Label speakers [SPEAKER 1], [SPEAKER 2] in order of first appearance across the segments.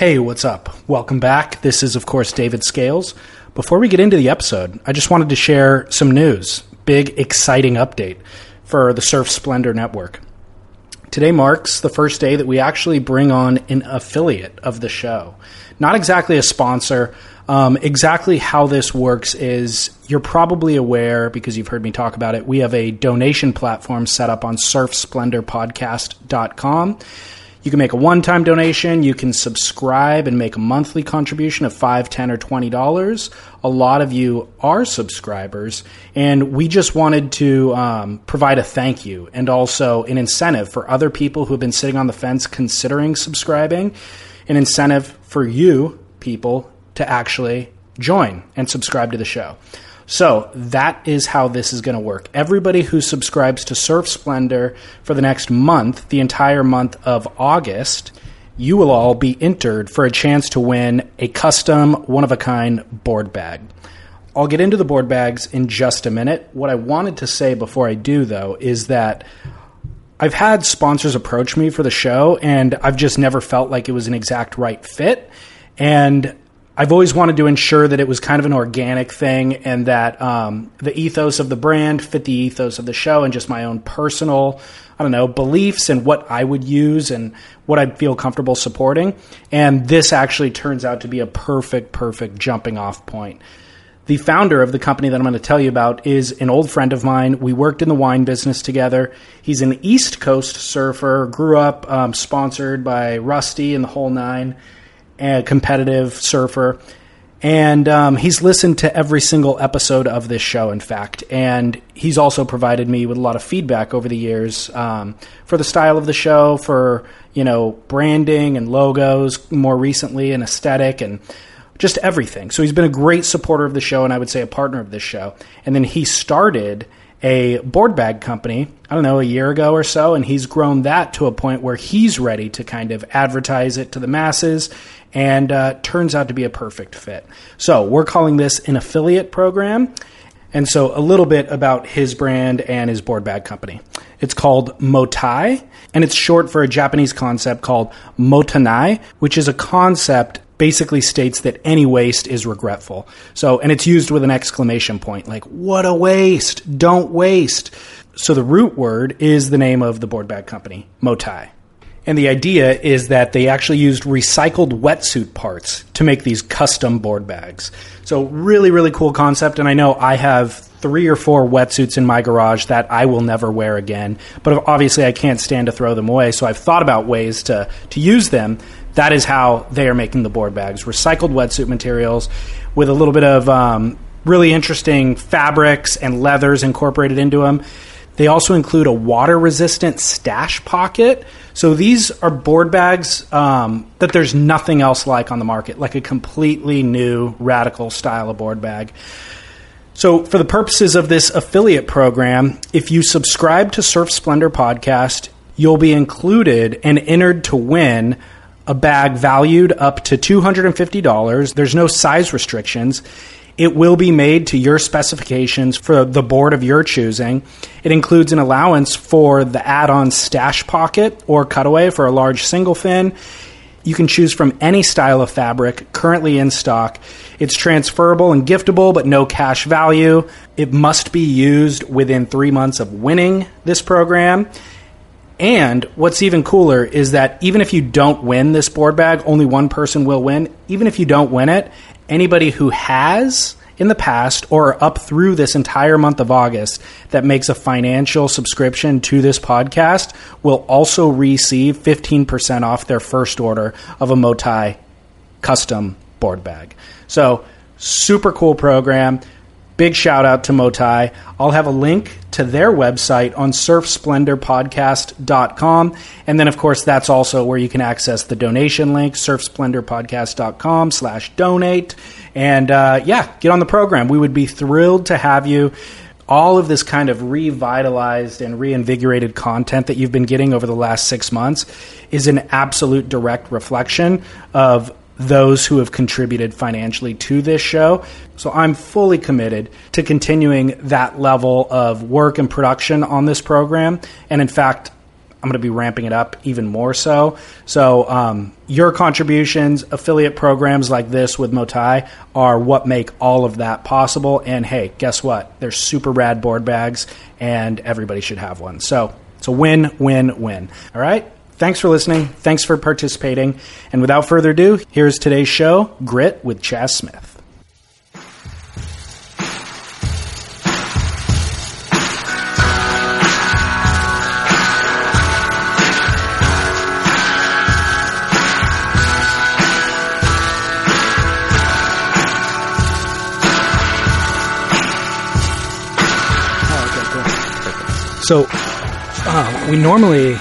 [SPEAKER 1] Hey, what's up? Welcome back. This is, of course, David Scales. Before we get into the episode, I just wanted to share some news. Big, exciting update for the Surf Splendor Network. Today marks the first day that we actually bring on an affiliate of the show. Not exactly a sponsor. Um, exactly how this works is you're probably aware because you've heard me talk about it. We have a donation platform set up on surfsplendorpodcast.com. You can make a one time donation. You can subscribe and make a monthly contribution of $5, 10 or $20. A lot of you are subscribers. And we just wanted to um, provide a thank you and also an incentive for other people who have been sitting on the fence considering subscribing. An incentive for you people to actually join and subscribe to the show. So that is how this is going to work. Everybody who subscribes to Surf Splendor for the next month, the entire month of August, you will all be entered for a chance to win a custom, one of a kind board bag. I'll get into the board bags in just a minute. What I wanted to say before I do, though, is that I've had sponsors approach me for the show, and I've just never felt like it was an exact right fit. And I've always wanted to ensure that it was kind of an organic thing and that um, the ethos of the brand fit the ethos of the show and just my own personal, I don't know, beliefs and what I would use and what I'd feel comfortable supporting. And this actually turns out to be a perfect, perfect jumping off point. The founder of the company that I'm going to tell you about is an old friend of mine. We worked in the wine business together. He's an East Coast surfer, grew up um, sponsored by Rusty and the whole nine a competitive surfer. And um, he's listened to every single episode of this show, in fact. And he's also provided me with a lot of feedback over the years um, for the style of the show, for you know branding and logos, more recently, and aesthetic, and just everything. So he's been a great supporter of the show, and I would say a partner of this show. And then he started a board bag company, I don't know, a year ago or so, and he's grown that to a point where he's ready to kind of advertise it to the masses and uh, turns out to be a perfect fit. So we're calling this an affiliate program. And so a little bit about his brand and his board bag company. It's called Motai, and it's short for a Japanese concept called Mottainai, which is a concept basically states that any waste is regretful. So, and it's used with an exclamation point, like, what a waste! Don't waste! So the root word is the name of the board bag company, Motai. And the idea is that they actually used recycled wetsuit parts to make these custom board bags. So, really, really cool concept. And I know I have three or four wetsuits in my garage that I will never wear again. But obviously, I can't stand to throw them away. So, I've thought about ways to, to use them. That is how they are making the board bags recycled wetsuit materials with a little bit of um, really interesting fabrics and leathers incorporated into them. They also include a water resistant stash pocket so these are board bags um, that there's nothing else like on the market, like a completely new, radical style of board bag. So, for the purposes of this affiliate program, if you subscribe to Surf Splendor Podcast, you'll be included and entered to win a bag valued up to $250. There's no size restrictions. It will be made to your specifications for the board of your choosing. It includes an allowance for the add on stash pocket or cutaway for a large single fin. You can choose from any style of fabric currently in stock. It's transferable and giftable, but no cash value. It must be used within three months of winning this program. And what's even cooler is that even if you don't win this board bag, only one person will win. Even if you don't win it, anybody who has in the past or up through this entire month of August that makes a financial subscription to this podcast will also receive 15% off their first order of a Motai custom board bag. So, super cool program. Big shout out to Motai. I'll have a link to their website on surfsplendorpodcast.com. And then, of course, that's also where you can access the donation link, surfsplendorpodcast.com slash donate. And uh, yeah, get on the program. We would be thrilled to have you. All of this kind of revitalized and reinvigorated content that you've been getting over the last six months is an absolute direct reflection of those who have contributed financially to this show. So I'm fully committed to continuing that level of work and production on this program. And in fact, I'm going to be ramping it up even more so. So, um, your contributions, affiliate programs like this with Motai are what make all of that possible. And hey, guess what? They're super rad board bags, and everybody should have one. So, it's a win, win, win. All right? Thanks for listening. Thanks for participating. And without further ado, here's today's show Grit with Chas Smith. So, uh, we normally,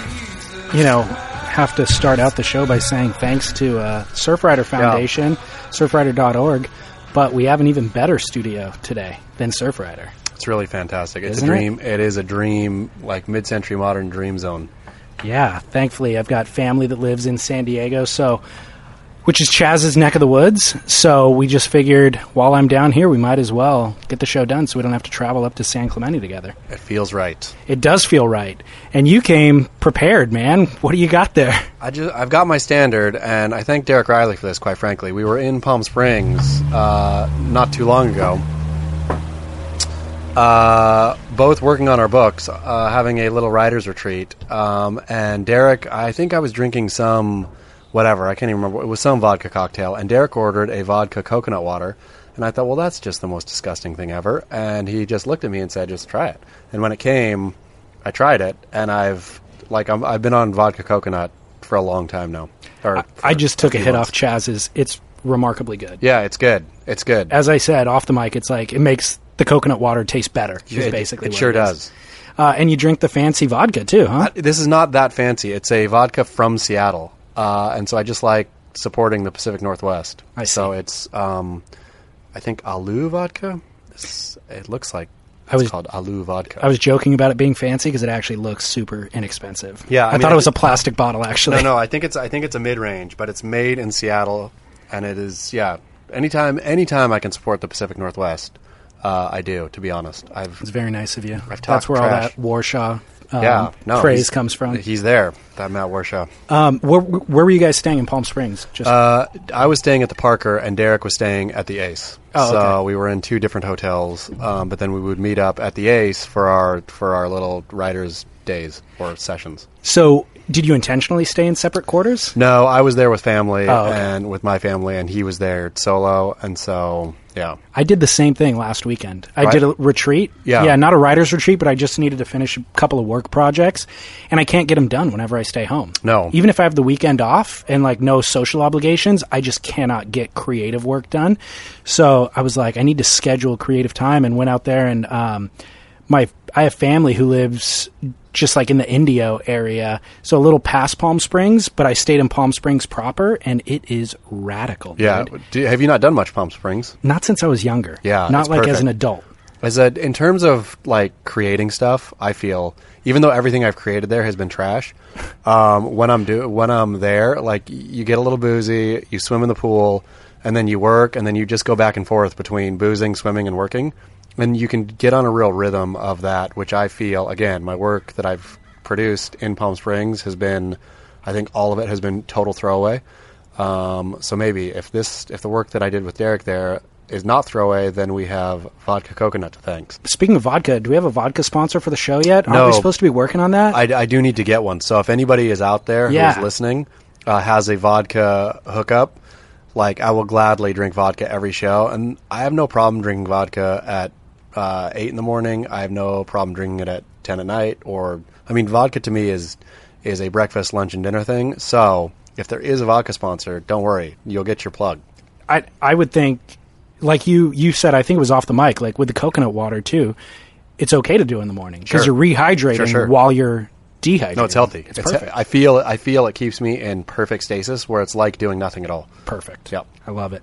[SPEAKER 1] you know, have to start out the show by saying thanks to uh, Surfrider Foundation, surfrider.org, but we have an even better studio today than Surfrider.
[SPEAKER 2] It's really fantastic. It's
[SPEAKER 1] Isn't
[SPEAKER 2] a
[SPEAKER 1] it?
[SPEAKER 2] dream. it is a dream, like mid-century modern dream zone.
[SPEAKER 1] Yeah, thankfully, I've got family that lives in San Diego, so which is Chaz's neck of the woods. So we just figured while I'm down here, we might as well get the show done, so we don't have to travel up to San Clemente together.
[SPEAKER 2] It feels right.
[SPEAKER 1] It does feel right, and you came prepared, man. What do you got there?
[SPEAKER 2] I just I've got my standard, and I thank Derek Rielly for this. Quite frankly, we were in Palm Springs uh, not too long ago, uh, both working on our books, uh, having a little writers retreat. Um, and Derek, I think I was drinking some whatever I can't even remember. It was some vodka cocktail, and Derek ordered a vodka coconut water. And I thought, well, that's just the most disgusting thing ever. And he just looked at me and said, just try it. And when it came, I tried it, and I've like I'm, I've been on vodka coconut for a long time now. Or
[SPEAKER 1] I
[SPEAKER 2] for
[SPEAKER 1] just took a hit
[SPEAKER 2] months.
[SPEAKER 1] off Chas's. It's remarkably good.
[SPEAKER 2] Yeah, it's good. It's good.
[SPEAKER 1] As I said off the mic, it's like it makes the coconut water taste better.
[SPEAKER 2] It,
[SPEAKER 1] basically
[SPEAKER 2] it sure does.
[SPEAKER 1] Uh, and you drink the fancy vodka too, huh?
[SPEAKER 2] This is not that fancy. It's a vodka from Seattle, uh, and so I just like supporting the Pacific Northwest.
[SPEAKER 1] I
[SPEAKER 2] So it's, um, I think Alu vodka. It's, it looks like
[SPEAKER 1] I
[SPEAKER 2] it's
[SPEAKER 1] was-
[SPEAKER 2] called Alu vodka.
[SPEAKER 1] I was joking about it being fancy because it actually looks super inexpensive.
[SPEAKER 2] Yeah, I
[SPEAKER 1] I,
[SPEAKER 2] mean,
[SPEAKER 1] thought it was a plastic bottle actually.
[SPEAKER 2] no, no, I think it's I think it's a mid range, but it's made in Seattle, and it is yeah. Anytime, anytime I can support the Pacific Northwest, uh, I do. To be honest, I've
[SPEAKER 1] It's very nice of you.
[SPEAKER 2] I've
[SPEAKER 1] That's where all that Warshaw um,
[SPEAKER 2] yeah no
[SPEAKER 1] phrase comes from.
[SPEAKER 2] He's there, that Matt Warshaw.
[SPEAKER 1] Um, where, where were you guys staying in Palm Springs? Just
[SPEAKER 2] Uh, I was staying at the Parker, and Derek was staying at the Ace.
[SPEAKER 1] Oh,
[SPEAKER 2] so
[SPEAKER 1] okay.
[SPEAKER 2] we were in two different hotels, um, but then we would meet up at the Ace for our for our little writers' days or sessions.
[SPEAKER 1] so, did you intentionally stay in separate quarters?
[SPEAKER 2] No, I was there with family
[SPEAKER 1] Oh, okay.
[SPEAKER 2] and with my family, and he was there solo, and so yeah.
[SPEAKER 1] I did the same thing last weekend. I
[SPEAKER 2] Right.
[SPEAKER 1] did a retreat.
[SPEAKER 2] Yeah.
[SPEAKER 1] Yeah, not a writer's retreat, but I just needed to finish a couple of work projects, and I can't get them done whenever I stay home.
[SPEAKER 2] No.
[SPEAKER 1] Even if I have the weekend off and like no social obligations, I just cannot get creative work done. So I was like, I need to schedule creative time and went out there and um, my I have family who lives just like in the Indio area, so a little past Palm Springs, but I stayed in Palm Springs proper, and it is radical.
[SPEAKER 2] Yeah. Do, have you not done much Palm Springs?
[SPEAKER 1] Not since I was younger.
[SPEAKER 2] Yeah,
[SPEAKER 1] Not like as an adult.
[SPEAKER 2] As a, in terms of like creating stuff, I feel even though everything I've created there has been trash, um, when I'm do when I'm there, like you get a little boozy, you swim in the pool, and then you work, and then you just go back and forth between boozing, swimming, and working, and you can get on a real rhythm of that, which I feel again, my work that I've produced in Palm Springs has been, I think all of it has been total throwaway. Um, so maybe if this, if the work that I did with Derek there is not throwaway, then we have vodka coconut to thank.
[SPEAKER 1] Speaking of vodka, do we have a vodka sponsor for the show yet? Aren't we supposed to be working on that?
[SPEAKER 2] I, I do need to get one. So if anybody is out there
[SPEAKER 1] Yeah.
[SPEAKER 2] who's listening, uh, has a vodka hookup, like I will gladly drink vodka every show, and I have no problem drinking vodka at uh, eight in the morning. I have no problem drinking it at ten at night. Or I mean, vodka to me is is a breakfast, lunch, and dinner thing. So if there is a vodka sponsor, don't worry, you'll get your plug.
[SPEAKER 1] I I would think, like you you said, I think it was off the mic, like with the coconut water too. It's okay to do in the morning because
[SPEAKER 2] Sure.
[SPEAKER 1] you're rehydrating
[SPEAKER 2] Sure, sure.
[SPEAKER 1] while you're dehydrating.
[SPEAKER 2] No, it's healthy.
[SPEAKER 1] It's,
[SPEAKER 2] It's-
[SPEAKER 1] perfect.
[SPEAKER 2] I feel I feel it keeps me in perfect stasis where it's like doing nothing at all.
[SPEAKER 1] perfect.
[SPEAKER 2] Yep.
[SPEAKER 1] I love it.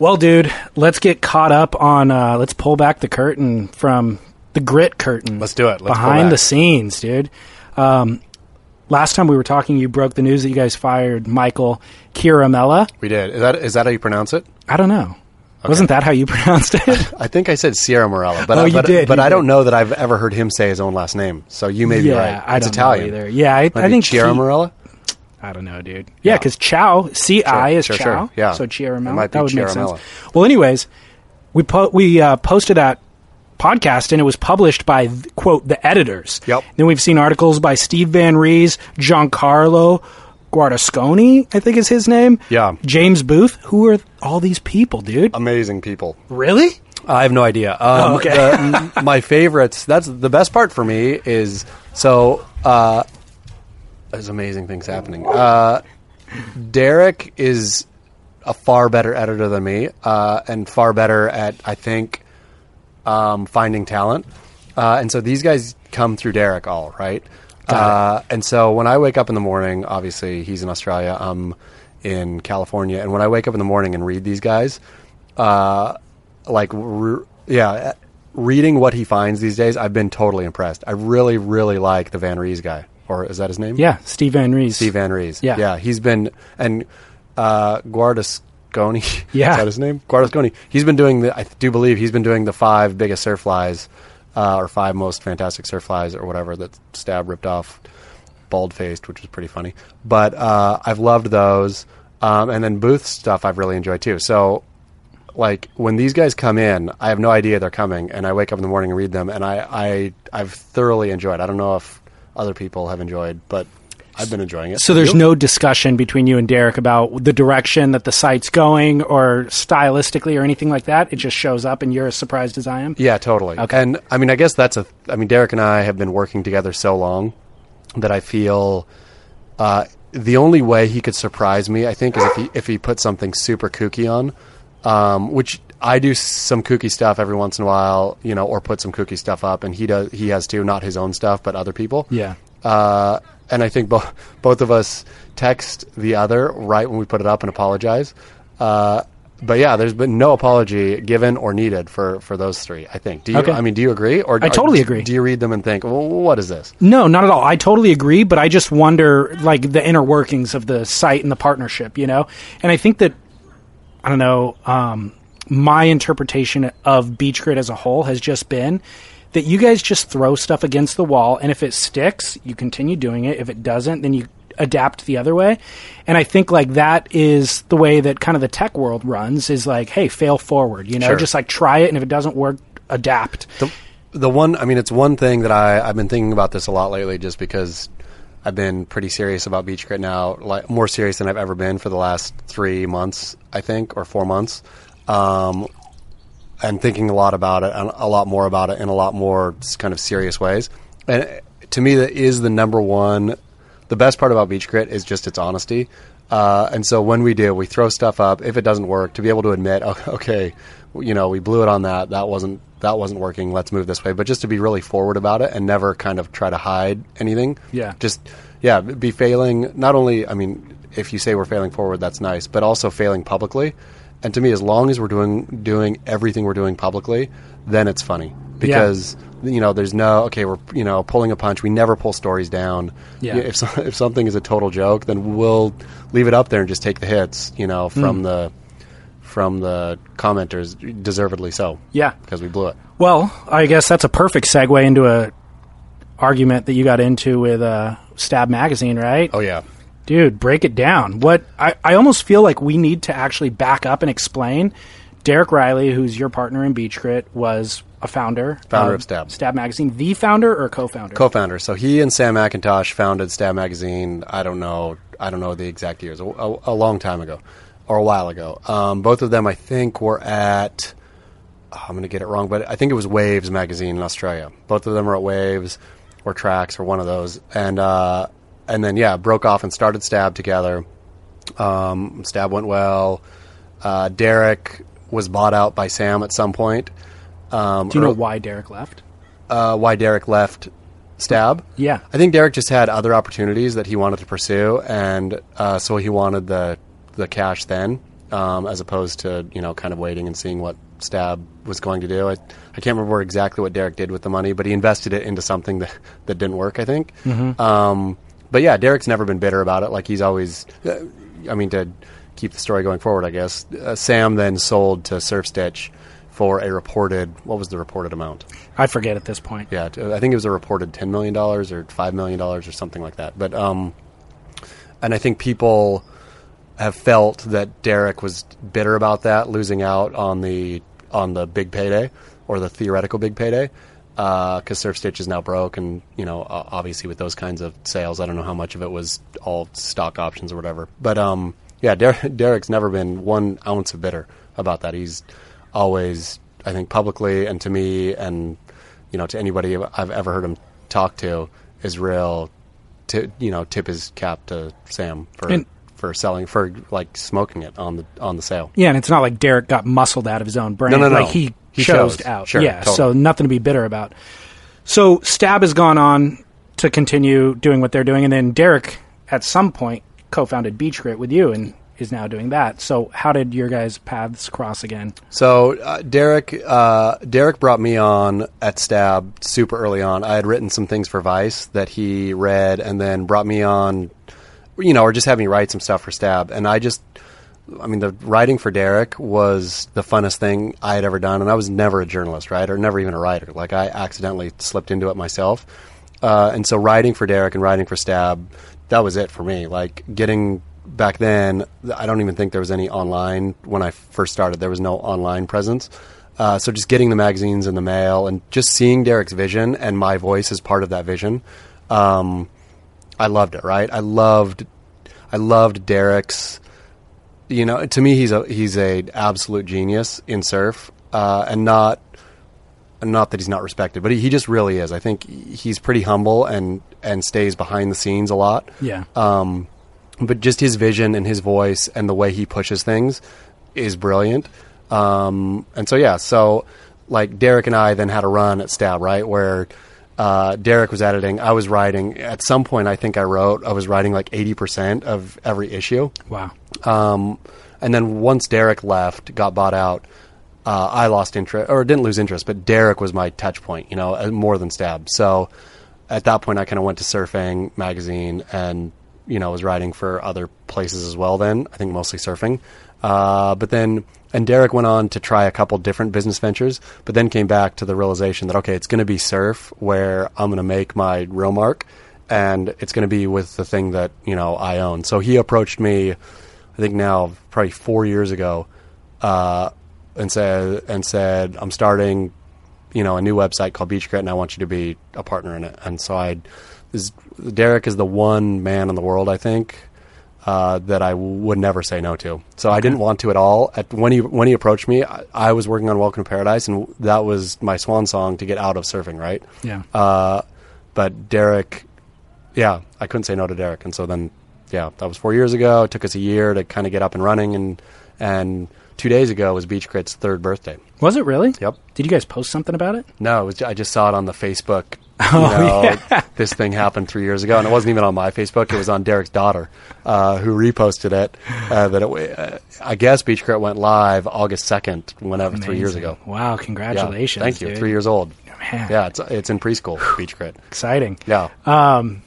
[SPEAKER 1] Well, dude, let's get caught up on. Uh, let's pull back the curtain from the grit curtain.
[SPEAKER 2] Let's do it. Let's
[SPEAKER 1] behind the scenes, dude. Um, last time we were talking, you broke the news that you guys fired Michael Ciaramella.
[SPEAKER 2] We did. Is that is that how you pronounce it?
[SPEAKER 1] I don't know. Wasn't that how you pronounced it?
[SPEAKER 2] I think I said Sierra Morella, but
[SPEAKER 1] Oh,
[SPEAKER 2] I,
[SPEAKER 1] you
[SPEAKER 2] but,
[SPEAKER 1] did,
[SPEAKER 2] but
[SPEAKER 1] you
[SPEAKER 2] I don't know that I've ever heard him say his own last name. So you may be
[SPEAKER 1] yeah,
[SPEAKER 2] right.
[SPEAKER 1] I
[SPEAKER 2] it's
[SPEAKER 1] don't
[SPEAKER 2] Italian.
[SPEAKER 1] know either. Yeah, I, I think
[SPEAKER 2] Sierra Morella.
[SPEAKER 1] I don't know, dude. Yeah, because Chow C I
[SPEAKER 2] Sure,
[SPEAKER 1] is
[SPEAKER 2] sure,
[SPEAKER 1] Chow.
[SPEAKER 2] sure. Yeah.
[SPEAKER 1] So
[SPEAKER 2] Ciaramella.
[SPEAKER 1] That would make sense. Well, anyways, we po- we uh, posted that podcast and it was published by quote the editors.
[SPEAKER 2] Yep.
[SPEAKER 1] Then we've seen articles by Steve Van Rees, Giancarlo Guardasconi, I think is his name.
[SPEAKER 2] Yeah.
[SPEAKER 1] James Booth. Who are all these people, dude?
[SPEAKER 2] Amazing people.
[SPEAKER 1] really?
[SPEAKER 2] I have no idea. Um,
[SPEAKER 1] Oh, okay.
[SPEAKER 2] the- my favorites. That's the best part for me. Is so. Uh, there's amazing things happening. Uh, Derek is a far better editor than me, uh, and far better at I think um, finding talent. Uh, and so these guys come through Derek all right. Uh, and so when I wake up in the morning, obviously he's in Australia, I'm in California, and when I wake up in the morning and read these guys, uh, like re- yeah, reading what he finds these days, I've been totally impressed. I really, really like the Van Rees guy, or is that his name?
[SPEAKER 1] Yeah, Steve Van Rees.
[SPEAKER 2] Steve Van Rees.
[SPEAKER 1] Yeah.
[SPEAKER 2] yeah, he's been and uh, Guardasconi.
[SPEAKER 1] Yeah.
[SPEAKER 2] is that his name? Guardasconi. He's been doing the. I do believe he's been doing the five biggest surf flies, uh, or five most fantastic surf flies, or whatever that Stab ripped off, bald faced, which was pretty funny. But uh, I've loved those, um, and then Booth's stuff I've really enjoyed too. So. Like when these guys come in, I have no idea they're coming, and I wake up in the morning and read them, and I, I I've thoroughly enjoyed. I don't know if other people have enjoyed, but I've been enjoying it.
[SPEAKER 1] So there's no discussion between you and Derek about the direction that the site's going or stylistically or anything like that. It just shows up and you're as surprised as I am.
[SPEAKER 2] Yeah, totally.
[SPEAKER 1] Okay.
[SPEAKER 2] And I mean, I guess that's a. I mean, Derek and I have been working together so long that I feel uh, the only way he could surprise me, I think, is if he if he put something super kooky on, um, which I do some kooky stuff every once in a while, you know, or put some kooky stuff up, and he does. He has too, not his own stuff, but other people.
[SPEAKER 1] Yeah.
[SPEAKER 2] Uh, and I think both both of us text the other right when we put it up and apologize. Uh, but yeah, there's been no apology given or needed for, for those three. I think. Do you?
[SPEAKER 1] Okay.
[SPEAKER 2] I mean, do you agree? Or
[SPEAKER 1] I totally agree.
[SPEAKER 2] Do you read them and think, well, what is this?
[SPEAKER 1] No, not at all. I totally agree, but I just wonder like the inner workings of the site and the partnership, you know? And I think that I don't know, um, my interpretation of Beach Grit as a whole has just been that you guys just throw stuff against the wall and if it sticks, you continue doing it. If it doesn't, then you adapt the other way. And I think like that is the way that kind of the tech world runs is like, hey, fail forward, you know,
[SPEAKER 2] Sure.
[SPEAKER 1] just like try it and if it doesn't work, adapt.
[SPEAKER 2] The, the one, I mean, it's one thing that I, I've been thinking about this a lot lately just because I've been pretty serious about Beach Grit now, like more serious than I've ever been for the last three months, I think, or four months. Um, and thinking a lot about it and a lot more about it in a lot more kind of serious ways. And to me, that is the number one. The best part about Beach Grit is just its honesty. Uh, and so when we do, we throw stuff up. If it doesn't work, to be able to admit, oh, okay, you know, we blew it on that. That wasn't that wasn't working. Let's move this way. But just to be really forward about it and never kind of try to hide anything.
[SPEAKER 1] Yeah.
[SPEAKER 2] Just yeah, be failing. Not only, I mean, if you say we're failing forward, that's nice, but also failing publicly. And to me, as long as we're doing doing everything we're doing publicly, then it's funny because you know there's no okay we're you know pulling a punch. We never pull stories down.
[SPEAKER 1] Yeah.
[SPEAKER 2] If so, if something is a total joke, then we'll leave it up there and just take the hits. You know
[SPEAKER 1] Hmm.
[SPEAKER 2] from the from the commenters, deservedly so.
[SPEAKER 1] Yeah.
[SPEAKER 2] because we blew it.
[SPEAKER 1] Well, I guess that's a perfect segue into a argument that you got into with uh, Stab Magazine, right?
[SPEAKER 2] Oh yeah.
[SPEAKER 1] Dude, break it down. What I, I almost feel like we need to actually back up and explain Derek Rielly, who's your partner in Beach Grit, was a founder.
[SPEAKER 2] Founder of Stab.
[SPEAKER 1] Stab Magazine. The founder or co-founder?
[SPEAKER 2] co-founder. So he and Sam McIntosh founded Stab Magazine. I don't know. I don't know the exact years. A, a, a long time ago, or a while ago. Um, both of them, I think, were at. oh, I'm going to get it wrong, but I think it was Waves magazine in Australia. Both of them were at Waves, or Tracks, or one of those, and uh, and then yeah, broke off and started Stab together. Um, Stab went well. Uh, Derek was bought out by Sam at some point. Um,
[SPEAKER 1] Do you know why Derek left?
[SPEAKER 2] uh, why Derek left Stab.
[SPEAKER 1] Yeah.
[SPEAKER 2] I think Derek just had other opportunities that he wanted to pursue, and uh, so he wanted the the cash then, um, as opposed to you know kind of waiting and seeing what Stab was going to do. I, I can't remember exactly what Derek did with the money, but he invested it into something that that didn't work. I think. Um, but yeah, Derek's never been bitter about it. Like he's always. Uh, I mean, to keep the story going forward, I guess uh, Sam then sold to Surf Stitch for a reported. What was the reported amount?
[SPEAKER 1] I forget at this point.
[SPEAKER 2] Yeah, I think it was a reported ten million dollars or five million dollars or something like that. But um, and I think people have felt that Derek was bitter about that, losing out on the on the big payday or the theoretical big payday, because Surf Stitch is now broke, and you know, obviously with those kinds of sales, I don't know how much of it was all stock options or whatever. But um, yeah, Der- Derek's never been one ounce of bitter about that. He's always, I think, publicly and to me and you know to anybody I've ever heard him talk to is real. To you know, tip his cap to Sam for
[SPEAKER 1] And-
[SPEAKER 2] for selling for like smoking it on the on the sale.
[SPEAKER 1] Yeah, and it's not like Derek got muscled out of his own brand.
[SPEAKER 2] No, no, no.
[SPEAKER 1] Like he,
[SPEAKER 2] He
[SPEAKER 1] chose
[SPEAKER 2] chose.
[SPEAKER 1] out.
[SPEAKER 2] Sure,
[SPEAKER 1] yeah,
[SPEAKER 2] totally.
[SPEAKER 1] so nothing to be bitter about. So Stab has gone on to continue doing what they're doing, and then Derek at some point co-founded Beach Grit with you and is now doing that. So how did your guys' paths cross again?
[SPEAKER 2] So uh, Derek, uh, Derek brought me on at Stab super early on. I had written some things for Vice that he read, and then brought me on, you know, or just had me write some stuff for Stab. And I just, I mean, the writing for Derek was the funnest thing I had ever done. And I was never a journalist, right, or never even a writer. Like I accidentally slipped into it myself. Uh, and so writing for Derek and writing for Stab, that was it for me. Like getting back then, I don't even think there was any online when I first started. There was no online presence. Uh, so just getting the magazines in the mail and just seeing Derek's vision and my voice as part of that vision, um, I loved it. Right? I loved, I loved Derek's. You know, to me, he's a he's a absolute genius in surf, uh, and not not that he's not respected, but he, he just really is. I think he's pretty humble and and stays behind the scenes a lot.
[SPEAKER 1] Yeah.
[SPEAKER 2] Um, but just his vision and his voice and the way he pushes things is brilliant. Um, and so yeah, so like Derek and I then had a run at Stab, right, where uh, Derek was editing, I was writing. At some point, I think I wrote, I was writing like eighty percent of every issue.
[SPEAKER 1] Wow.
[SPEAKER 2] Um, and then once Derek left, got bought out, uh, I lost interest, or didn't lose interest, but Derek was my touch point, you know, uh, more than Stab. So at that point, I kind of went to Surfing magazine and, you know, was writing for other places as well then, I think mostly surfing. Uh, but then, and Derek went on to try a couple different business ventures, but then came back to the realization that, okay, it's going to be surf where I'm going to make my real mark and it's going to be with the thing that, you know, I own. So he approached me, I think now probably four years ago, uh, and said and said I'm starting, you know, a new website called Beach Grit, and I want you to be a partner in it. And so I, this, Derek is the one man in the world I think uh, that I would never say no to. So I didn't want to at all. At when he when he approached me, I, I was working on Welcome to Paradise, and that was my swan song to get out of surfing. Right.
[SPEAKER 1] Yeah.
[SPEAKER 2] Uh, but Derek, yeah, I couldn't say no to Derek, and so then, yeah, that was four years ago. It took us a year to kind of get up and running, and and two days ago was Beach Grit's third birthday.
[SPEAKER 1] Was it really?
[SPEAKER 2] Yep.
[SPEAKER 1] Did you guys post something about it?
[SPEAKER 2] No, it was, I just saw it on the Facebook. You
[SPEAKER 1] Oh,
[SPEAKER 2] know,
[SPEAKER 1] yeah.
[SPEAKER 2] this thing happened three years ago, and it wasn't even on my Facebook. It was on Derek's daughter, uh, who reposted it. Uh, that it, uh, I guess Beach Grit went live August second, whenever three years ago.
[SPEAKER 1] Wow,
[SPEAKER 2] Yeah,
[SPEAKER 1] congratulations.
[SPEAKER 2] thank you.
[SPEAKER 1] dude.
[SPEAKER 2] Three years old.
[SPEAKER 1] Man.
[SPEAKER 2] Yeah, it's it's in preschool. Beach Grit.
[SPEAKER 1] Exciting.
[SPEAKER 2] Yeah.
[SPEAKER 1] Um,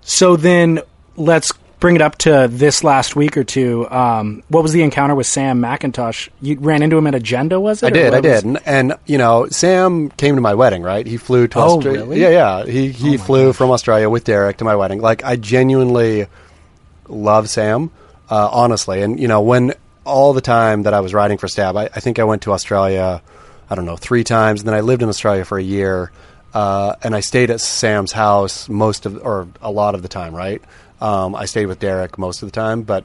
[SPEAKER 1] So then let's bring it up to this last week or two. Um, what was the encounter with Sam McIntosh? You ran into him at Agenda, was it?
[SPEAKER 2] I did, I did, and, and you know, Sam came to my wedding, right? He flew to
[SPEAKER 1] Oh,
[SPEAKER 2] Australia.
[SPEAKER 1] really?
[SPEAKER 2] Yeah, yeah. He he flew from Australia with Derek to my wedding. Like, I genuinely love Sam, uh, honestly. And you know, when all the time that I was writing for Stab, I, I think I went to Australia, I don't know, three times, and then I lived in Australia for a year, uh, and I stayed at Sam's house most of, or a lot of the time, right? Um, I stayed with Derek most of the time, but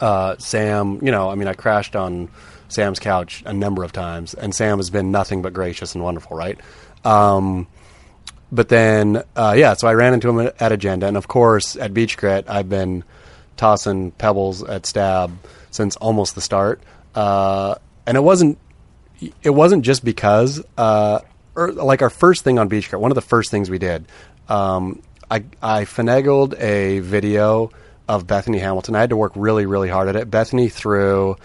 [SPEAKER 2] uh, Sam, you know, I mean, I crashed on Sam's couch a number of times, and Sam has been nothing but gracious and wonderful, right? Um, but then, uh, yeah, so I ran into him at Agenda, and of course, at Beach Grit, I've been tossing pebbles at Stab since almost the start, uh, and it wasn't it wasn't just because uh, or, like our first thing on Beach Grit, one of the first things we did, um, I I finagled a video of Bethany Hamilton. I had to work really really hard at it. Bethany threw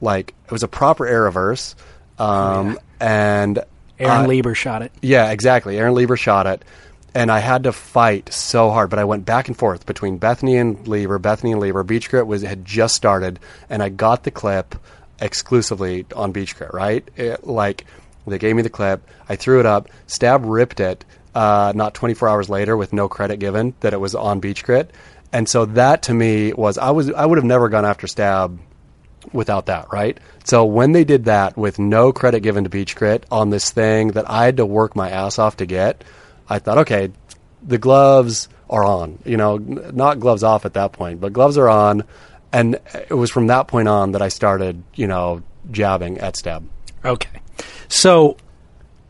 [SPEAKER 2] like it was a proper air reverse, um, and
[SPEAKER 1] Aaron
[SPEAKER 2] uh,
[SPEAKER 1] Lieber shot it.
[SPEAKER 2] yeah, exactly. Aaron Lieber shot it, and I had to fight so hard. But I went back and forth between Bethany and Lieber, Bethany and Lieber. Beach Grit was had just started, and I got the clip exclusively on Beach Grit. Right, It- like they gave me the clip, I threw it up. Stab ripped it. Uh, not 24 hours later, with no credit given that it was on Beach Grit, and so that to me was I was I would have never gone after Stab without that, right? So when they did that with no credit given to Beach Grit on this thing that I had to work my ass off to get, I thought, okay, the gloves are on. You know, not gloves off at that point, but gloves are on. And it was from that point on that I started, you know, jabbing at Stab.
[SPEAKER 1] Okay. So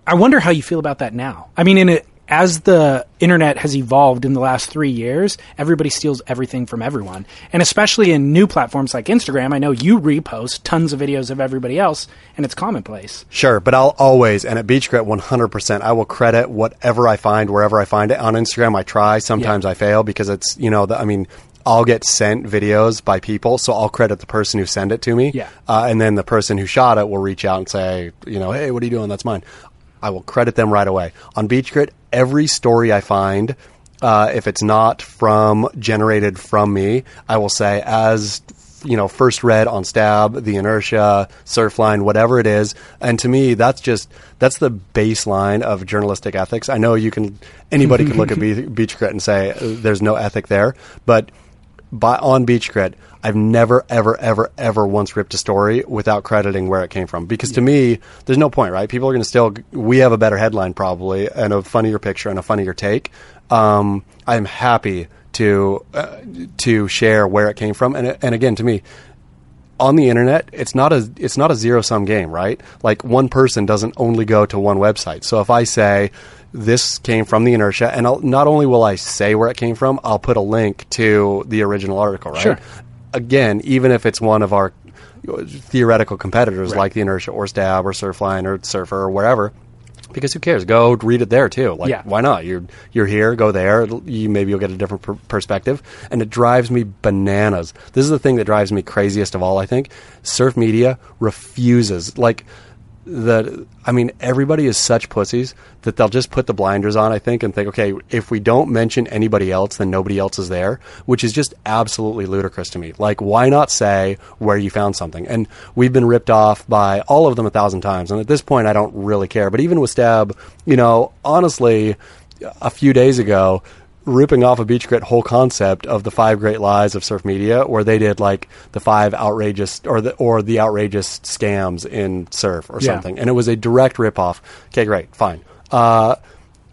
[SPEAKER 1] I wonder how you feel about that now. I mean, in it, as the internet has evolved in the last three years, everybody steals everything from everyone. And especially in new platforms like Instagram, I know you repost tons of videos of everybody else, and it's commonplace.
[SPEAKER 2] Sure, but I'll always, and at Beach Grit 100%, I will credit whatever I find wherever I find it. On Instagram, I try. Sometimes I fail because it's, you know, the, I mean, I'll get sent videos by people, so I'll credit the person who sent it to me.
[SPEAKER 1] Yeah.
[SPEAKER 2] Uh, and then the person who shot it will reach out and say, you know, hey, what are you doing? That's mine. I will credit them right away. On Beach Grit, every story I find, uh, if it's not from generated from me, I will say as you know first read on Stab, the Inertia, Surfline, whatever it is. And to me, that's just that's the baseline of journalistic ethics. I know you can anybody can look at Be- Beach Grit and say uh, there's no ethic there, but by on Beach Grit, I've never, ever, ever, ever once ripped a story without crediting where it came from. Because to me, there's no point, right? People are going to still. We have a better headline probably, and a funnier picture and a funnier take. Um, I'm happy to uh, to share where it came from, and and again, to me, on the internet, it's not a it's not a zero sum game, right? Like one person doesn't only go to one website. So if I say this came from the inertia, and I'll, not only will I say where it came from, I'll put a link to the original article, right?
[SPEAKER 1] Sure.
[SPEAKER 2] Again, even if it's one of our theoretical competitors like the inertia or Stab or Surfline or Surfer or wherever. Because who cares? Go read it there too. Like,
[SPEAKER 1] Yeah.
[SPEAKER 2] why not? You're you're here. Go there. You maybe you'll get a different per- perspective, and it drives me bananas. This is the thing that drives me craziest of all. I think surf media refuses like the. I mean, everybody is such pussies that they'll just put the blinders on. I think and think, okay, if we don't mention anybody else, then nobody else is there, which is just absolutely ludicrous to me. Like, why not say where you found something? And we've been ripped off by all of them a thousand times, and at this point, I don't really care. But even with Stab, you know, honestly, a few days ago, ripping off a Beach Grit whole concept of the five great lies of surf media, where they did like the five outrageous or the or the outrageous scams in surf or
[SPEAKER 1] Yeah.
[SPEAKER 2] something, and it was a direct ripoff. Okay, great, fine. Uh,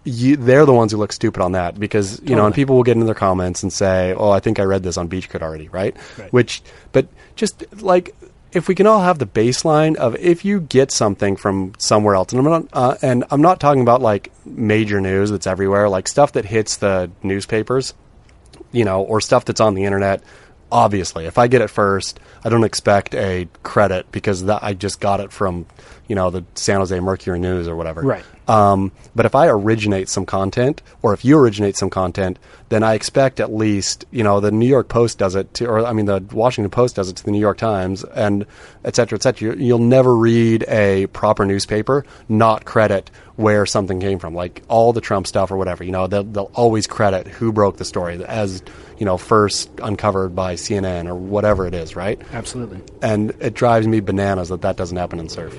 [SPEAKER 2] you, they're the ones who look stupid on that because you know, and people will get into their comments and say, "Oh, I think I read this on Beach Grit already," right? Which, but just like if we can all have the baseline of if you get something from somewhere else, and I'm not, uh, and I'm not talking about like major news that's everywhere, like stuff that hits the newspapers, you know, or stuff that's on the internet. Obviously, if I get it first, I don't expect a credit because I just got it from, you know, the San Jose Mercury News or whatever.
[SPEAKER 1] Right.
[SPEAKER 2] Um, but if I originate some content, or if you originate some content, then I expect at least, you know, the New York Post does it to, or I mean, the Washington Post does it to the New York Times, and et cetera, et cetera. You- You'll never read a proper newspaper not credit where something came from, like all the Trump stuff or whatever. You know, they'll, they'll always credit who broke the story as, you know, first uncovered by CNN or whatever it is, right?
[SPEAKER 1] Absolutely.
[SPEAKER 2] And it drives me bananas that that doesn't happen in surf.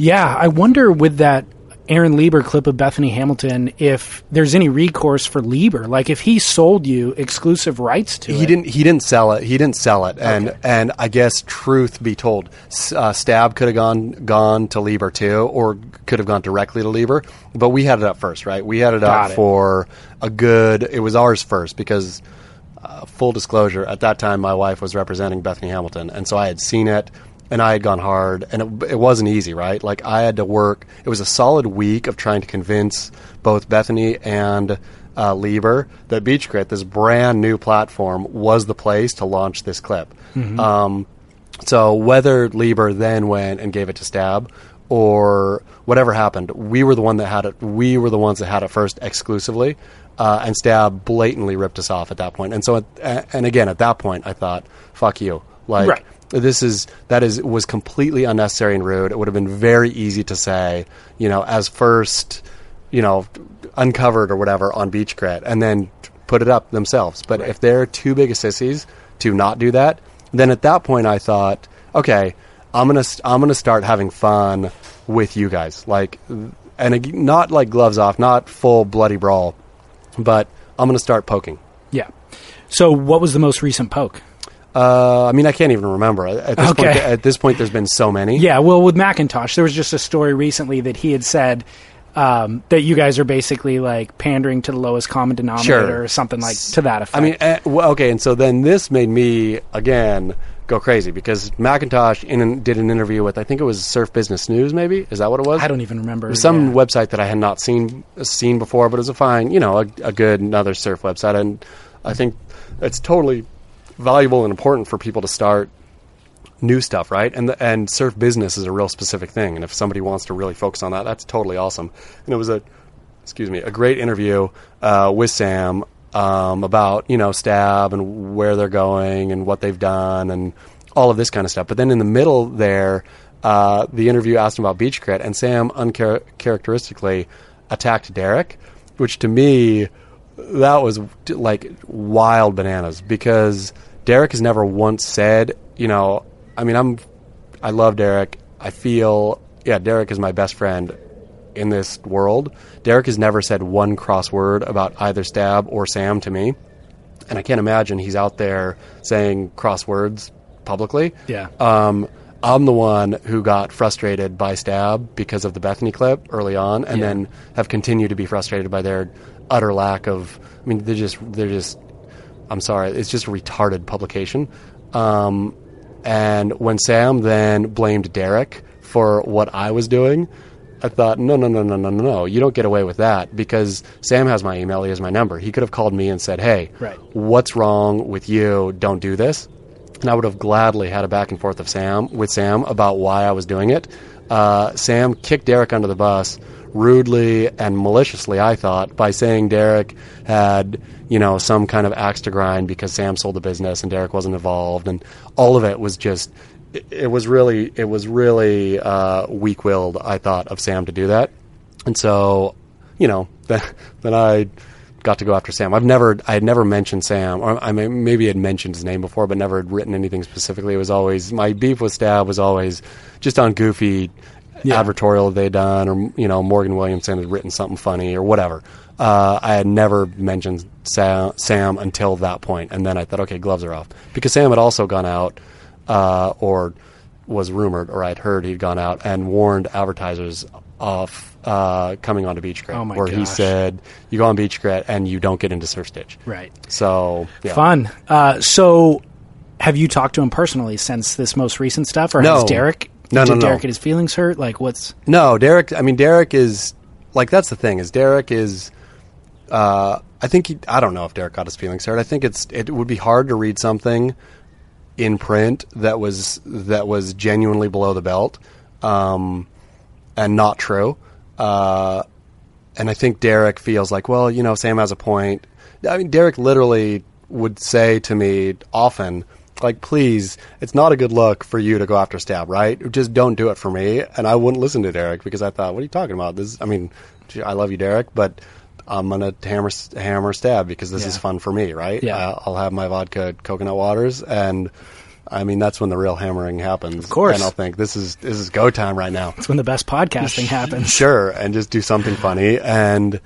[SPEAKER 1] Yeah, I wonder with that Aaron Lieber clip of Bethany Hamilton if there's any recourse for Lieber. Like if he sold you exclusive rights to
[SPEAKER 2] he
[SPEAKER 1] it.
[SPEAKER 2] didn't he didn't sell it he didn't sell it and and i guess truth be told s- uh, stab could have gone gone to lieber too or could have gone directly to lieber but we had it up first right we had it
[SPEAKER 1] Got
[SPEAKER 2] up
[SPEAKER 1] it.
[SPEAKER 2] for a good it was ours first because uh, full disclosure at that time my wife was representing bethany hamilton and so i had seen it and I had gone hard, and it, it wasn't easy, right? Like I had to work. It was a solid week of trying to convince both Bethany and uh, Lieber that Beach Grit, this brand new platform, was the place to launch this clip. Um, so whether Lieber then went and gave it to Stab or whatever happened, we were the one that had it. We were the ones that had it first exclusively, uh, and Stab blatantly ripped us off at that point. And so, at, and again, at that point, I thought, "Fuck you!" Like
[SPEAKER 1] Right.
[SPEAKER 2] This is that is was completely unnecessary and rude. It would have been very easy to say, you know, as first, you know, uncovered or whatever on Beach Grit, and then put it up themselves. But if they're too big a sissies to not do that, then at that point I thought, okay, I'm gonna I'm gonna start having fun with you guys, like, and not like gloves off, not full bloody brawl, but I'm gonna start poking.
[SPEAKER 1] Yeah. So what was the most recent poke?
[SPEAKER 2] Uh, I mean, I can't even remember at this point.
[SPEAKER 1] Okay.
[SPEAKER 2] At this point, there's been so many.
[SPEAKER 1] Yeah, well, with McIntosh, there was just a story recently that he had said um, that you guys are basically like pandering to the lowest common denominator
[SPEAKER 2] Sure.
[SPEAKER 1] or something like to that effect.
[SPEAKER 2] I mean, uh, well, okay, and so then this made me again go crazy because McIntosh in an, did an interview with I think it was Surf Business News, maybe is that what it was?
[SPEAKER 1] I don't even remember.
[SPEAKER 2] It was some
[SPEAKER 1] yeah.
[SPEAKER 2] website that I had not seen seen before, but it was a fine, you know, a, a good another surf website, and I think it's totally valuable and important for people to start new stuff, right? And the, and surf business is a real specific thing, and if somebody wants to really focus on that, that's totally awesome. And it was a excuse me a great interview uh, with Sam um, about you know Stab and where they're going and what they've done and all of this kind of stuff. But then in the middle there, uh, the interview asked him about Beach Grit, and Sam uncharacteristically attacked Derek, which to me that was like wild bananas because Derek has never once said, you know, I mean, I'm, I love Derek. I feel, yeah, Derek is my best friend in this world. Derek has never said one cross word about either Stab or Sam to me. And I can't imagine he's out there saying cross words publicly.
[SPEAKER 1] Yeah.
[SPEAKER 2] Um, I'm the one who got frustrated by Stab because of the Bethany clip early on, and
[SPEAKER 1] Yeah.
[SPEAKER 2] then have continued to be frustrated by their utter lack of. I mean, they're just they're just. I'm sorry, it's just a retarded publication. Um, and when Sam then blamed Derek for what I was doing, I thought, no, no, no, no, no, no, no. You don't get away with that because Sam has my email, he has my number. He could have called me and said, hey,
[SPEAKER 1] Right.
[SPEAKER 2] what's wrong with you? Don't do this. And I would have gladly had a back and forth of Sam with Sam about why I was doing it. Uh, Sam kicked Derek under the bus rudely and maliciously, I thought, by saying Derek had, you know, some kind of axe to grind because Sam sold the business and Derek wasn't involved, and all of it was just. It, was really, it was really uh, weak-willed. I thought of Sam to do that, and so, you know, then, then I got to go after Sam. I've never, I had never mentioned Sam, or I may, maybe had mentioned his name before, but never had written anything specifically. It was always my beef with Stab was always just on goofy
[SPEAKER 1] Yeah.
[SPEAKER 2] advertorial they'd done, or you know, Morgan Williamson had written something funny or whatever. Uh, I had never mentioned Sam, Sam until that point, and then I thought, okay, gloves are off because Sam had also gone out, uh, or was rumored, or I'd heard he'd gone out and warned advertisers off uh, coming onto Beach Grit,
[SPEAKER 1] Oh my
[SPEAKER 2] where he said, "You go on Beach Grit and you don't get into Surf Stitch."
[SPEAKER 1] right.
[SPEAKER 2] So yeah.
[SPEAKER 1] Fun. Uh, so, have you talked to him personally since this most recent stuff, or
[SPEAKER 2] No.
[SPEAKER 1] has Derek?
[SPEAKER 2] No,
[SPEAKER 1] did
[SPEAKER 2] no, no.
[SPEAKER 1] Derek get his feelings hurt? Like, what's?
[SPEAKER 2] No, Derek. I mean, Derek is like that's the thing is Derek is. Uh, I think he, I don't know if Derek got his feelings hurt. I think it's it would be hard to read something in print that was that was genuinely below the belt um, and not true. Uh, and I think Derek feels like, well, you know, Sam has a point. I mean, Derek literally would say to me often, like, please, it's not a good look for you to go after Stab, right? Just don't do it for me. And I wouldn't listen to Derek because I thought, what are you talking about? This, I mean, I love you, Derek, but I'm gonna hammer hammer Stab because this
[SPEAKER 1] Yeah.
[SPEAKER 2] is fun for me, right?
[SPEAKER 1] Yeah.
[SPEAKER 2] Uh, I'll have my vodka coconut waters and. I mean, that's when the real hammering happens. Of
[SPEAKER 1] course.
[SPEAKER 2] and I'll think this is this is go time right now.
[SPEAKER 1] It's when the best podcasting happens.
[SPEAKER 2] Sure, and just do something funny. And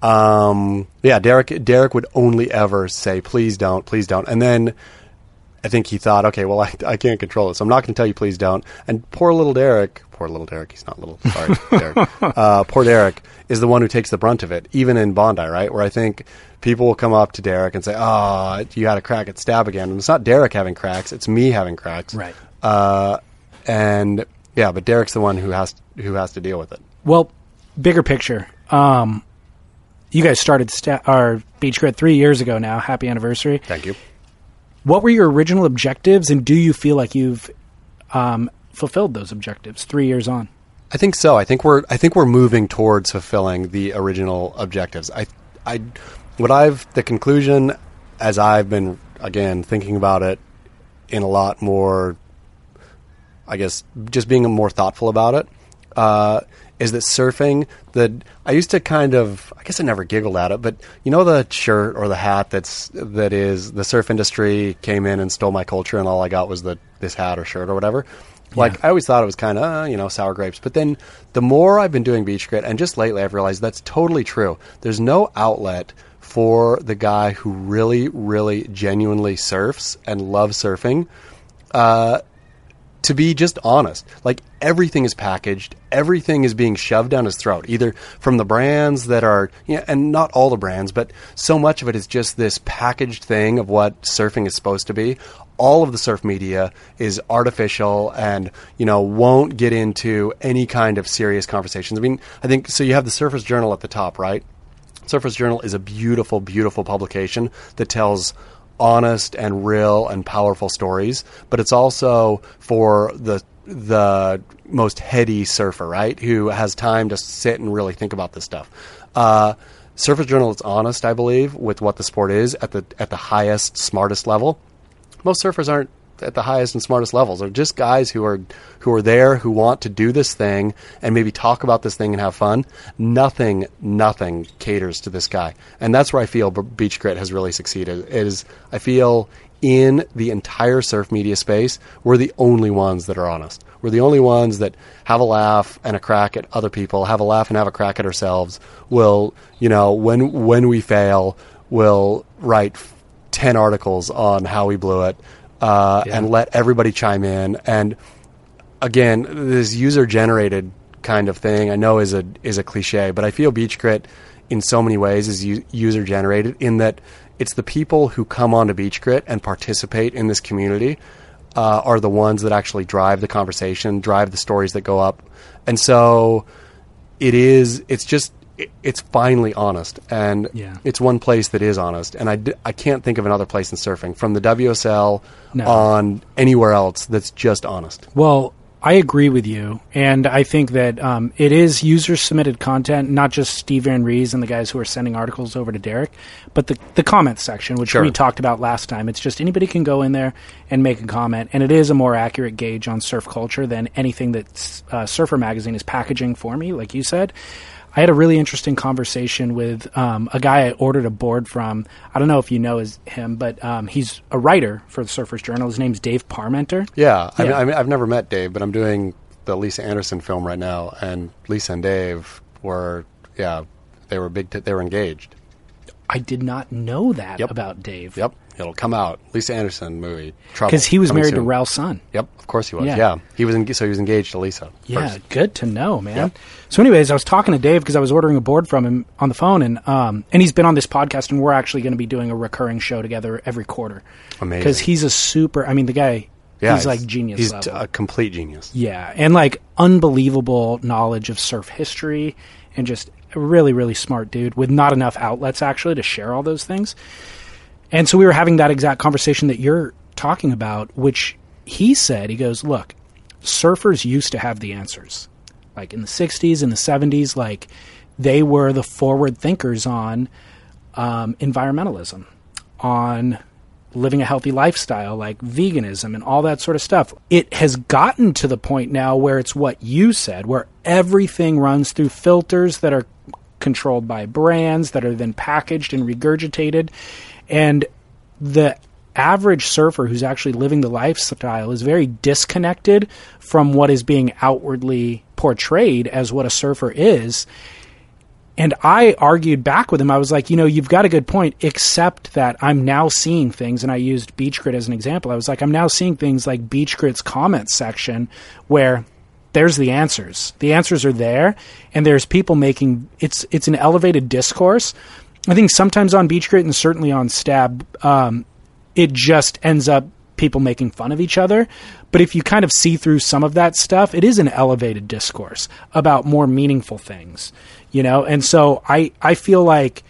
[SPEAKER 2] um, yeah, Derek Derek would only ever say, "Please don't, please don't," and then. I think he thought, okay, well, I, I can't control it, so I'm not going to tell you, please don't. And poor little Derek, poor little Derek, he's not little, sorry, Derek. Uh, poor Derek is the one who takes the brunt of it, even in Bondi, right? Where I think people will come up to Derek and say, oh, you had a crack at stab again. And it's not Derek having cracks, it's me having cracks.
[SPEAKER 1] Right.
[SPEAKER 2] Uh, and yeah, but Derek's the one who has who has to deal with it.
[SPEAKER 1] Well, bigger picture. Um, you guys started sta- our Beach Grit three years ago now. Happy anniversary.
[SPEAKER 2] Thank you.
[SPEAKER 1] What were your original objectives, and do you feel like you've um, fulfilled those objectives three years on?
[SPEAKER 2] I think so. I think we're I think we're moving towards fulfilling the original objectives. I I what I've the conclusion as I've been again thinking about it in a lot more I guess just being more thoughtful about it uh, is that surfing that I used to kind of I guess I never giggled at it, but you know the shirt or the hat that's that is the surf industry came in and stole my culture and all I got was the this hat or shirt or whatever. Like I always thought it was kind of uh, you know sour grapes, but then the more I've been doing beach grit and just lately I've realized that's totally true. There's no outlet for the guy who really really genuinely surfs and loves surfing uh, to be just honest. Like everything is packaged, everything is being shoved down his throat, either from the brands that are, you know, and not all the brands, but so much of it is just this packaged thing of what surfing is supposed to be. All of the surf media is artificial and, you know, won't get into any kind of serious conversations. I mean, I think, so you have the Surfers Journal at the top, right? Surfers Journal is a beautiful, beautiful publication that tells honest and real and powerful stories, but it's also for the the most heady surfer, right? Who has time to sit and really think about this stuff. Uh, Surfers Journal is honest, I believe, with what the sport is at the at the highest, smartest level. Most surfers aren't at the highest and smartest levels. They're just guys who are who are there who want to do this thing and maybe talk about this thing and have fun. Nothing, nothing caters to this guy, and that's where I feel Beach Grit has really succeeded. Is I feel in the entire surf media space, we're the only ones that are honest. We're the only ones that have a laugh and a crack at other people, have a laugh and have a crack at ourselves. Will you know when when we fail, we'll write ten articles on how we blew it uh, and let everybody chime in. And again, this user generated kind of thing I know is a is a cliche, but I feel Beach Grit in so many ways is u- user generated in that it's the people who come onto Beach Grit and participate in this community uh, are the ones that actually drive the conversation, drive the stories that go up, and so it is. It's just it- it's finally honest, and
[SPEAKER 1] Yeah.
[SPEAKER 2] it's one place that is honest, and I, d- I can't think of another place in surfing from the WSL
[SPEAKER 1] No.
[SPEAKER 2] on anywhere else that's just honest.
[SPEAKER 1] Well, I agree with you, and I think that um, it is user submitted content, not just Steve Van Rees and the guys who are sending articles over to Derek, but the the comments section, which
[SPEAKER 2] Sure.
[SPEAKER 1] we talked about last time. It's just anybody can go in there and make a comment, and it is a more accurate gauge on surf culture than anything that uh, Surfer Magazine is packaging for me, like you said. I had a really interesting conversation with um, a guy I ordered a board from. I don't know if you know his, him, but um, he's a writer for the Surfers Journal. His name's Dave Parmenter.
[SPEAKER 2] Yeah, I, mean,
[SPEAKER 1] Yeah.
[SPEAKER 2] I mean, I've never met Dave, but I'm doing the Lisa Andersen film right now, and Lisa and Dave were, yeah, they were big. T- they were engaged.
[SPEAKER 1] I did not know that
[SPEAKER 2] Yep.
[SPEAKER 1] about Dave.
[SPEAKER 2] Yep, it'll come out. Lisa Andersen movie.
[SPEAKER 1] Because he was married to
[SPEAKER 2] soon.
[SPEAKER 1] Ralph's son.
[SPEAKER 2] Yep, of course he was.
[SPEAKER 1] Yeah.
[SPEAKER 2] Yeah, he was. So he was engaged to Lisa.
[SPEAKER 1] Yeah,
[SPEAKER 2] first.
[SPEAKER 1] good to know, man.
[SPEAKER 2] Yep.
[SPEAKER 1] So, anyways, I was talking to Dave because I was ordering a board from him on the phone, and um, and he's been on this podcast, and we're actually going to be doing a recurring show together every quarter.
[SPEAKER 2] Amazing.
[SPEAKER 1] Because he's a super. I mean, the guy.
[SPEAKER 2] Yeah,
[SPEAKER 1] he's like genius
[SPEAKER 2] He's
[SPEAKER 1] level.
[SPEAKER 2] a complete genius.
[SPEAKER 1] Yeah, and like unbelievable knowledge of surf history and just a really, really smart dude with not enough outlets actually to share all those things. And so we were having that exact conversation that you're talking about, which he said, he goes, Look, surfers used to have the answers. Like in the 60s, in the 70s, like they were the forward thinkers on um, environmentalism, on living a healthy lifestyle, like veganism and all that sort of stuff. It has gotten to the point now where it's what you said, where everything runs through filters that are controlled by brands that are then packaged and regurgitated. And the average surfer who's actually living the lifestyle is very disconnected from what is being outwardly portrayed as what a surfer is. And I argued back with him. I was like, you know, you've got a good point, except that I'm now seeing things, and I used Beach Grit as an example. I was like, I'm now seeing things like Beach Grit's comments section where there's the answers. The answers are there, and there's people making it's it's an elevated discourse. I think sometimes on Beach Grit and certainly on Stab, um, it just ends up people making fun of each other. But if you kind of see through some of that stuff, it is an elevated discourse about more meaningful things, you know? And so I, I feel like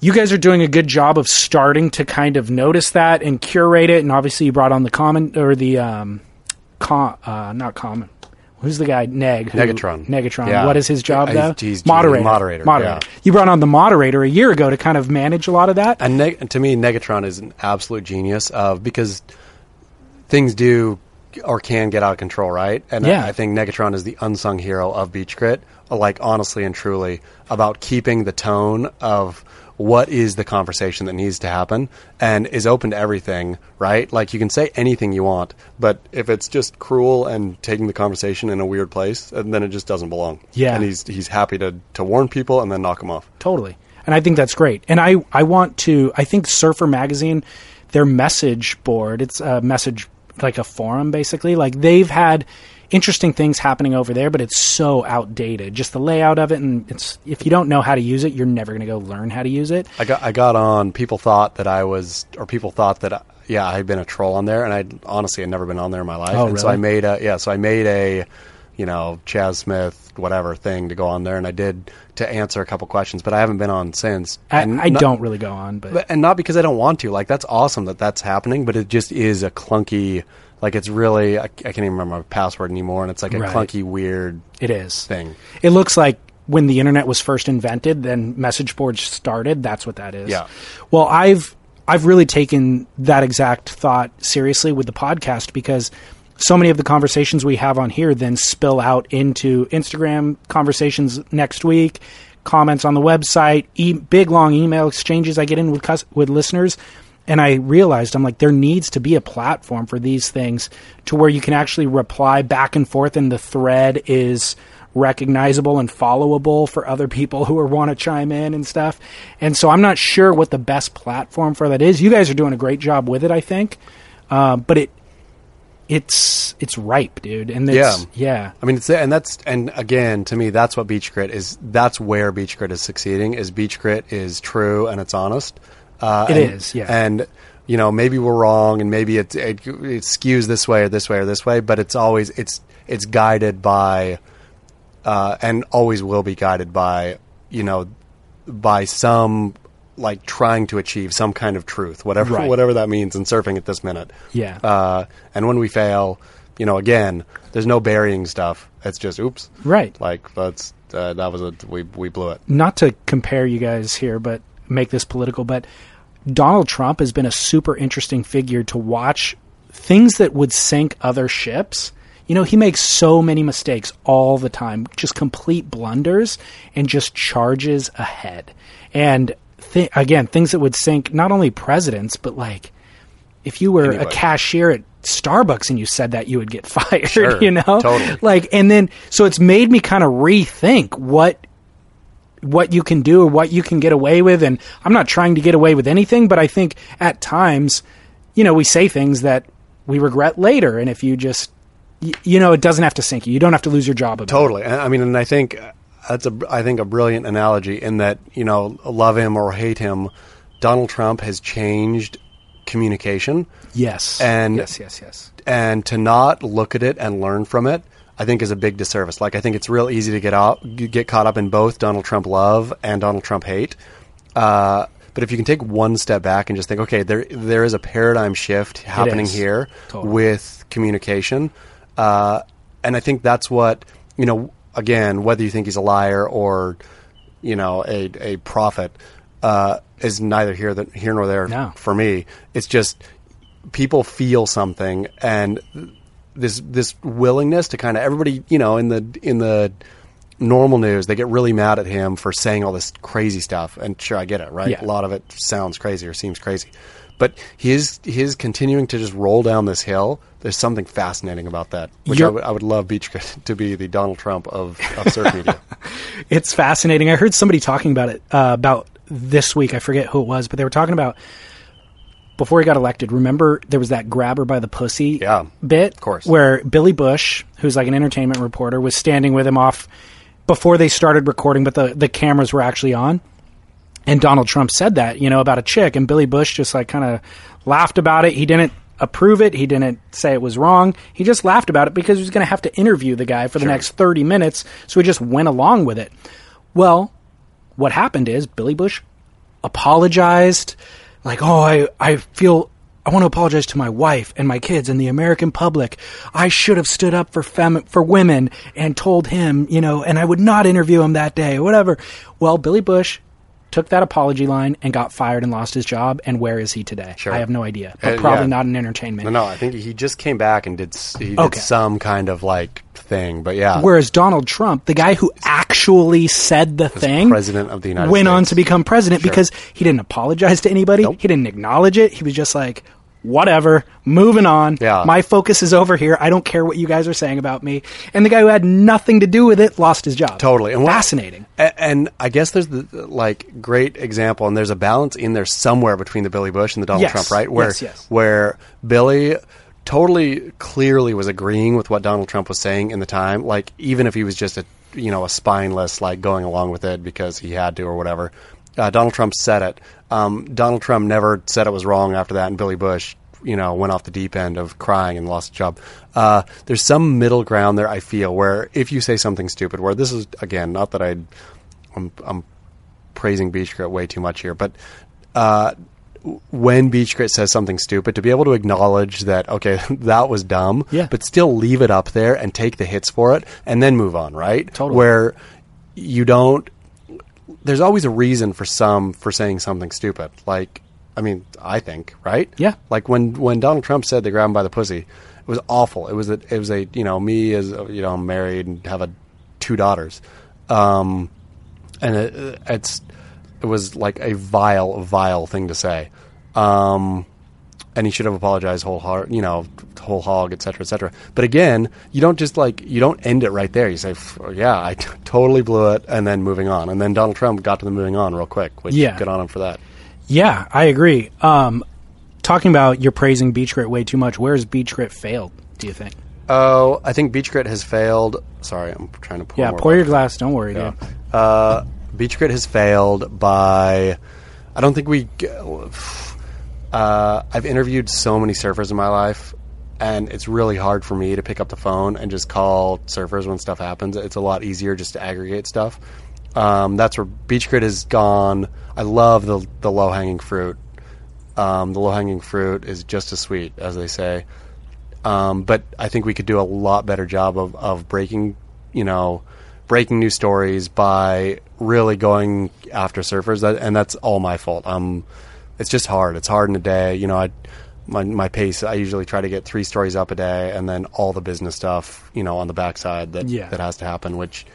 [SPEAKER 1] you guys are doing a good job of starting to kind of notice that and curate it. And obviously you brought on the common or the, um, com, uh, not common. Who's the guy? Neg. who-
[SPEAKER 2] Negatron.
[SPEAKER 1] Negatron.
[SPEAKER 2] Yeah.
[SPEAKER 1] What is his job
[SPEAKER 2] He's-
[SPEAKER 1] though?
[SPEAKER 2] he's
[SPEAKER 1] moderator.
[SPEAKER 2] moderator,
[SPEAKER 1] Moderator.
[SPEAKER 2] yeah.
[SPEAKER 1] You brought on the moderator a year ago to kind of manage a lot of that.
[SPEAKER 2] And neg- to me, Negatron is an absolute genius of because things do or can get out of control, right? And
[SPEAKER 1] Yeah.
[SPEAKER 2] I, I think Negatron is the unsung hero of Beach Grit, like honestly and truly about keeping the tone of what is the conversation that needs to happen and is open to everything, right? Like you can say anything you want, but if it's just cruel and taking the conversation in a weird place, uh, then it just doesn't belong.
[SPEAKER 1] Yeah.
[SPEAKER 2] And he's he's happy to to warn people and then knock them off.
[SPEAKER 1] Totally. And I think that's great. And I, I want to, I think Surfer Magazine, their message board, it's a message, like a forum basically. Like they've had interesting things happening over there, but it's so outdated. Just the layout of it. And it's, if you don't know how to use it, you're never going to go learn how to use it.
[SPEAKER 2] I got I got on. People thought that I was, or people thought that I, yeah, I had been a troll on there, and I honestly had never been on there in my life.
[SPEAKER 1] Oh,
[SPEAKER 2] and so I made a yeah, so I made a you know Chas Smith whatever thing to go on there, and I did to answer a couple questions, but I haven't been on since.
[SPEAKER 1] I,
[SPEAKER 2] And
[SPEAKER 1] I
[SPEAKER 2] not-
[SPEAKER 1] don't really go on, but,
[SPEAKER 2] but, and not because I don't want to. Like that's awesome that that's happening, but it just is a clunky. Like it's really I, I can't even remember my password anymore, and it's like a
[SPEAKER 1] Right.
[SPEAKER 2] clunky weird
[SPEAKER 1] it is.
[SPEAKER 2] thing.
[SPEAKER 1] It looks like when the internet was first invented, then message boards started. That's what that is.
[SPEAKER 2] Yeah.
[SPEAKER 1] Well, I've I've really taken that exact thought seriously with the podcast because so many of the conversations we have on here then spill out into Instagram conversations next week, comments on the website, e- big long email exchanges I get in with cus- with listeners. And I realized I'm like there needs to be a platform for these things to where you can actually reply back and forth and the thread is recognizable and followable for other people who want to chime in and stuff. And so I'm not sure what the best platform for that is. You guys are doing a great job with it, I think. Uh, but it it's it's ripe, dude. And it's,
[SPEAKER 2] Yeah.
[SPEAKER 1] yeah,
[SPEAKER 2] I mean, it's and that's and again to me, that's what Beach Grit is. That's where Beach Grit is succeeding. Is Beach Grit is true and it's honest. Uh,
[SPEAKER 1] It
[SPEAKER 2] and,
[SPEAKER 1] is, yeah.
[SPEAKER 2] And you know, maybe we're wrong, and maybe it, it it skews this way or this way or this way, but it's always it's it's guided by, uh, and always will be guided by you know, by some like trying to achieve some kind of truth, whatever
[SPEAKER 1] Right.
[SPEAKER 2] whatever that means in surfing at this minute.
[SPEAKER 1] Yeah.
[SPEAKER 2] Uh, and when we fail, you know, again, there's no burying stuff. It's just oops.
[SPEAKER 1] right.
[SPEAKER 2] Like that's uh, that was a we we blew it.
[SPEAKER 1] not to compare you guys here, but make this political, but Donald Trump has been a super interesting figure to watch things that would sink other ships. You know, he makes so many mistakes all the time, just complete blunders, and just charges ahead. And th- again, things that would sink not only presidents, but like if you were a cashier at Starbucks and you said that, you would get fired.
[SPEAKER 2] Sure,
[SPEAKER 1] you know,
[SPEAKER 2] totally.
[SPEAKER 1] like, and then so it's made me kind of rethink what what you can do or what you can get away with. And I'm not trying to get away with anything, but I think at times, you know, we say things that we regret later. And if you just, you know, it doesn't have to sink you. You don't have to lose your job. About it.
[SPEAKER 2] Totally. I mean, and I think uh, that's a I think a brilliant analogy in that you know love him or hate him, Donald Trump has changed communication.
[SPEAKER 1] Yes.
[SPEAKER 2] And-
[SPEAKER 1] yes, yes, yes.
[SPEAKER 2] and to not look at it and learn from it, I think is a big disservice. Like I think it's real easy to get out, get caught up in both Donald Trump love and Donald Trump hate. Uh, but if you can take one step back and just think, okay, there there is a paradigm shift happening here
[SPEAKER 1] Totally.
[SPEAKER 2] with communication, uh, and I think that's what you know. Again, whether you think he's a liar or you know a a prophet uh, is neither here than here nor there
[SPEAKER 1] No.
[SPEAKER 2] for me. It's just people feel something and this this willingness to kind of everybody you know in the in the normal news they get really mad at him for saying all this crazy stuff and sure I get it right
[SPEAKER 1] Yeah.
[SPEAKER 2] a lot of it sounds crazy or seems crazy But his his continuing to just roll down this hill. There's something fascinating about that, which I would, I would love Beach to be the Donald Trump of, of surf media.
[SPEAKER 1] It's fascinating. I heard somebody talking about it uh, about this week. I forget who it was, but they were talking about before he got elected. Remember, there was that grabber by the pussy
[SPEAKER 2] Yeah,
[SPEAKER 1] bit,
[SPEAKER 2] of course.
[SPEAKER 1] where Billy Bush, who's like an entertainment reporter, was standing with him off before they started recording, but the the cameras were actually on. And Donald Trump said that, you know, about a chick, and Billy Bush just like kind of laughed about it. He didn't approve it. He didn't say it was wrong. He just laughed about it because he was going to have to interview the guy for the next 30 minutes. So he just went along with it. Well, what happened is Billy Bush apologized, like, oh, I, I feel. I want to apologize to my wife and my kids and the American public. I should have stood up for fem- for women and told him, you know, and I would not interview him that day or whatever. Well, Billy Bush took that apology line and got fired and lost his job. And where is he today?
[SPEAKER 2] Sure.
[SPEAKER 1] I have no idea, but
[SPEAKER 2] Uh,
[SPEAKER 1] probably
[SPEAKER 2] yeah.
[SPEAKER 1] not in entertainment.
[SPEAKER 2] No, no, I think he just came back and did he did
[SPEAKER 1] Okay.
[SPEAKER 2] some kind of like thing, but yeah,
[SPEAKER 1] Whereas Donald Trump, the guy who actually said the thing,
[SPEAKER 2] president of the United
[SPEAKER 1] went on to become president because he didn't apologize to anybody.
[SPEAKER 2] Nope.
[SPEAKER 1] He didn't acknowledge it. He was just like, whatever, moving on.
[SPEAKER 2] Yeah.
[SPEAKER 1] My focus is over here. I don't care what you guys are saying about me. And the guy who had nothing to do with it lost his job.
[SPEAKER 2] Totally. And
[SPEAKER 1] Fascinating.
[SPEAKER 2] A- And I guess there's the like great example, and there's a balance in there somewhere between the Billy Bush and the Donald
[SPEAKER 1] Yes.
[SPEAKER 2] Trump, right? Where
[SPEAKER 1] Yes, yes.
[SPEAKER 2] where Billy totally clearly was agreeing with what Donald Trump was saying in the time, like even if he was just a you know a spineless like going along with it because he had to or whatever. Uh, Donald Trump said it. Um, Donald Trump never said it was wrong after that, and Billy Bush, you know, went off the deep end of crying and lost a job. Uh, there's some middle ground there. I feel where if you say something stupid, where this is again not that I, I'm, I'm praising Beach way too much here, but uh, when Beach Grit says something stupid, to be able to acknowledge that okay, that was dumb,
[SPEAKER 1] Yeah.
[SPEAKER 2] but still leave it up there and take the hits for it, and then move on, right?
[SPEAKER 1] Totally.
[SPEAKER 2] Where you don't. There's always a reason for some for saying something stupid. Like, I mean, I think, right?
[SPEAKER 1] Yeah.
[SPEAKER 2] Like when when Donald Trump said they grabbed him by the pussy, it was awful. It was a, it was a you know me as you know I'm married and have a two daughters, um, and it, it's it was like a vile vile thing to say. Um, and he should have apologized whole heart, you know, whole hog, et cetera, et cetera. But again, you don't just like you don't end it right there. You say, "Yeah, I t- totally blew it," and then moving on. And then Donald Trump got to the moving on real quick, which
[SPEAKER 1] Yeah.
[SPEAKER 2] good on him for that.
[SPEAKER 1] Yeah, I agree. Um, talking about you're praising Beach Grit way too much. Where has Beach Grit failed, do you think?
[SPEAKER 2] Oh, I think Beach Grit has failed. Sorry, I'm trying to pour
[SPEAKER 1] Yeah, pour your glass. Don't worry,
[SPEAKER 2] Yeah.
[SPEAKER 1] dude.
[SPEAKER 2] Uh, Beach Grit has failed by. I don't think we. Uh, I've interviewed so many surfers in my life, and it's really hard for me to pick up the phone and just call surfers when stuff happens. It's a lot easier just to aggregate stuff. Um, that's where Beach Grit has gone. I love the the low hanging fruit. Um, the low hanging fruit is just as sweet as they say. Um, but I think we could do a lot better job of, of breaking, you know, breaking new stories by really going after surfers. That, and that's all my fault. Um, it's just hard. It's hard in a day. You know, I, my, my pace, I usually try to get three stories up a day and then all the business stuff, you know, on the backside that,
[SPEAKER 1] Yeah.
[SPEAKER 2] that has to happen, which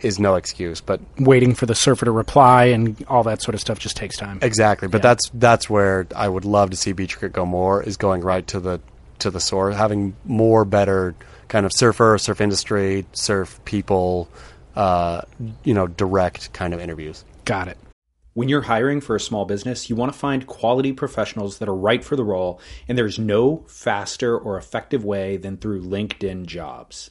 [SPEAKER 2] is no excuse. But
[SPEAKER 1] Waiting for the surfer to reply and all that sort of stuff just takes time.
[SPEAKER 2] Exactly, but
[SPEAKER 1] Yeah.
[SPEAKER 2] that's that's where I would love to see Beach Grit go more is going right to the to the source, having more better kind of surfer, surf industry, surf people, uh, you know, direct kind of interviews.
[SPEAKER 1] Got it.
[SPEAKER 3] When you're hiring for a small business, you want to find quality professionals that are right for the role, and there's no faster or effective way than through LinkedIn jobs.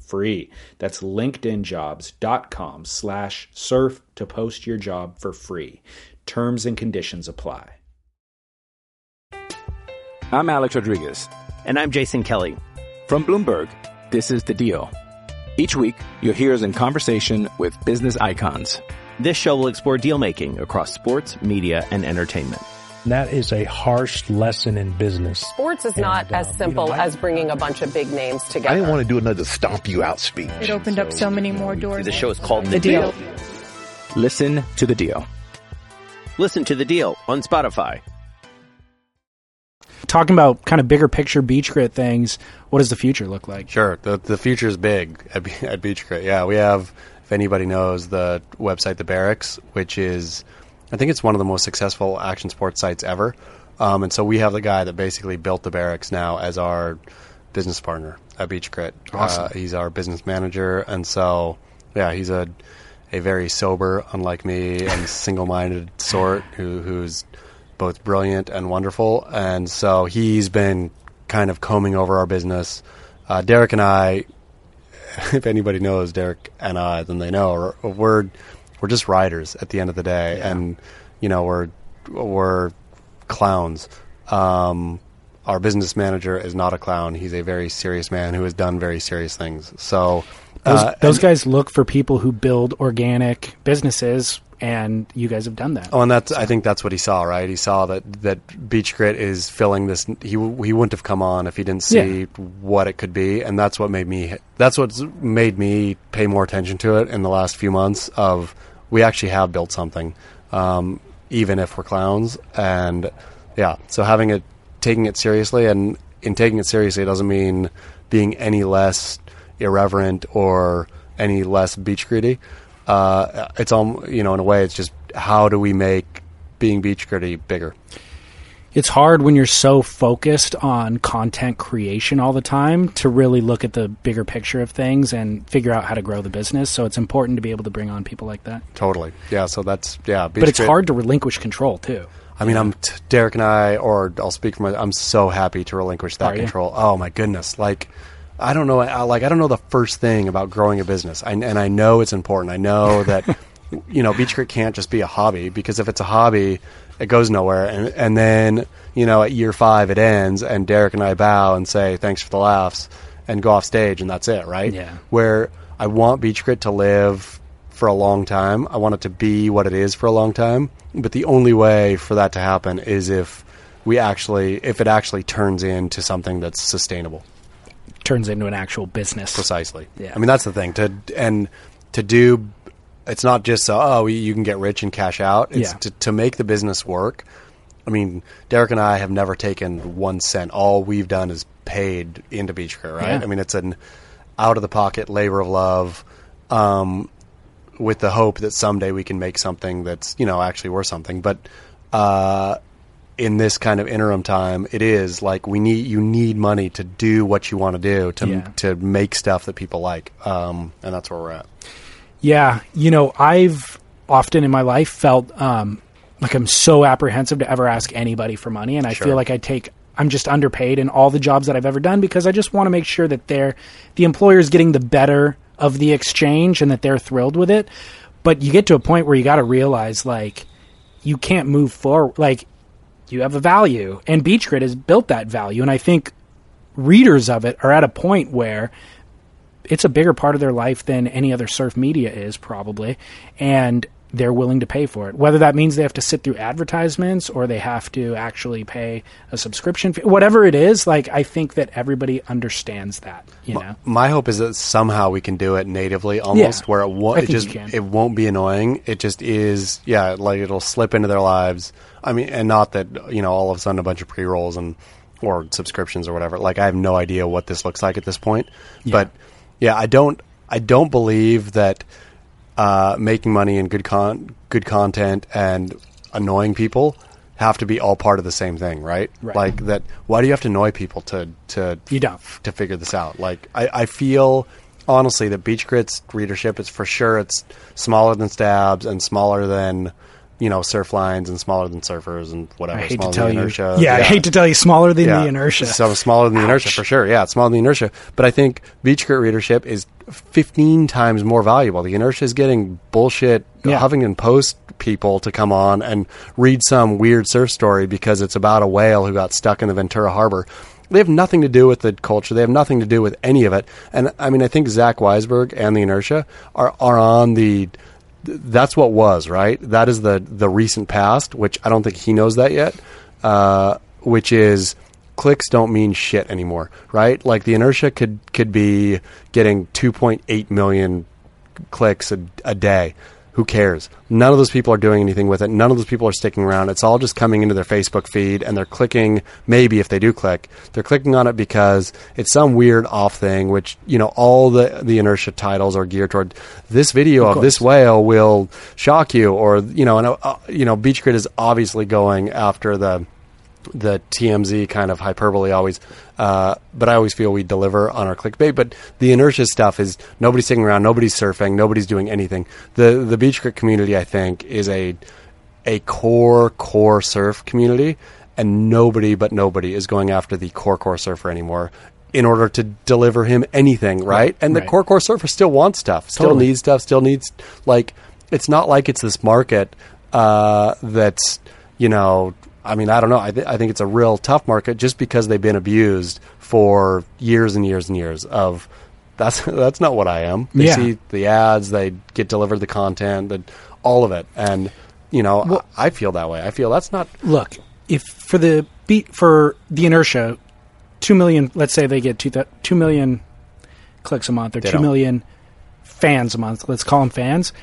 [SPEAKER 3] free that's linkedinjobs.com slash surf to post your job for free terms and conditions apply
[SPEAKER 4] I'm Alex Rodriguez.
[SPEAKER 5] And I'm Jason Kelly.
[SPEAKER 4] From Bloomberg, this is The Deal. Each week, you'll hear us in conversation with business icons.
[SPEAKER 5] This show will explore deal making across sports, media, and entertainment.
[SPEAKER 6] That is a harsh lesson in business.
[SPEAKER 7] Sports is not
[SPEAKER 6] And,
[SPEAKER 7] as
[SPEAKER 6] um,
[SPEAKER 7] simple
[SPEAKER 6] you know, I-
[SPEAKER 7] as bringing a bunch of big names together.
[SPEAKER 8] I didn't want to do another stomp you out speech.
[SPEAKER 9] It opened up so many more doors.
[SPEAKER 5] The show is called
[SPEAKER 9] The Deal.
[SPEAKER 4] Listen to The Deal.
[SPEAKER 5] Listen to the deal on Spotify.
[SPEAKER 1] Talking about kind of bigger picture beach grit things, what does the future look like?
[SPEAKER 2] Sure. The the future is big at, Be- at Beach Grit. Yeah, we have. If anybody knows the website, the Berrics, which is, I think it's one of the most successful action sports sites ever. Um, and so we have the guy that basically built the Berrics now as our business partner at Beach Grit.
[SPEAKER 1] Awesome.
[SPEAKER 2] Uh, he's our business manager, and so yeah, he's a a very sober, unlike me, and single-minded sort who who's both brilliant and wonderful. And so he's been kind of combing over our business. Uh, Derek and I, if anybody knows Derek and I, then they know we're we're, just riders at the end of the day, and you know we're we're clowns. Um, our business manager is not a clown; he's a very serious man who has done very serious things. So
[SPEAKER 1] Those,
[SPEAKER 2] uh,
[SPEAKER 1] those guys look for people who build organic businesses, and you guys have done that.
[SPEAKER 2] Oh, and that's I think that's what he saw, right? He saw that that Beach Grit is filling this. He he wouldn't have come on if he didn't see
[SPEAKER 1] Yeah.
[SPEAKER 2] what it could be, and that's what made me. That's what's made me pay more attention to it in the last few months. Of we actually have built something, um, even if we're clowns, and yeah. So having it, taking it seriously, and in taking it seriously, it doesn't mean being any less irreverent or any less beach gritty. Uh, it's all you know. In a way, it's just how do we make being beach gritty bigger?
[SPEAKER 1] It's hard when you're so focused on content creation all the time to really look at the bigger picture of things and figure out how to grow the business. So it's important to be able to bring on people like that.
[SPEAKER 2] Totally. Yeah. So that's yeah. Beach
[SPEAKER 1] but it's hard to relinquish control too.
[SPEAKER 2] I mean, I'm t- Derek and I, or I'll speak for my. I'm so happy to relinquish that
[SPEAKER 1] Are you?
[SPEAKER 2] control. Oh my goodness! Like, I don't know. I, like, I don't know the first thing about growing a business, I, and I know it's important. I know that you know, beach grit can't just be a hobby because if it's a hobby, it goes nowhere. And and then you know, at year five, it ends, and Derek and I bow and say thanks for the laughs, and go off stage, and that's it, right?
[SPEAKER 1] Yeah.
[SPEAKER 2] Where I want beach grit to live for a long time. I want it to be what it is for a long time. But the only way for that to happen is if we actually, if it actually turns into something that's sustainable.
[SPEAKER 1] Turns into an actual business.
[SPEAKER 2] Precisely.
[SPEAKER 1] Yeah.
[SPEAKER 2] I mean, that's the thing. To and to do, it's not just so, oh, you can get rich and cash out. It's
[SPEAKER 1] Yeah.
[SPEAKER 2] to, to make the business work. I mean, Derek and I have never taken one cent. All we've done is paid into Beach Grit, right?
[SPEAKER 1] Yeah.
[SPEAKER 2] I mean, it's an out of the pocket labor of love, um, with the hope that someday we can make something that's you know actually worth something. But uh, in this kind of interim time, it is like we need you need money to do what you want to do to
[SPEAKER 1] Yeah.
[SPEAKER 2] to make stuff that people like, um, and that's where we're at.
[SPEAKER 1] Yeah, you know, I've often in my life felt um, like I'm so apprehensive to ever ask anybody for money, and I
[SPEAKER 2] Sure.
[SPEAKER 1] feel like I take I'm just underpaid in all the jobs that I've ever done because I just want to make sure that they're the employer is getting the better of the exchange and that they're thrilled with it. But you get to a point where you got to realize like you can't move forward. Like you have a value, and Beach Grit has built that value, and I think readers of it are at a point where it's a bigger part of their life than any other surf media is probably and they're willing to pay for it whether that means they have to sit through advertisements or they have to actually pay a subscription fee whatever it is like i think that everybody understands that you know
[SPEAKER 2] My hope is that somehow we can do it natively, almost
[SPEAKER 1] Yeah.
[SPEAKER 2] where it won't. It just it won't be annoying. It just is. Yeah, like it'll slip into their lives. I mean, and not that you know all of a sudden a bunch of pre rolls and or subscriptions or whatever. Like I have no idea what this looks like at this point. But yeah, I don't. I don't believe that uh, making money and good con good content and annoying people have to be all part of the same thing, right?
[SPEAKER 1] Right.
[SPEAKER 2] Like that. Why do you have to annoy people to to
[SPEAKER 1] You don't.
[SPEAKER 2] to figure this out? Like I, I feel honestly that Beach Grit's readership is for sure it's smaller than Stabs and smaller than you know surf lines and smaller than surfers and whatever.
[SPEAKER 1] I hate to tell
[SPEAKER 2] than
[SPEAKER 1] you.
[SPEAKER 2] inertia.
[SPEAKER 1] Yeah, I hate to tell you, smaller than
[SPEAKER 2] Yeah.
[SPEAKER 1] the inertia.
[SPEAKER 2] So smaller than the inertia for sure. Yeah, it's smaller than the inertia. But I think Beach Grit readership is 15 times more valuable. The inertia is getting bullshit
[SPEAKER 1] Yeah.
[SPEAKER 2] Huffington Post people to come on and read some weird surf story because it's about a whale who got stuck in the Ventura Harbor. They have nothing to do with the culture. They have nothing to do with any of it. And I mean, I think Zach Weisberg and the inertia are, are on the that's what was right. That is the the recent past, which I don't think he knows that yet. Uh, which is clicks don't mean shit anymore, right? Like the inertia could could be getting 2.8 million clicks a, a day. Who cares? None of those people are doing anything with it. None of those people are sticking around. It's all just coming into their Facebook feed and they're clicking, maybe if they do click, they're clicking on it because it's some weird off thing, which, you know, all the, the inertia titles are geared toward this video of, this whale will shock you or, you know, and, uh, you know, Beach Grit is obviously going after the, the TMZ kind of hyperbole always, uh, but I always feel we deliver on our clickbait. But the inertia stuff is nobody's sitting around, nobody's surfing, nobody's doing anything. The the beach grit community, I think, is a a core core surf community, and nobody but nobody is going after the core core surfer anymore. In order to deliver him anything, right? And the
[SPEAKER 1] right.
[SPEAKER 2] core core surfer still wants stuff, still
[SPEAKER 1] Totally.
[SPEAKER 2] needs stuff, still needs like. It's not like it's this market uh, that's you know I mean, I don't know. I, th- I think it's a real tough market just because they've been abused for years and years and years. Of that's that's not what I am. They
[SPEAKER 1] Yeah.
[SPEAKER 2] see the ads, they get delivered the content, the, all of it, and you know, I, I feel that way. I feel that's not
[SPEAKER 1] Look, if for the beat for the inertia, two million. Let's say they get two two million clicks a month or two
[SPEAKER 2] don't.
[SPEAKER 1] million fans a month. Let's call them fans.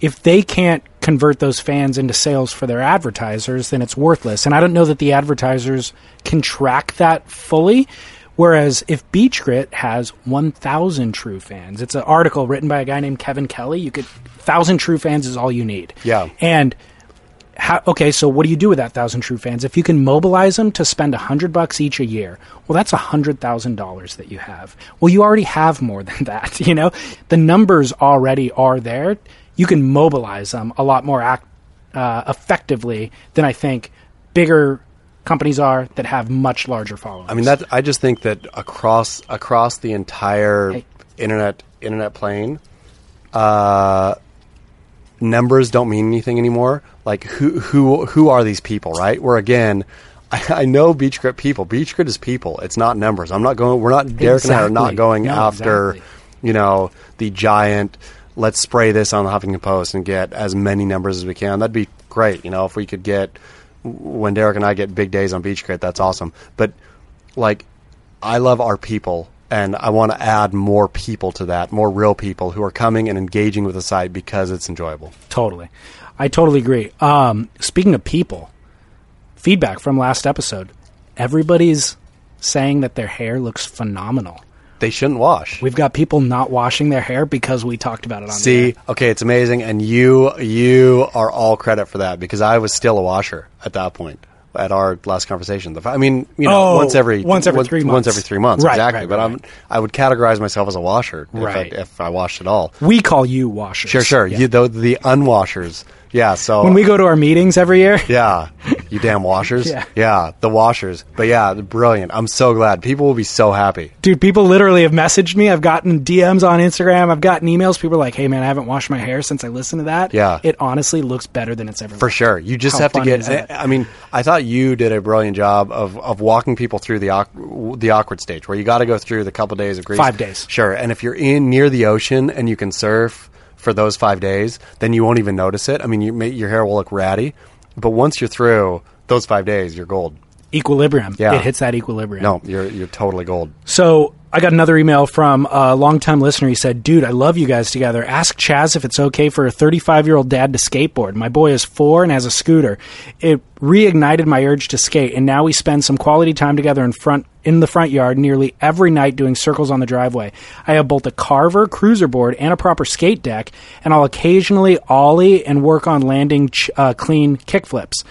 [SPEAKER 1] If they can't convert those fans into sales for their advertisers, then it's worthless. And I don't know that the advertisers can track that fully. Whereas if Beach Grit has 1,000 true fans, it's an article written by a guy named Kevin Kelly. You could 1,000 true fans is all you need.
[SPEAKER 2] Yeah.
[SPEAKER 1] And how, okay, so what do you do with that thousand true fans? If you can mobilize them to spend a hundred bucks each a year, well, that's a hundred thousand dollars that you have. Well, you already have more than that. You know, the numbers already are there. You can mobilize them a lot more act, uh, effectively than I think bigger companies are that have much larger followings.
[SPEAKER 2] I mean, that I just think that across across the entire
[SPEAKER 1] Hey.
[SPEAKER 2] internet internet plane, uh, numbers don't mean anything anymore. Like who who who are these people, right? Where again, I, I know Beach Grit people. Beach Grit is people. It's not numbers. I'm not going. We're not. Derek and I are not going
[SPEAKER 1] No,
[SPEAKER 2] after,
[SPEAKER 1] exactly.
[SPEAKER 2] you know, the giant. Let's spray this on the Huffington Post and get as many numbers as we can. That'd be great. You know, if we could get when Derek and I get big days on Beach Grit, that's awesome. But like I love our people and I want to add more people to that, more real people who are coming and engaging with the site because it's enjoyable.
[SPEAKER 1] Totally. I totally agree. Um, speaking of people, feedback from last episode. Everybody's saying that their hair looks phenomenal.
[SPEAKER 2] They shouldn't wash.
[SPEAKER 1] We've got people not washing their hair because we talked about it on the
[SPEAKER 2] See,
[SPEAKER 1] air.
[SPEAKER 2] okay, it's amazing, and you you are all credit for that because I was still a washer at that point at our last conversation. I mean, you know,
[SPEAKER 1] Oh,
[SPEAKER 2] once every
[SPEAKER 1] once every three
[SPEAKER 2] Once
[SPEAKER 1] months.
[SPEAKER 2] every three months,
[SPEAKER 1] Right,
[SPEAKER 2] exactly.
[SPEAKER 1] right,
[SPEAKER 2] but
[SPEAKER 1] right,
[SPEAKER 2] I'm I would categorize myself as a washer if,
[SPEAKER 1] Right.
[SPEAKER 2] I, if I washed at all.
[SPEAKER 1] We call you washers.
[SPEAKER 2] Sure, sure.
[SPEAKER 1] Yeah.
[SPEAKER 2] You the, the unwashers. Yeah. So
[SPEAKER 1] when we go to our meetings every year,
[SPEAKER 2] Yeah. You damn washers.
[SPEAKER 1] Yeah.
[SPEAKER 2] the washers. But yeah, brilliant. I'm so glad. People will be so happy.
[SPEAKER 1] dude, people literally have messaged me. I've gotten DMs on Instagram. I've gotten emails. People are like, "Hey, man, I haven't washed my hair since I listened to that.
[SPEAKER 2] Yeah.
[SPEAKER 1] it honestly looks better than it's ever
[SPEAKER 2] For
[SPEAKER 1] looked."
[SPEAKER 2] sure. You just
[SPEAKER 1] How
[SPEAKER 2] have to get? I, I mean, I thought you did a brilliant job of of walking people through the awk- the awkward stage where you got to go through the couple days of grease.
[SPEAKER 1] Five days.
[SPEAKER 2] Sure. And if you're in near the ocean and you can surf for those 5 days, then you won't even notice it. I mean, you may, your hair will look ratty, but once you're through those 5 days, you're gold.
[SPEAKER 1] Equilibrium.
[SPEAKER 2] Yeah.
[SPEAKER 1] It hits that equilibrium.
[SPEAKER 2] No, you're you're totally gold.
[SPEAKER 1] So I got another email from a longtime listener. He said, Dude, I love you guys together. Ask Chas if it's okay for a 35 year old dad to skateboard. My boy is four and has a scooter. It reignited my urge to skate, and now we spend some quality time together in front in the front yard nearly every night doing circles on the driveway. I have both a carver cruiser board and a proper skate deck, and I'll occasionally ollie and work on landing ch- uh, clean kickflips.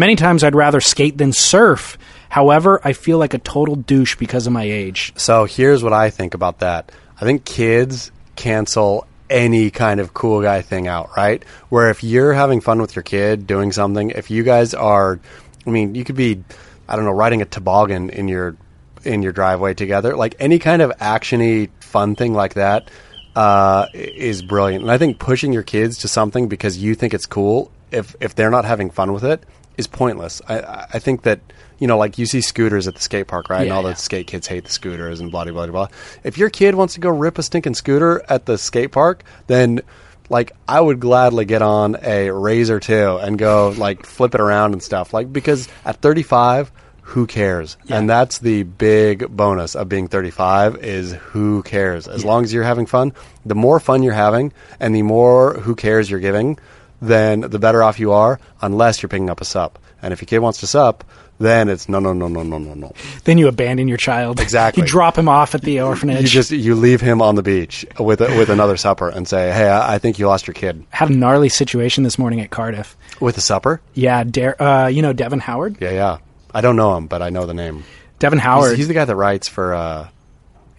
[SPEAKER 1] Many times I'd rather skate than surf. However, I feel like a total douche because of my age.
[SPEAKER 2] So here's what I think about that. I think kids cancel any kind of cool guy thing out, right? Where if you're having fun with your kid doing something, if you guys are, I mean, you could be, I don't know, riding a toboggan in your in your driveway together, like any kind of actiony fun thing like that uh, is brilliant. And I think pushing your kids to something because you think it's cool, if if they're not having fun with it, is pointless. I I think that you know, like you see scooters at the skate park, right? and all
[SPEAKER 1] Yeah.
[SPEAKER 2] the skate kids hate the scooters and blah blah blah blah. If your kid wants to go rip a stinking scooter at the skate park, then like I would gladly get on a Razor too and go like flip it around and stuff. Like because at 35, who cares? And that's the big bonus of being 35 is who cares? As long as you're having fun, the more fun you're having and the more who cares you're giving, then the better off you are unless you're picking up a sup. And if your kid wants to sup, then it's no no no no no no no.
[SPEAKER 1] Then you abandon your child.
[SPEAKER 2] Exactly.
[SPEAKER 1] You drop him off at the orphanage.
[SPEAKER 2] You just you leave him on the beach with a, with another supper and say, "Hey, I, I think you lost your kid."
[SPEAKER 1] had a gnarly situation this morning at Cardiff.
[SPEAKER 2] With a supper?
[SPEAKER 1] Yeah, Dar- uh, you know Devin Howard.
[SPEAKER 2] Yeah, yeah. I don't know him, but I know the name.
[SPEAKER 1] Devin
[SPEAKER 2] He's,
[SPEAKER 1] Howard.
[SPEAKER 2] he's the guy that writes for. uh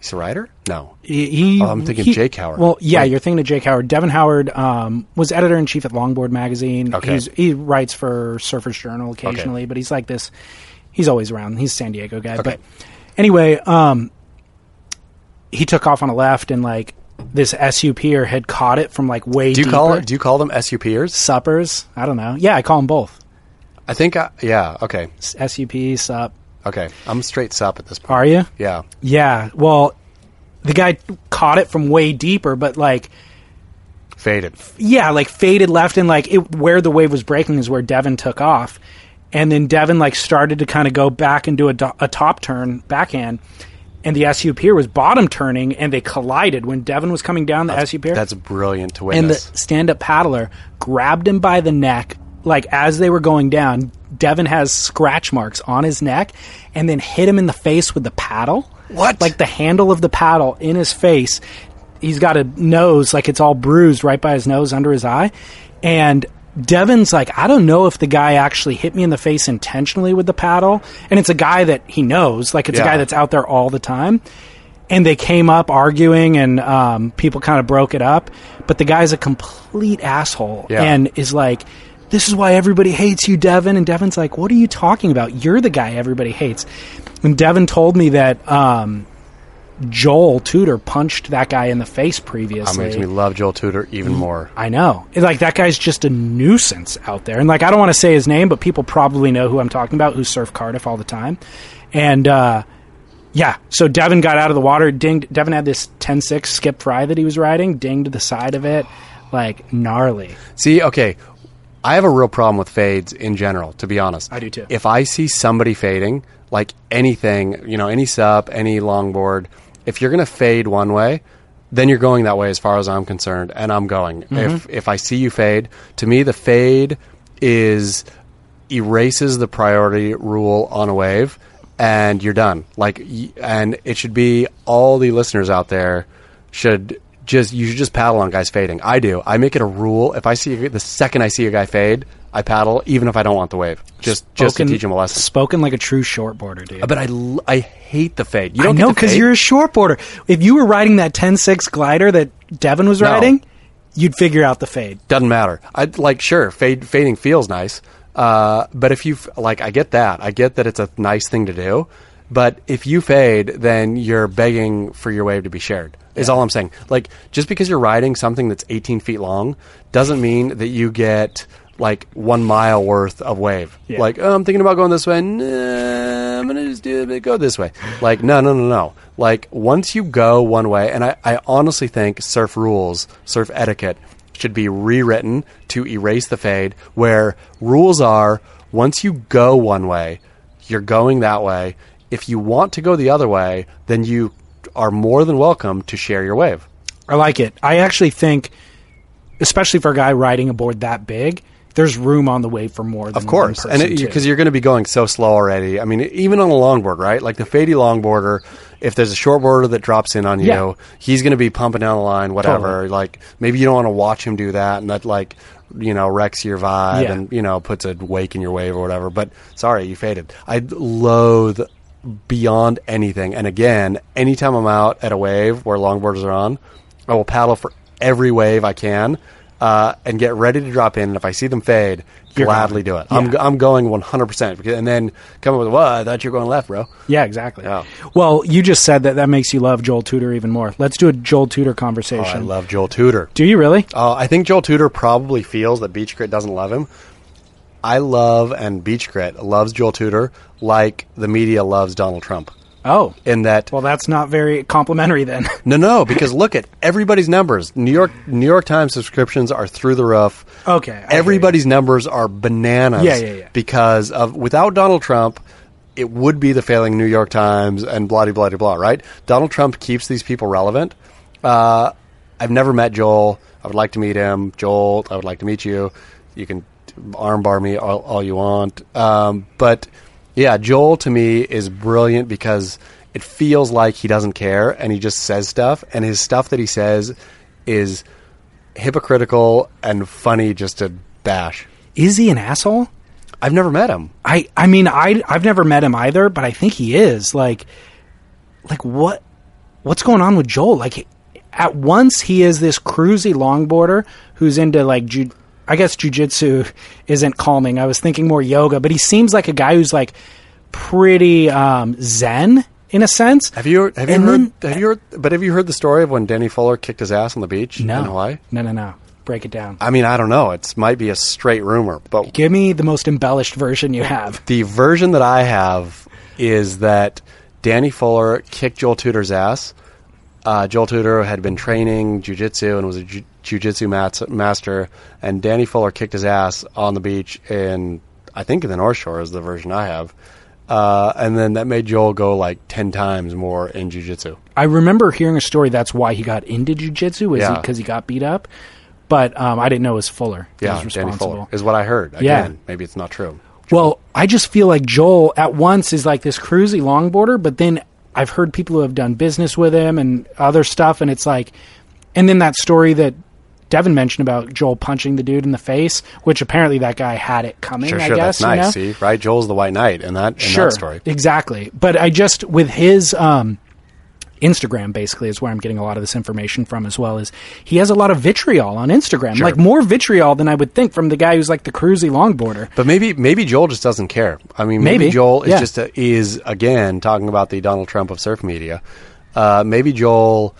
[SPEAKER 2] He's a writer? No.
[SPEAKER 1] He, he-
[SPEAKER 2] Oh, I'm thinking
[SPEAKER 1] he-
[SPEAKER 2] Jake Howard.
[SPEAKER 1] Well, yeah,
[SPEAKER 2] Wait.
[SPEAKER 1] you're thinking of Jake Howard. Devin Howard um, was editor in chief at Longboard magazine.
[SPEAKER 2] Okay.
[SPEAKER 1] He's, he writes for Surfers Journal occasionally, but he's like this. He's always around. He's a San Diego guy.
[SPEAKER 2] Okay.
[SPEAKER 1] But anyway, um, he took off on a left and like this SUPer had caught it from like way
[SPEAKER 2] Do you
[SPEAKER 1] deeper.
[SPEAKER 2] call do you call them SUPers?
[SPEAKER 1] suppers? I don't know. Yeah, I call them both.
[SPEAKER 2] I think. I, yeah. Okay.
[SPEAKER 1] SUP, sup.
[SPEAKER 2] Okay. I'm straight sup at this point.
[SPEAKER 1] Are you?
[SPEAKER 2] Yeah.
[SPEAKER 1] Yeah. Well, the guy caught it from way deeper, but like
[SPEAKER 2] Faded.
[SPEAKER 1] yeah, like faded left and like it, where the wave was breaking is where Devin took off, and then Devin like started to kind of go back and do a, do- a top turn backhand, and the SUPer was bottom turning and they collided when Devin was coming down the SUPer,
[SPEAKER 2] That's brilliant to
[SPEAKER 1] and the stand up paddler grabbed him by the neck like as they were going down. Devin has scratch marks on his neck, and then hit him in the face with the paddle.
[SPEAKER 2] What?
[SPEAKER 1] Like the handle of the paddle in his face. He's got a nose like it's all bruised right by his nose under his eye, and Devin's like, I don't know if the guy actually hit me in the face intentionally with the paddle, and it's a guy that he knows, like it's a guy that's out there all the time. And they came up arguing, and um, people kind of broke it up. But the guy's a complete asshole,
[SPEAKER 2] Yeah.
[SPEAKER 1] and is like, "This is why everybody hates you, Devin." And Devin's like, "What are you talking about? You're the guy everybody hates." And Devin told me that um, Joel Tudor punched that guy in the face
[SPEAKER 2] That
[SPEAKER 1] previously.
[SPEAKER 2] makes me love Joel Tudor
[SPEAKER 1] Mm.
[SPEAKER 2] even more.
[SPEAKER 1] I know. Like that guy's just a nuisance out there. And like I don't want to say his name, but people probably know who I'm talking about who surf Cardiff all the time. And uh yeah, so Devin got out of the water, dinged Devin had this 10-6 Skip Frye that he was riding, dinged the side of it, like gnarly.
[SPEAKER 2] See, okay, I have a real problem with fades in general, to be honest.
[SPEAKER 1] I do too.
[SPEAKER 2] If I see somebody fading, like anything, you know, any sup, any longboard, if you're going to fade one way, then you're going that way as far as I'm concerned, and I'm going.
[SPEAKER 1] Mm-hmm.
[SPEAKER 2] If if I see you fade, to me the fade is erases the priority rule on a wave and you're done. Like and it should be all the listeners out there should just you should just paddle on guys fading. I do. I make it a rule. If I see the second I see a guy fade, I paddle even if I don't want the wave. Just just to teach him a lesson.
[SPEAKER 1] Spoken like a true shortboarder, dude.
[SPEAKER 2] But I, I hate the fade. You don't
[SPEAKER 1] know because you're a shortboarder. If you were riding that 10-6 glider that Devin was
[SPEAKER 2] No.
[SPEAKER 1] riding, you'd figure out the fade.
[SPEAKER 2] doesn't matter. I like sure fade fading feels nice, uh, but if you like, I get that. I get that it's a nice thing to do. But if you fade, then you're begging for your wave to be shared. Is all I'm saying. Like just because you're riding something that's 18 feet long doesn't mean that you get like one mile worth of wave.
[SPEAKER 1] Yeah.
[SPEAKER 2] Like oh, I'm thinking about going this way. Nah, I'm gonna just do it. Go this way. Like no, no, no, no. Like once you go one way, and I, I honestly think surf rules, surf etiquette should be rewritten to erase the fade. Where rules are once you go one way, You're going that way. If you want to go the other way, then you are more than welcome to share your wave.
[SPEAKER 1] I like it. I actually think, especially for a guy riding a board that big, there's room on the wave for more than
[SPEAKER 2] Of course, and because you're going to be going so slow already. I mean, even on a longboard, right? Like the Fady longboarder, if there's a shortboarder that drops in on you,
[SPEAKER 1] Yeah.
[SPEAKER 2] he's going to be pumping down the line, whatever.
[SPEAKER 1] Totally.
[SPEAKER 2] Like maybe you don't want to watch him do that, and that like you know wrecks your vibe
[SPEAKER 1] Yeah.
[SPEAKER 2] and you know puts a wake in your wave or whatever. But sorry, you faded. I loathe beyond anything. And again, anytime I'm out at a wave where longboarders are on, I will paddle for every wave I can. Uh, and get ready to drop in, and if I see them fade,
[SPEAKER 1] You're
[SPEAKER 2] gladly
[SPEAKER 1] going.
[SPEAKER 2] do it. I'm, I'm going 100%. And then come up with, well, I thought you were going left, bro.
[SPEAKER 1] yeah, exactly.
[SPEAKER 2] Yeah.
[SPEAKER 1] Well, you just said that that makes you love Joel Tudor even more. Let's do a Joel Tudor
[SPEAKER 2] Oh, I love Joel Tudor.
[SPEAKER 1] do you really?
[SPEAKER 2] Uh, I think Joel Tudor probably feels that Beach Grit doesn't love him. I love and Beach Grit loves Joel Tudor like the media loves Donald Trump.
[SPEAKER 1] Oh,
[SPEAKER 2] In that,
[SPEAKER 1] well, that's not very complimentary then.
[SPEAKER 2] no, no, because look at everybody's numbers. New York, New York Times subscriptions are through the roof.
[SPEAKER 1] Okay, I
[SPEAKER 2] everybody's numbers are bananas.
[SPEAKER 1] Yeah, yeah, yeah.
[SPEAKER 2] Because of without Donald Trump, it would be the failing New York Times and blah blah blah blah. Right? Donald Trump keeps these people relevant. Uh, I've never met Joel. I would like to meet him. Joel, I would like to meet you. You can armbar me all, all you want. Um, but yeah, Joel to me is brilliant because it feels like he doesn't care and he just says stuff, and his stuff that he says is hypocritical and funny just to bash.
[SPEAKER 1] Is he an asshole?
[SPEAKER 2] I've never met him.
[SPEAKER 1] I I mean I I've never met him either, but I think he is. Like like what what's going on with Joel? Like at once he is this cruisy longboarder who's into like ju- I guess jujitsu isn't calming. I was thinking more yoga, but he seems like a guy who's like pretty um, zen in a sense.
[SPEAKER 2] Have you have you
[SPEAKER 1] And
[SPEAKER 2] heard
[SPEAKER 1] then-
[SPEAKER 2] have you heard but have you heard the story of when Danny Fuller kicked his ass on the beach
[SPEAKER 1] No,
[SPEAKER 2] in Hawaii?
[SPEAKER 1] no, no, no. Break it down.
[SPEAKER 2] I mean, I don't know. It might be a straight rumor, but
[SPEAKER 1] Give me the most embellished version you have.
[SPEAKER 2] the version that I have is that Danny Fuller kicked Joel Tudor's ass. Uh, Joel Tudor had been training jujitsu and was a ju- jujitsu mat- master, and Danny Fuller kicked his ass on the beach in, I think, in the North Shore is the version I have. Uh, and then that made Joel go like 10 times more in jujitsu.
[SPEAKER 1] I remember hearing a story that's why he got into jujitsu, is
[SPEAKER 2] Yeah.
[SPEAKER 1] because he got beat up. But um, I didn't know it was Fuller.
[SPEAKER 2] Yeah,
[SPEAKER 1] was
[SPEAKER 2] Danny. Fuller is what I heard.
[SPEAKER 1] Yeah.
[SPEAKER 2] Maybe it's not true.
[SPEAKER 1] Well, I just feel like Joel at once is like this cruisy longboarder, but then I've heard people who have done business with him and other stuff, and it's like, and then that story that Devin mentioned about Joel punching the dude in the face, which apparently that guy had it coming.
[SPEAKER 2] Sure,
[SPEAKER 1] I guess
[SPEAKER 2] that's nice.
[SPEAKER 1] you know?
[SPEAKER 2] See, right? Joel's the white knight in that in
[SPEAKER 1] sure,
[SPEAKER 2] that story.
[SPEAKER 1] exactly. But I just with his um, Instagram basically is where I'm getting a lot of this information from as well. Is he has a lot of vitriol on Instagram,
[SPEAKER 2] Sure.
[SPEAKER 1] like more vitriol than I would think from the guy who's like the cruisy longboarder.
[SPEAKER 2] But maybe maybe Joel just doesn't care. I mean, maybe,
[SPEAKER 1] Maybe,
[SPEAKER 2] Joel is
[SPEAKER 1] yeah.
[SPEAKER 2] just a, is again talking about the Donald Trump of surf media. Uh, maybe Joel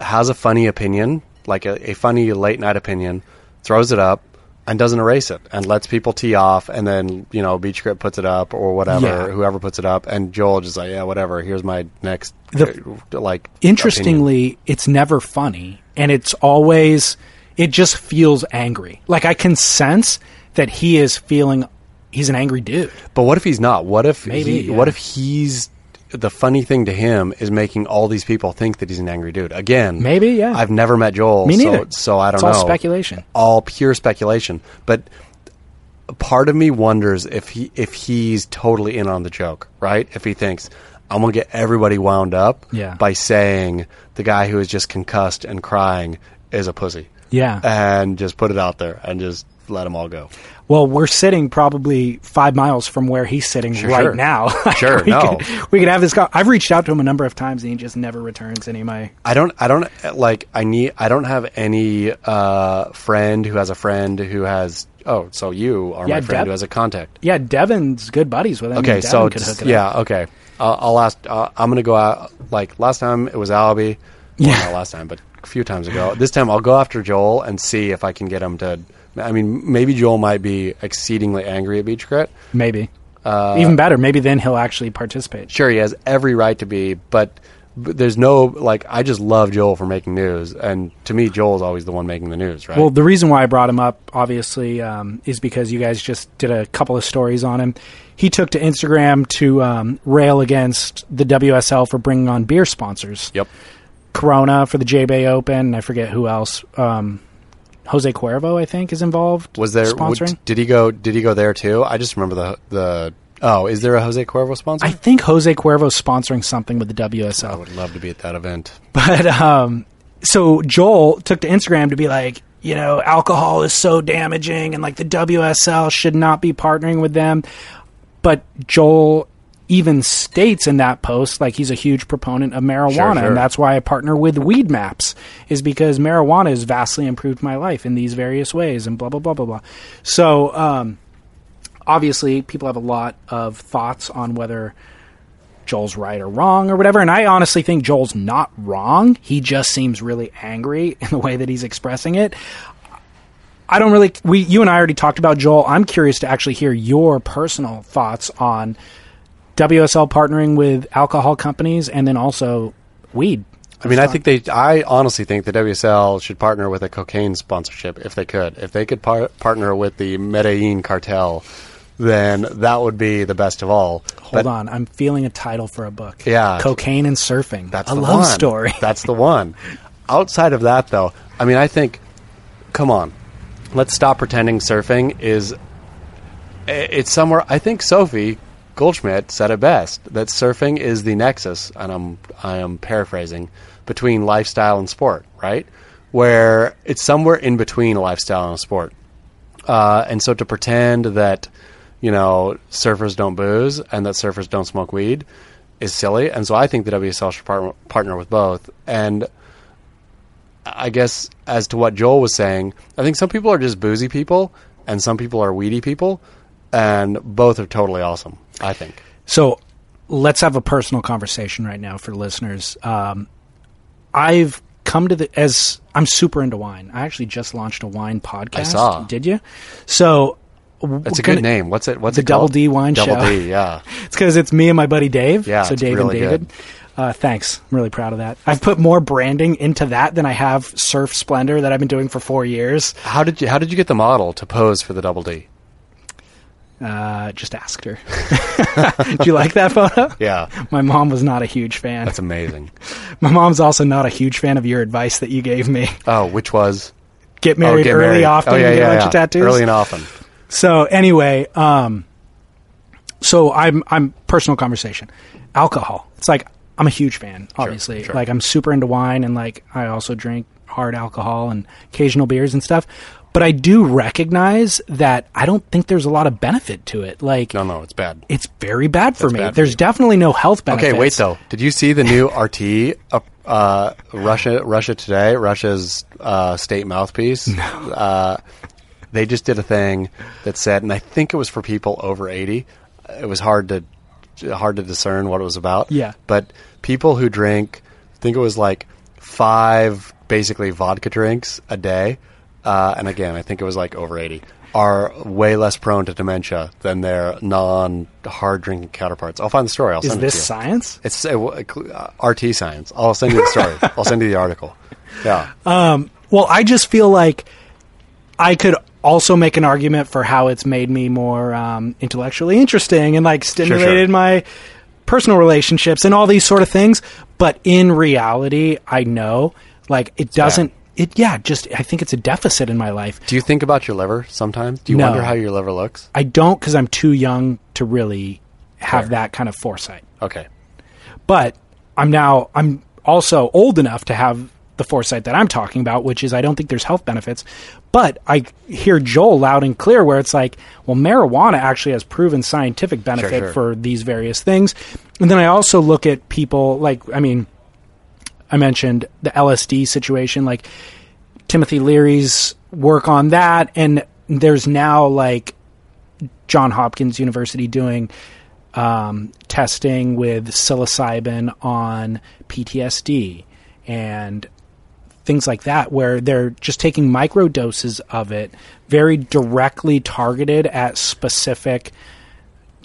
[SPEAKER 2] has a funny opinion, like a, a funny late night opinion, throws it up and doesn't erase it, and lets people tee off, and then you know Beach Grit puts it up or whatever,
[SPEAKER 1] Yeah.
[SPEAKER 2] whoever puts it up, and Joel just like yeah whatever. Here's my next
[SPEAKER 1] The-
[SPEAKER 2] uh, like
[SPEAKER 1] Interestingly, it's never funny, and it's always it just feels angry. Like I can sense that he is feeling he's an angry dude.
[SPEAKER 2] But what if he's not? What if
[SPEAKER 1] Maybe,
[SPEAKER 2] he,
[SPEAKER 1] yeah.
[SPEAKER 2] what if he's the funny thing to him is making all these people think that he's an angry dude. Again,
[SPEAKER 1] Maybe, yeah.
[SPEAKER 2] I've never met Joel,
[SPEAKER 1] Me
[SPEAKER 2] so,
[SPEAKER 1] neither.
[SPEAKER 2] so I don't
[SPEAKER 1] It's all
[SPEAKER 2] know.
[SPEAKER 1] speculation.
[SPEAKER 2] All pure speculation. But part of me wonders if he if he's totally in on the joke, right? If he thinks I'm gonna get everybody wound up
[SPEAKER 1] Yeah.
[SPEAKER 2] by saying the guy who is just concussed and crying is a pussy.
[SPEAKER 1] Yeah.
[SPEAKER 2] And just put it out there and just let them all go.
[SPEAKER 1] Well, we're sitting probably five miles from where he's sitting
[SPEAKER 2] Sure,
[SPEAKER 1] right
[SPEAKER 2] sure.
[SPEAKER 1] now.
[SPEAKER 2] Sure,
[SPEAKER 1] we
[SPEAKER 2] no.
[SPEAKER 1] Could, we could have this. Go- I've reached out to him a number of times, and he just never returns any of my.
[SPEAKER 2] I don't. I don't like. I need. I don't have any uh, friend who has a friend who has. Oh, so you are
[SPEAKER 1] Yeah,
[SPEAKER 2] my friend who has a contact.
[SPEAKER 1] Yeah, Devin's good buddies with him.
[SPEAKER 2] Okay, so
[SPEAKER 1] Devin could hook it up.
[SPEAKER 2] yeah, okay. Uh, I'll ask. Uh, I'm gonna go out. Like last time, it was Albie. Well,
[SPEAKER 1] Yeah.
[SPEAKER 2] not last time, but a few times ago. This time, I'll go after Joel and see if I can get him to. I mean, maybe Joel might be exceedingly angry at Beach Grit.
[SPEAKER 1] maybe even better. Maybe then he'll actually participate.
[SPEAKER 2] Sure, he has every right to be, but but there's no like I just love Joel for making news, and to me, Joel's always the one making the news, right?
[SPEAKER 1] Well, the reason why I brought him up, obviously, um, is because you guys just did a couple of stories on him. He took to Instagram to um, rail against the WSL for bringing on beer sponsors.
[SPEAKER 2] Yep.
[SPEAKER 1] Corona for the J Bay Open. I forget who else. Um, Jose Cuervo, I think, is involved.
[SPEAKER 2] Was there?
[SPEAKER 1] sponsoring?
[SPEAKER 2] would- did he go? Did he go there too? I just remember the the. Oh, is there a Jose Cuervo sponsor?
[SPEAKER 1] I think Jose Cuervo's sponsoring something with the WSL.
[SPEAKER 2] I would love to be at that event.
[SPEAKER 1] But um, so Joel took to Instagram to be like, you know, alcohol is so damaging, and like the WSL should not be partnering with them. But Joel even states in that post like he's a huge proponent of marijuana,
[SPEAKER 2] Sure, sure.
[SPEAKER 1] and that's why I partner with Weed Maps, is because marijuana has vastly improved my life in these various ways, and blah blah blah blah blah. So um, obviously, people have a lot of thoughts on whether. Joel's right or wrong or whatever. And I honestly think Joel's not wrong. He just seems really angry in the way that he's expressing it. I don't really. We, you and I already talked about Joel. I'm curious to actually hear your personal thoughts on WSL partnering with alcohol companies and then also weed.
[SPEAKER 2] I mean, I think they. I honestly think the WSL should partner with a cocaine sponsorship if they could. If they could par- partner with the Medellin cartel, then that would be the best of all.
[SPEAKER 1] Hold
[SPEAKER 2] But-
[SPEAKER 1] on, I'm feeling a title for a book.
[SPEAKER 2] Yeah.
[SPEAKER 1] cocaine and surfing.
[SPEAKER 2] That's
[SPEAKER 1] a love
[SPEAKER 2] one.
[SPEAKER 1] story.
[SPEAKER 2] That's the one. Outside of that, though, I mean, I think, come on, let's stop pretending surfing is. It's somewhere. I think Sophie Goldschmidt said it best that surfing is the nexus, and I'm I am paraphrasing between lifestyle and sport, right? Where it's somewhere in between a lifestyle and a sport. Uh, and so to pretend that, you know, surfers don't booze and that surfers don't smoke weed is silly. And so I think the WSL should partner, partner with both. And I guess as to what Joel was saying, I think some people are just boozy people and some people are weedy people. And both are totally awesome, I think.
[SPEAKER 1] So let's have a personal conversation right now for listeners. Um, I've come to the as I'm super into wine. I actually just launched a wine podcast.
[SPEAKER 2] I saw.
[SPEAKER 1] Did you? So
[SPEAKER 2] That's a good name. What's it? What's
[SPEAKER 1] the
[SPEAKER 2] it called?
[SPEAKER 1] Double D Wine show?
[SPEAKER 2] Double
[SPEAKER 1] Show.
[SPEAKER 2] D, yeah.
[SPEAKER 1] It's because it's me and my buddy Dave.
[SPEAKER 2] Yeah,
[SPEAKER 1] so
[SPEAKER 2] it's
[SPEAKER 1] Dave
[SPEAKER 2] really
[SPEAKER 1] and David. Uh, thanks. I'm really proud of that. I've put more branding into that than I have Surf Splendor that I've been doing for four years.
[SPEAKER 2] How did you How did you get the model to pose for the Double D?
[SPEAKER 1] Uh, just asked her. Do you like that photo?
[SPEAKER 2] Yeah,
[SPEAKER 1] My mom was not a huge fan.
[SPEAKER 2] that's amazing.
[SPEAKER 1] My mom's also not a huge fan of your advice that you gave me.
[SPEAKER 2] Oh, which was
[SPEAKER 1] Get
[SPEAKER 2] oh,
[SPEAKER 1] married
[SPEAKER 2] get
[SPEAKER 1] early,
[SPEAKER 2] married.
[SPEAKER 1] often,
[SPEAKER 2] Oh, yeah,
[SPEAKER 1] and get
[SPEAKER 2] yeah,
[SPEAKER 1] a bunch
[SPEAKER 2] yeah.
[SPEAKER 1] of tattoos.
[SPEAKER 2] Early and often.
[SPEAKER 1] So anyway, um, so I'm I'm personal conversation, alcohol. It's like I'm a huge fan. Obviously,
[SPEAKER 2] sure.
[SPEAKER 1] like I'm super into wine, and like I also drink hard alcohol and occasional beers and stuff. But I do recognize that I don't think there's a lot of benefit to it. Like
[SPEAKER 2] No, no, it's bad.
[SPEAKER 1] it's very bad for
[SPEAKER 2] That's
[SPEAKER 1] me.
[SPEAKER 2] bad for
[SPEAKER 1] there's
[SPEAKER 2] you.
[SPEAKER 1] definitely no health benefit.
[SPEAKER 2] Okay, wait though. Did you see the new RT? Uh, uh, Russia, Russia Today, Russia's uh, state mouthpiece. No. Uh, they just did a thing that said, and I think it was for people over eighty. It was hard to hard to discern what it was about.
[SPEAKER 1] Yeah.
[SPEAKER 2] but people who drink, I think it was like five basically vodka drinks a day. Uh, and again, I think it was like over 80, are way less prone to dementia than their non hard drinking counterparts. I'll find the story. I'll
[SPEAKER 1] Is
[SPEAKER 2] send
[SPEAKER 1] this
[SPEAKER 2] it to you.
[SPEAKER 1] science?
[SPEAKER 2] It's uh, uh, RT science. I'll send you the story. I'll send you the article. Yeah.
[SPEAKER 1] Well, I just feel like I could also make an argument for how it's made me more um, intellectually interesting and like stimulated my personal relationships and all these sort of things. But in reality, I know like it doesn't. It yeah, just I think it's a deficit in my life.
[SPEAKER 2] Do you think about your liver sometimes? Do you
[SPEAKER 1] No.
[SPEAKER 2] wonder how your liver looks?
[SPEAKER 1] I don't because I'm too young to really have
[SPEAKER 2] Fair.
[SPEAKER 1] that kind of foresight.
[SPEAKER 2] Okay.
[SPEAKER 1] but I'm now I'm also old enough to have the foresight that I'm talking about, which is I don't think there's health benefits. But I hear Joel loud and clear where it's like, well, marijuana actually has proven scientific benefit
[SPEAKER 2] sure.
[SPEAKER 1] for these various things. And then I also look at people like I mean, I mentioned the LSD situation, like Timothy Leary's work on that, and there's now like John Hopkins University doing um, testing with psilocybin on PTSD and things like that, where they're just taking micro doses of it, very directly targeted at specific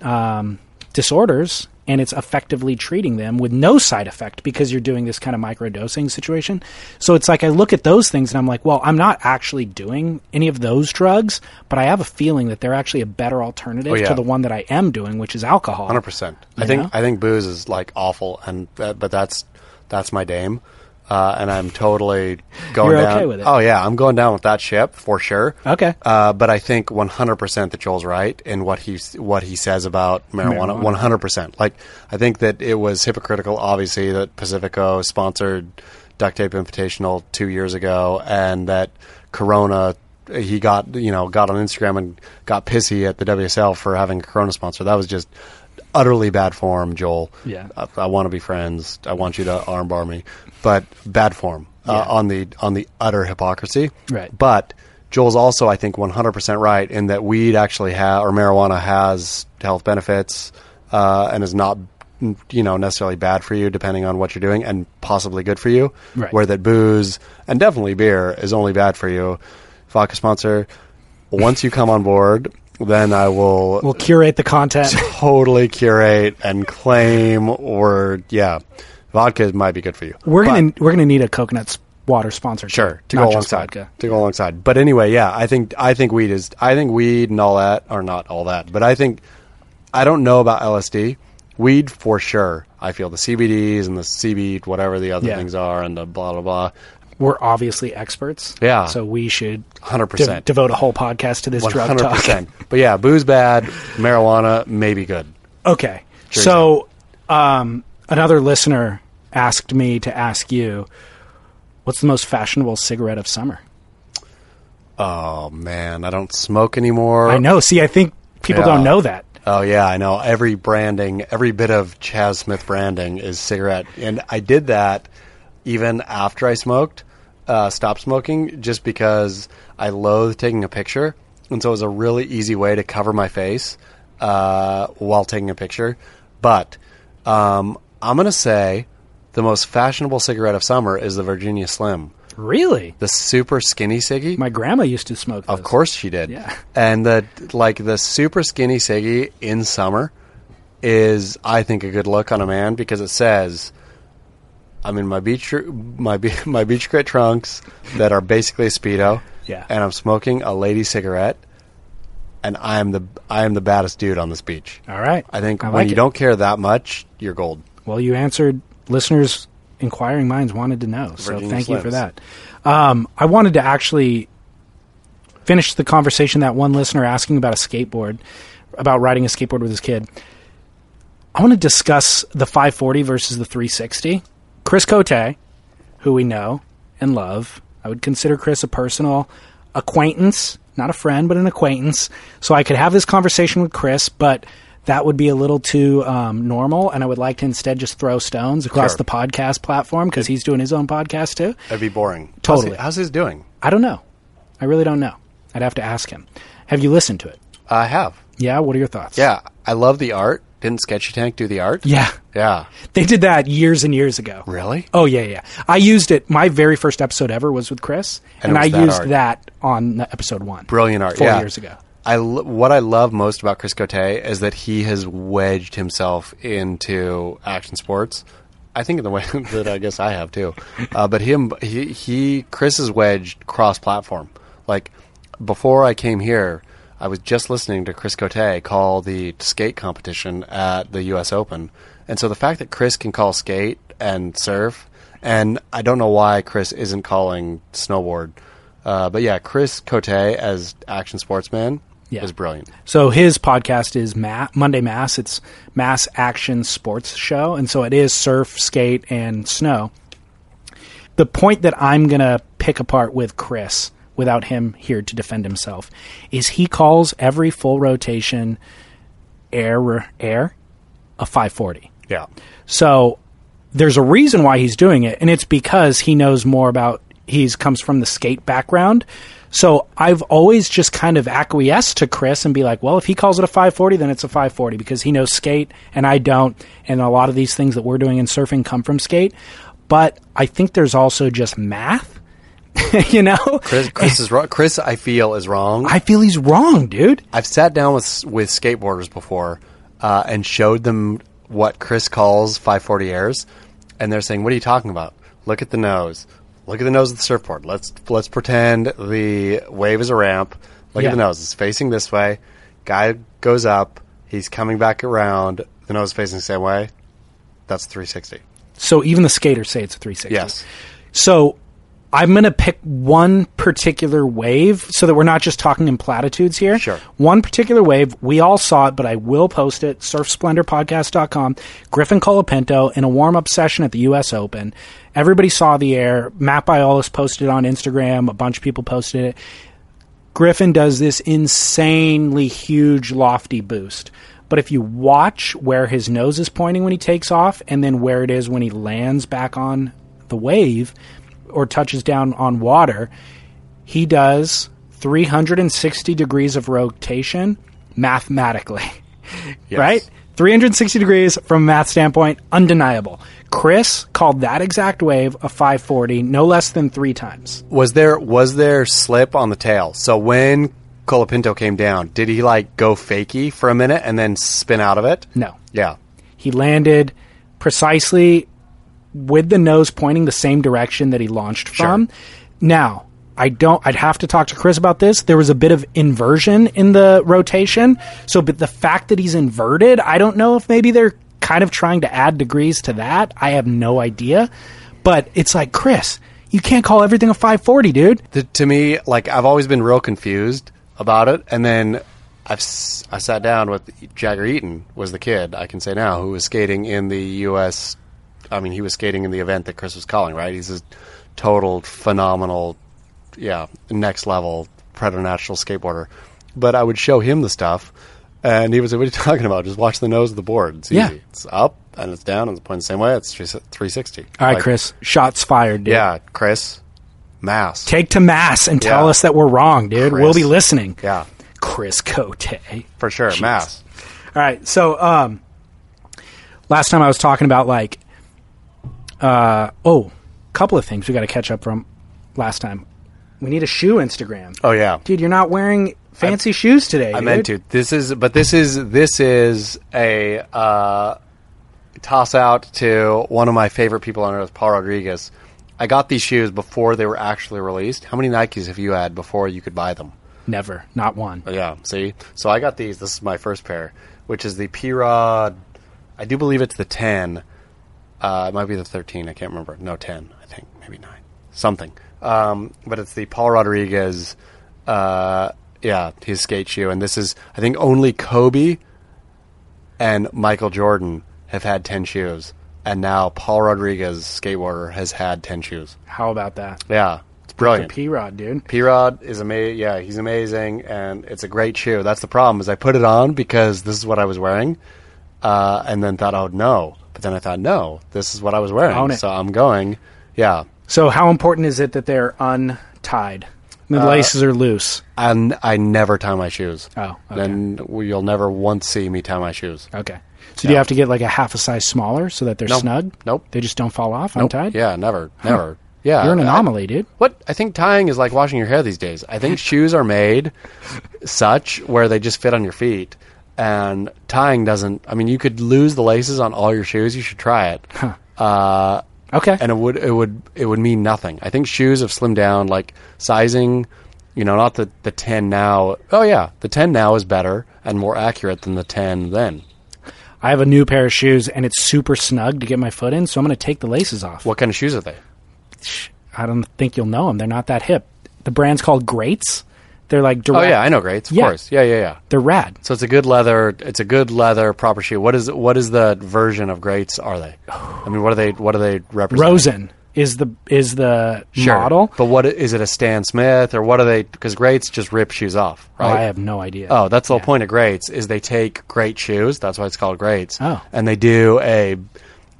[SPEAKER 1] um, disorders, and it's effectively treating them with no side effect because you're doing this kind of micro dosing situation. So it's like I look at those things and I'm like, well, I'm not actually doing any of those drugs, but I have a feeling that they're actually a better alternative
[SPEAKER 2] Oh, yeah.
[SPEAKER 1] to the one that I am doing, which is alcohol.
[SPEAKER 2] Hundred percent. I think
[SPEAKER 1] know?
[SPEAKER 2] I think booze is like awful, and that, but that's that's my dame, uh, and I'm totally going
[SPEAKER 1] You're
[SPEAKER 2] down.
[SPEAKER 1] okay with it?
[SPEAKER 2] Oh yeah, I'm going down with that ship for sure.
[SPEAKER 1] Okay.
[SPEAKER 2] uh, but I think 100 percent that Joel's right in what he what he says about marijuana.
[SPEAKER 1] Marijuana.
[SPEAKER 2] 100 percent. Like I think that it was hypocritical, obviously, that Pacifico sponsored Duct Tape Invitational two years ago, and that Corona. He got you know got on Instagram and got pissy at the WSL for having a Corona sponsor. That was just utterly bad form, Joel.
[SPEAKER 1] Yeah.
[SPEAKER 2] I, I want to be friends. I want you to armbar me, but bad form uh, on the on the utter hypocrisy.
[SPEAKER 1] Right.
[SPEAKER 2] But Joel's also, I think, 100% right in that weed actually has or marijuana has health benefits uh, and is not, you know, necessarily bad for you depending on what you're doing, and possibly good for you.
[SPEAKER 1] Right.
[SPEAKER 2] Where that booze and definitely beer is only bad for you. Vodka sponsor. Once you come on board, then I will
[SPEAKER 1] We'll curate the content.
[SPEAKER 2] totally curate and claim or yeah, vodka might be good for you.
[SPEAKER 1] We're
[SPEAKER 2] But-
[SPEAKER 1] gonna we're gonna need a coconut water sponsor.
[SPEAKER 2] Sure, to go alongside.
[SPEAKER 1] vodka.
[SPEAKER 2] To go alongside. But anyway, yeah, I think I think weed is I think weed and all that are not all that. But I think I don't know about LSD. Weed for sure. I feel the CBDs and the CB whatever the other
[SPEAKER 1] Yeah.
[SPEAKER 2] things are and the blah blah blah.
[SPEAKER 1] We're obviously experts.
[SPEAKER 2] Yeah.
[SPEAKER 1] So we should
[SPEAKER 2] 100%.
[SPEAKER 1] de- devote a whole podcast to this
[SPEAKER 2] One
[SPEAKER 1] drug talk.
[SPEAKER 2] But yeah, booze bad, marijuana maybe good.
[SPEAKER 1] Okay. So um, another listener asked me to ask you, what's the most fashionable cigarette of summer?
[SPEAKER 2] Oh man, I don't smoke anymore.
[SPEAKER 1] I know. See, I think people
[SPEAKER 2] Yeah.
[SPEAKER 1] don't know that.
[SPEAKER 2] Oh yeah, I know. Every branding, every bit of Chas Smith branding is cigarette, and I did that even after I smoked, uh, stopped smoking, just because I loathe taking a picture, and so it was a really easy way to cover my face uh, while taking a picture. But um, I'm gonna say the most fashionable cigarette of summer is the Virginia Slim,
[SPEAKER 1] Really?
[SPEAKER 2] the super skinny ciggy.
[SPEAKER 1] My grandma used to smoke.
[SPEAKER 2] Of course she did.
[SPEAKER 1] Yeah.
[SPEAKER 2] And the like the super skinny ciggy in summer is I think a good look on a man because it says I'm in my beach my my beach grit trunks that are basically a speedo.
[SPEAKER 1] Yeah.
[SPEAKER 2] And I'm smoking a lady cigarette and I am the I am the baddest dude on this beach.
[SPEAKER 1] All right.
[SPEAKER 2] I think
[SPEAKER 1] I
[SPEAKER 2] when
[SPEAKER 1] like
[SPEAKER 2] you
[SPEAKER 1] it.
[SPEAKER 2] don't care that much, you're gold.
[SPEAKER 1] Well, you answered listeners' inquiring minds wanted to know. So
[SPEAKER 2] Virginia
[SPEAKER 1] thank you for that. Um, I wanted to actually finish the conversation that one listener asking about a skateboard, about riding a skateboard with his kid. I want to discuss the 540 versus the 360. Chris Cote, who we know and love, I would consider Chris a personal acquaintance, not a friend, but an acquaintance. So I could have this conversation with Chris, but that would be a little too um, normal, and I would like to instead just throw stones across
[SPEAKER 2] Sure.
[SPEAKER 1] the podcast platform because he's doing his own podcast too.
[SPEAKER 2] That'd be boring.
[SPEAKER 1] Totally.
[SPEAKER 2] How's, he- how's his doing?
[SPEAKER 1] I don't know. I really don't know. I'd have to ask him. Have you listened to it?
[SPEAKER 2] I have.
[SPEAKER 1] Yeah. What are your thoughts?
[SPEAKER 2] Yeah, I love the art. Didn't Sketchy Tank do the art?
[SPEAKER 1] Yeah.
[SPEAKER 2] Yeah.
[SPEAKER 1] They did that years and years ago.
[SPEAKER 2] Really?
[SPEAKER 1] Oh yeah, yeah. I used it. My very first episode ever was with Chris,
[SPEAKER 2] And
[SPEAKER 1] and, I
[SPEAKER 2] that
[SPEAKER 1] used
[SPEAKER 2] art.
[SPEAKER 1] that on episode one.
[SPEAKER 2] brilliant art.
[SPEAKER 1] Four
[SPEAKER 2] yeah.
[SPEAKER 1] years ago.
[SPEAKER 2] I what I love most about Chris Cote is that he has wedged himself into action sports. I think in the way that I guess I have too. Uh, but him, he, he, Chris is wedged cross-platform. Like before I came here, I was just listening to Chris Cote call the skate competition at the U.S. Open, and so the fact that Chris can call skate and surf, and I don't know why Chris isn't calling snowboard. Uh, but yeah, Chris Cote as action sportsman
[SPEAKER 1] Yeah.
[SPEAKER 2] is brilliant.
[SPEAKER 1] So his podcast is Ma- Monday Mass. It's Mass Action Sports Show, and so it is surf, skate, and snow. The point that I'm gonna pick apart with Chris, without him here to defend himself, is he calls every full rotation air air a 540.
[SPEAKER 2] Yeah.
[SPEAKER 1] So there's a reason why he's doing it, and it's because he knows more about. He's comes from the skate background. So I've always just kind of acquiesced to Chris and be like, well, if he calls it a 540, then it's a 540 because he knows skate and I don't. And a lot of these things that we're doing in surfing come from skate. But I think there's also just math, you know?
[SPEAKER 2] Chris, Chris is wrong. Chris, I feel is wrong.
[SPEAKER 1] I feel he's wrong, dude.
[SPEAKER 2] I've sat down with with skateboarders before uh, and showed them what Chris calls 540 airs, and they're saying, "What are you talking about? Look at the nose. Look at the nose of the surfboard. Let's let's pretend the wave is a ramp. Look
[SPEAKER 1] Yeah.
[SPEAKER 2] at the nose. It's facing this way. Guy goes up. He's coming back around. The nose is facing the same way. That's 360.
[SPEAKER 1] So even the skaters say it's a 360.
[SPEAKER 2] Yes.
[SPEAKER 1] So I'm going to pick one particular wave so that we're not just talking in platitudes here.
[SPEAKER 2] Sure.
[SPEAKER 1] One particular wave. We all saw it, but I will post it. SurfSplendorPodcast.com. Griffin Colapinto in a warm up session at the U.S. Open. Everybody saw the air. Matt Biolos posted it on Instagram. A bunch of people posted it. Griffin does this insanely huge, lofty boost. But if you watch where his nose is pointing when he takes off and then where it is when he lands back on the wave or touches down on water, he does 360 degrees of rotation mathematically. Right? 360 degrees from a math standpoint, undeniable. Chris called that exact wave a 540 no less than three times.
[SPEAKER 2] Was there was there slip on the tail? So when Colapinto came down, did he like go fakey for a minute and then spin out of it?
[SPEAKER 1] No.
[SPEAKER 2] Yeah.
[SPEAKER 1] He landed precisely with the nose pointing the same direction that he launched from. Now, I don't I'd have to talk to Chris about this. There was a bit of inversion in the rotation. So but the fact that he's inverted, I don't know if maybe they're kind of trying to add degrees to that. I have no idea. But it's like, Chris, you can't call everything a 540, dude.
[SPEAKER 2] The, to me, like I've always been real confused about it, and then I've I sat down with Jagger Eaton was the kid I can say now who was skating in the U.S. I mean, he was skating in the event that Chris was calling. Right, he's a total phenomenal, yeah, next level preternatural skateboarder. But I would show him the stuff, and he was like, "What are you talking about? Just watch the nose of the board. It's
[SPEAKER 1] Yeah.
[SPEAKER 2] It's up and it's down and it's pointing the same way. It's 360."
[SPEAKER 1] All right,
[SPEAKER 2] Like,
[SPEAKER 1] Chris, shots fired, dude.
[SPEAKER 2] Yeah, Chris, mass.
[SPEAKER 1] Take to mass and tell
[SPEAKER 2] Yeah.
[SPEAKER 1] us that we're wrong, dude.
[SPEAKER 2] Chris.
[SPEAKER 1] We'll be listening.
[SPEAKER 2] Yeah,
[SPEAKER 1] Chris Cote.
[SPEAKER 2] for sure,
[SPEAKER 1] Jeez.
[SPEAKER 2] mass.
[SPEAKER 1] All right. So, um, last time I was talking about like, uh, oh, couple of things we got to catch up from last time. We need a shoe Instagram.
[SPEAKER 2] Oh yeah,
[SPEAKER 1] Dude, you're not wearing fancy shoes today.
[SPEAKER 2] I
[SPEAKER 1] dude.
[SPEAKER 2] meant to. This is, but this is this is a uh, toss out to one of my favorite people on earth, Paul Rodriguez. I got these shoes before they were actually released. How many Nikes have you had before you could buy them?
[SPEAKER 1] Never, not one.
[SPEAKER 2] Yeah, see? So I got these. This is my first pair, which is the P Rod. I do believe it's the 10. Uh, it might be the 13. I can't remember. No, 10, I think. Maybe 9. Something. Um, but it's the Paul Rodriguez, uh, yeah, his skate shoe. And this is, I think, only Kobe and Michael Jordan have had 10 shoes. And now Paul Rodriguez, skateboarder, has had 10 shoes.
[SPEAKER 1] How about that?
[SPEAKER 2] Yeah, it's brilliant.
[SPEAKER 1] P Rod, dude.
[SPEAKER 2] P Rod is amazing. Yeah, he's amazing, and it's a great shoe. That's the problem. Is I put it on because this is what I was wearing, uh, and then thought, oh no. Then I thought, no, this is what I was wearing. So I'm going. Yeah,
[SPEAKER 1] So, how important is it that they're untied? The
[SPEAKER 2] Uh,
[SPEAKER 1] laces are loose.
[SPEAKER 2] and I never tie my shoes.
[SPEAKER 1] Oh, okay.
[SPEAKER 2] Then you'll never once see me tie my shoes.
[SPEAKER 1] Okay. So, do you have to get like a half a size smaller so that they're
[SPEAKER 2] Nope.
[SPEAKER 1] snug?
[SPEAKER 2] Nope.
[SPEAKER 1] They just don't fall off
[SPEAKER 2] Nope.
[SPEAKER 1] untied?
[SPEAKER 2] Yeah, never, never. Yeah,
[SPEAKER 1] You're an
[SPEAKER 2] I-
[SPEAKER 1] anomaly, dude.
[SPEAKER 2] What I think tying is like washing your hair these days. I think shoes are made such where they just fit on your feet, and tying doesn't. I mean, you could lose the laces on all your shoes. You should try it. Uh,
[SPEAKER 1] Okay.
[SPEAKER 2] and it would it would it would mean nothing. I think shoes have slimmed down, like sizing. You know, not the the ten now. Oh yeah, the ten now is better and more accurate than the ten then.
[SPEAKER 1] I have a new pair of shoes and it's super snug to get my foot in, so I'm going to take the laces off.
[SPEAKER 2] What kind of shoes are they?
[SPEAKER 1] I don't think you'll know them. They're not that hip. The brand's called Greats. They're like
[SPEAKER 2] Oh yeah, I know greats. Of
[SPEAKER 1] Yeah.
[SPEAKER 2] course. Yeah, yeah, yeah.
[SPEAKER 1] They're rad.
[SPEAKER 2] So it's a good leather. It's a good leather proper shoe. What is what is the version of greats? Are they? I mean, what are they? What do they represent?
[SPEAKER 1] Rosen is the is the
[SPEAKER 2] Sure.
[SPEAKER 1] model.
[SPEAKER 2] But what is it? A Stan Smith or what are they? Because greats just rip shoes off,
[SPEAKER 1] Oh,
[SPEAKER 2] right?
[SPEAKER 1] I have no idea.
[SPEAKER 2] Oh, that's the
[SPEAKER 1] Yeah.
[SPEAKER 2] whole point of greats is they take great shoes. That's why it's called greats.
[SPEAKER 1] Oh.
[SPEAKER 2] and they do a,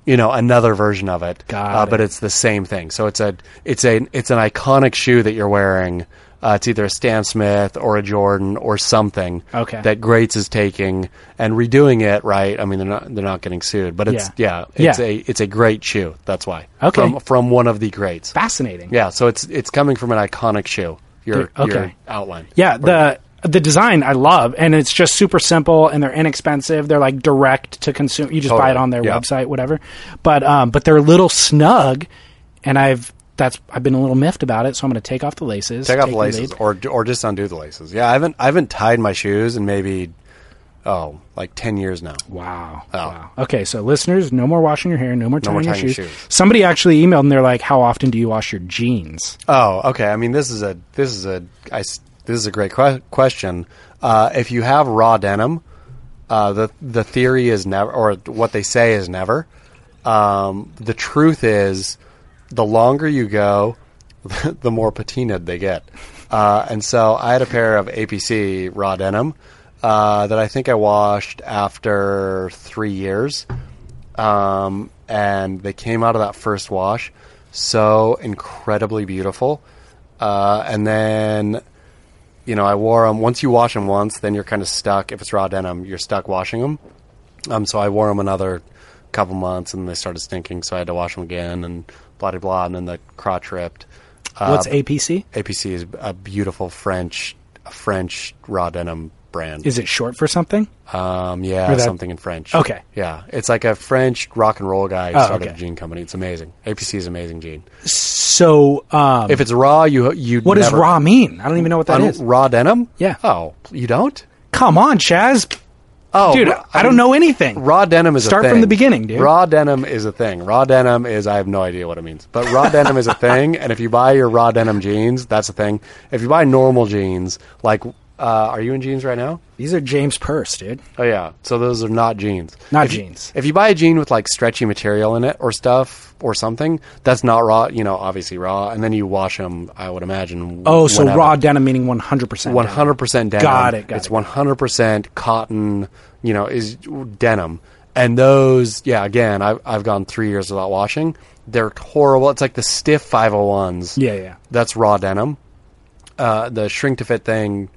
[SPEAKER 2] you know, another version of it.
[SPEAKER 1] Got
[SPEAKER 2] uh,
[SPEAKER 1] it.
[SPEAKER 2] But it's the same thing. So it's a it's a it's an iconic shoe that you're wearing. Uh, it's either a Stan Smith or a Jordan or something
[SPEAKER 1] Okay.
[SPEAKER 2] that Greats is taking and redoing it. Right? I mean, they're not they're not getting sued, but it's yeah,
[SPEAKER 1] Yeah.
[SPEAKER 2] it's
[SPEAKER 1] Yeah.
[SPEAKER 2] a it's a great shoe. That's why.
[SPEAKER 1] Okay.
[SPEAKER 2] From from one of the greats.
[SPEAKER 1] Fascinating.
[SPEAKER 2] Yeah, so it's it's coming from an iconic shoe. Your
[SPEAKER 1] okay.
[SPEAKER 2] your outline.
[SPEAKER 1] Yeah, the the design I love, and it's just super simple, and they're inexpensive. They're like direct to consume. You just buy it on their
[SPEAKER 2] Yeah.
[SPEAKER 1] website, whatever. But um, but they're a little snug, and I've that's I've been a little miffed about it, so I'm going to take off the laces.
[SPEAKER 2] Take off the laces,
[SPEAKER 1] lead.
[SPEAKER 2] or or just undo the laces. Yeah, I haven't I haven't tied my shoes in maybe oh like ten years now.
[SPEAKER 1] Wow.
[SPEAKER 2] Oh.
[SPEAKER 1] Wow. Okay, so listeners, no more washing your hair, no more tying,
[SPEAKER 2] more
[SPEAKER 1] your,
[SPEAKER 2] tying your
[SPEAKER 1] shoes.
[SPEAKER 2] shoes.
[SPEAKER 1] Somebody actually emailed and they're like, "How often do you wash your jeans?"
[SPEAKER 2] Oh, okay. I mean, this is a this is a I this is a great que- question. Uh, if you have raw denim, uh, the the theory is never, or what they say is never. Um, the truth is, the longer you go, the more patinaed they get. Uh, and so I had a pair of APC raw denim uh, that I think I washed after three years um, and they came out of that first wash so incredibly beautiful. Uh, and then, you know, I wore them. Once you wash them once, then you're kind of stuck. If it's raw denim, you're stuck washing them. Um, so I wore them another couple months, and they started stinking. So I had to wash them again, and blah blah blah. And then the crotch ripped. Uh,
[SPEAKER 1] What's APC?
[SPEAKER 2] APC is a beautiful French, French raw denim brand.
[SPEAKER 1] Is it short for something?
[SPEAKER 2] Um, yeah,
[SPEAKER 1] that-
[SPEAKER 2] something in French.
[SPEAKER 1] Okay.
[SPEAKER 2] Yeah, it's like a French rock and roll guy
[SPEAKER 1] Oh,
[SPEAKER 2] started
[SPEAKER 1] okay.
[SPEAKER 2] a jean company. It's amazing. APC is amazing jean.
[SPEAKER 1] So, um,
[SPEAKER 2] If it's raw, you you
[SPEAKER 1] what does raw mean? I don't even know what that is.
[SPEAKER 2] Raw denim?
[SPEAKER 1] Yeah.
[SPEAKER 2] Oh, you don't?
[SPEAKER 1] Come on, Chas.
[SPEAKER 2] Oh,
[SPEAKER 1] Dude,
[SPEAKER 2] ra-
[SPEAKER 1] I don't
[SPEAKER 2] mean,
[SPEAKER 1] know anything.
[SPEAKER 2] Raw denim is
[SPEAKER 1] Start
[SPEAKER 2] a thing.
[SPEAKER 1] Start from the beginning, dude.
[SPEAKER 2] Raw denim is a thing. Raw denim is I have no idea what it means, but raw denim is a thing. And if you buy your raw denim jeans, that's a thing. If you buy normal jeans, like, uh, are you in jeans right now?
[SPEAKER 1] These are James Perse, dude.
[SPEAKER 2] Oh yeah, so those are not jeans.
[SPEAKER 1] Not
[SPEAKER 2] If you-
[SPEAKER 1] jeans.
[SPEAKER 2] if you buy a jean with like stretchy material in it or stuff or something, that's not raw. You know, obviously raw, and then you wash them. I would imagine.
[SPEAKER 1] Oh, so
[SPEAKER 2] whenever.
[SPEAKER 1] raw denim meaning 100%.
[SPEAKER 2] Hundred percent denim.
[SPEAKER 1] Got it, got
[SPEAKER 2] it's one hundred percent cotton. You know, is denim, and those. Yeah, again, I've I've gone three years without washing. They're horrible. It's like the stiff five hundred ones.
[SPEAKER 1] Yeah, yeah.
[SPEAKER 2] That's raw denim. Uh, the shrink to fit thing,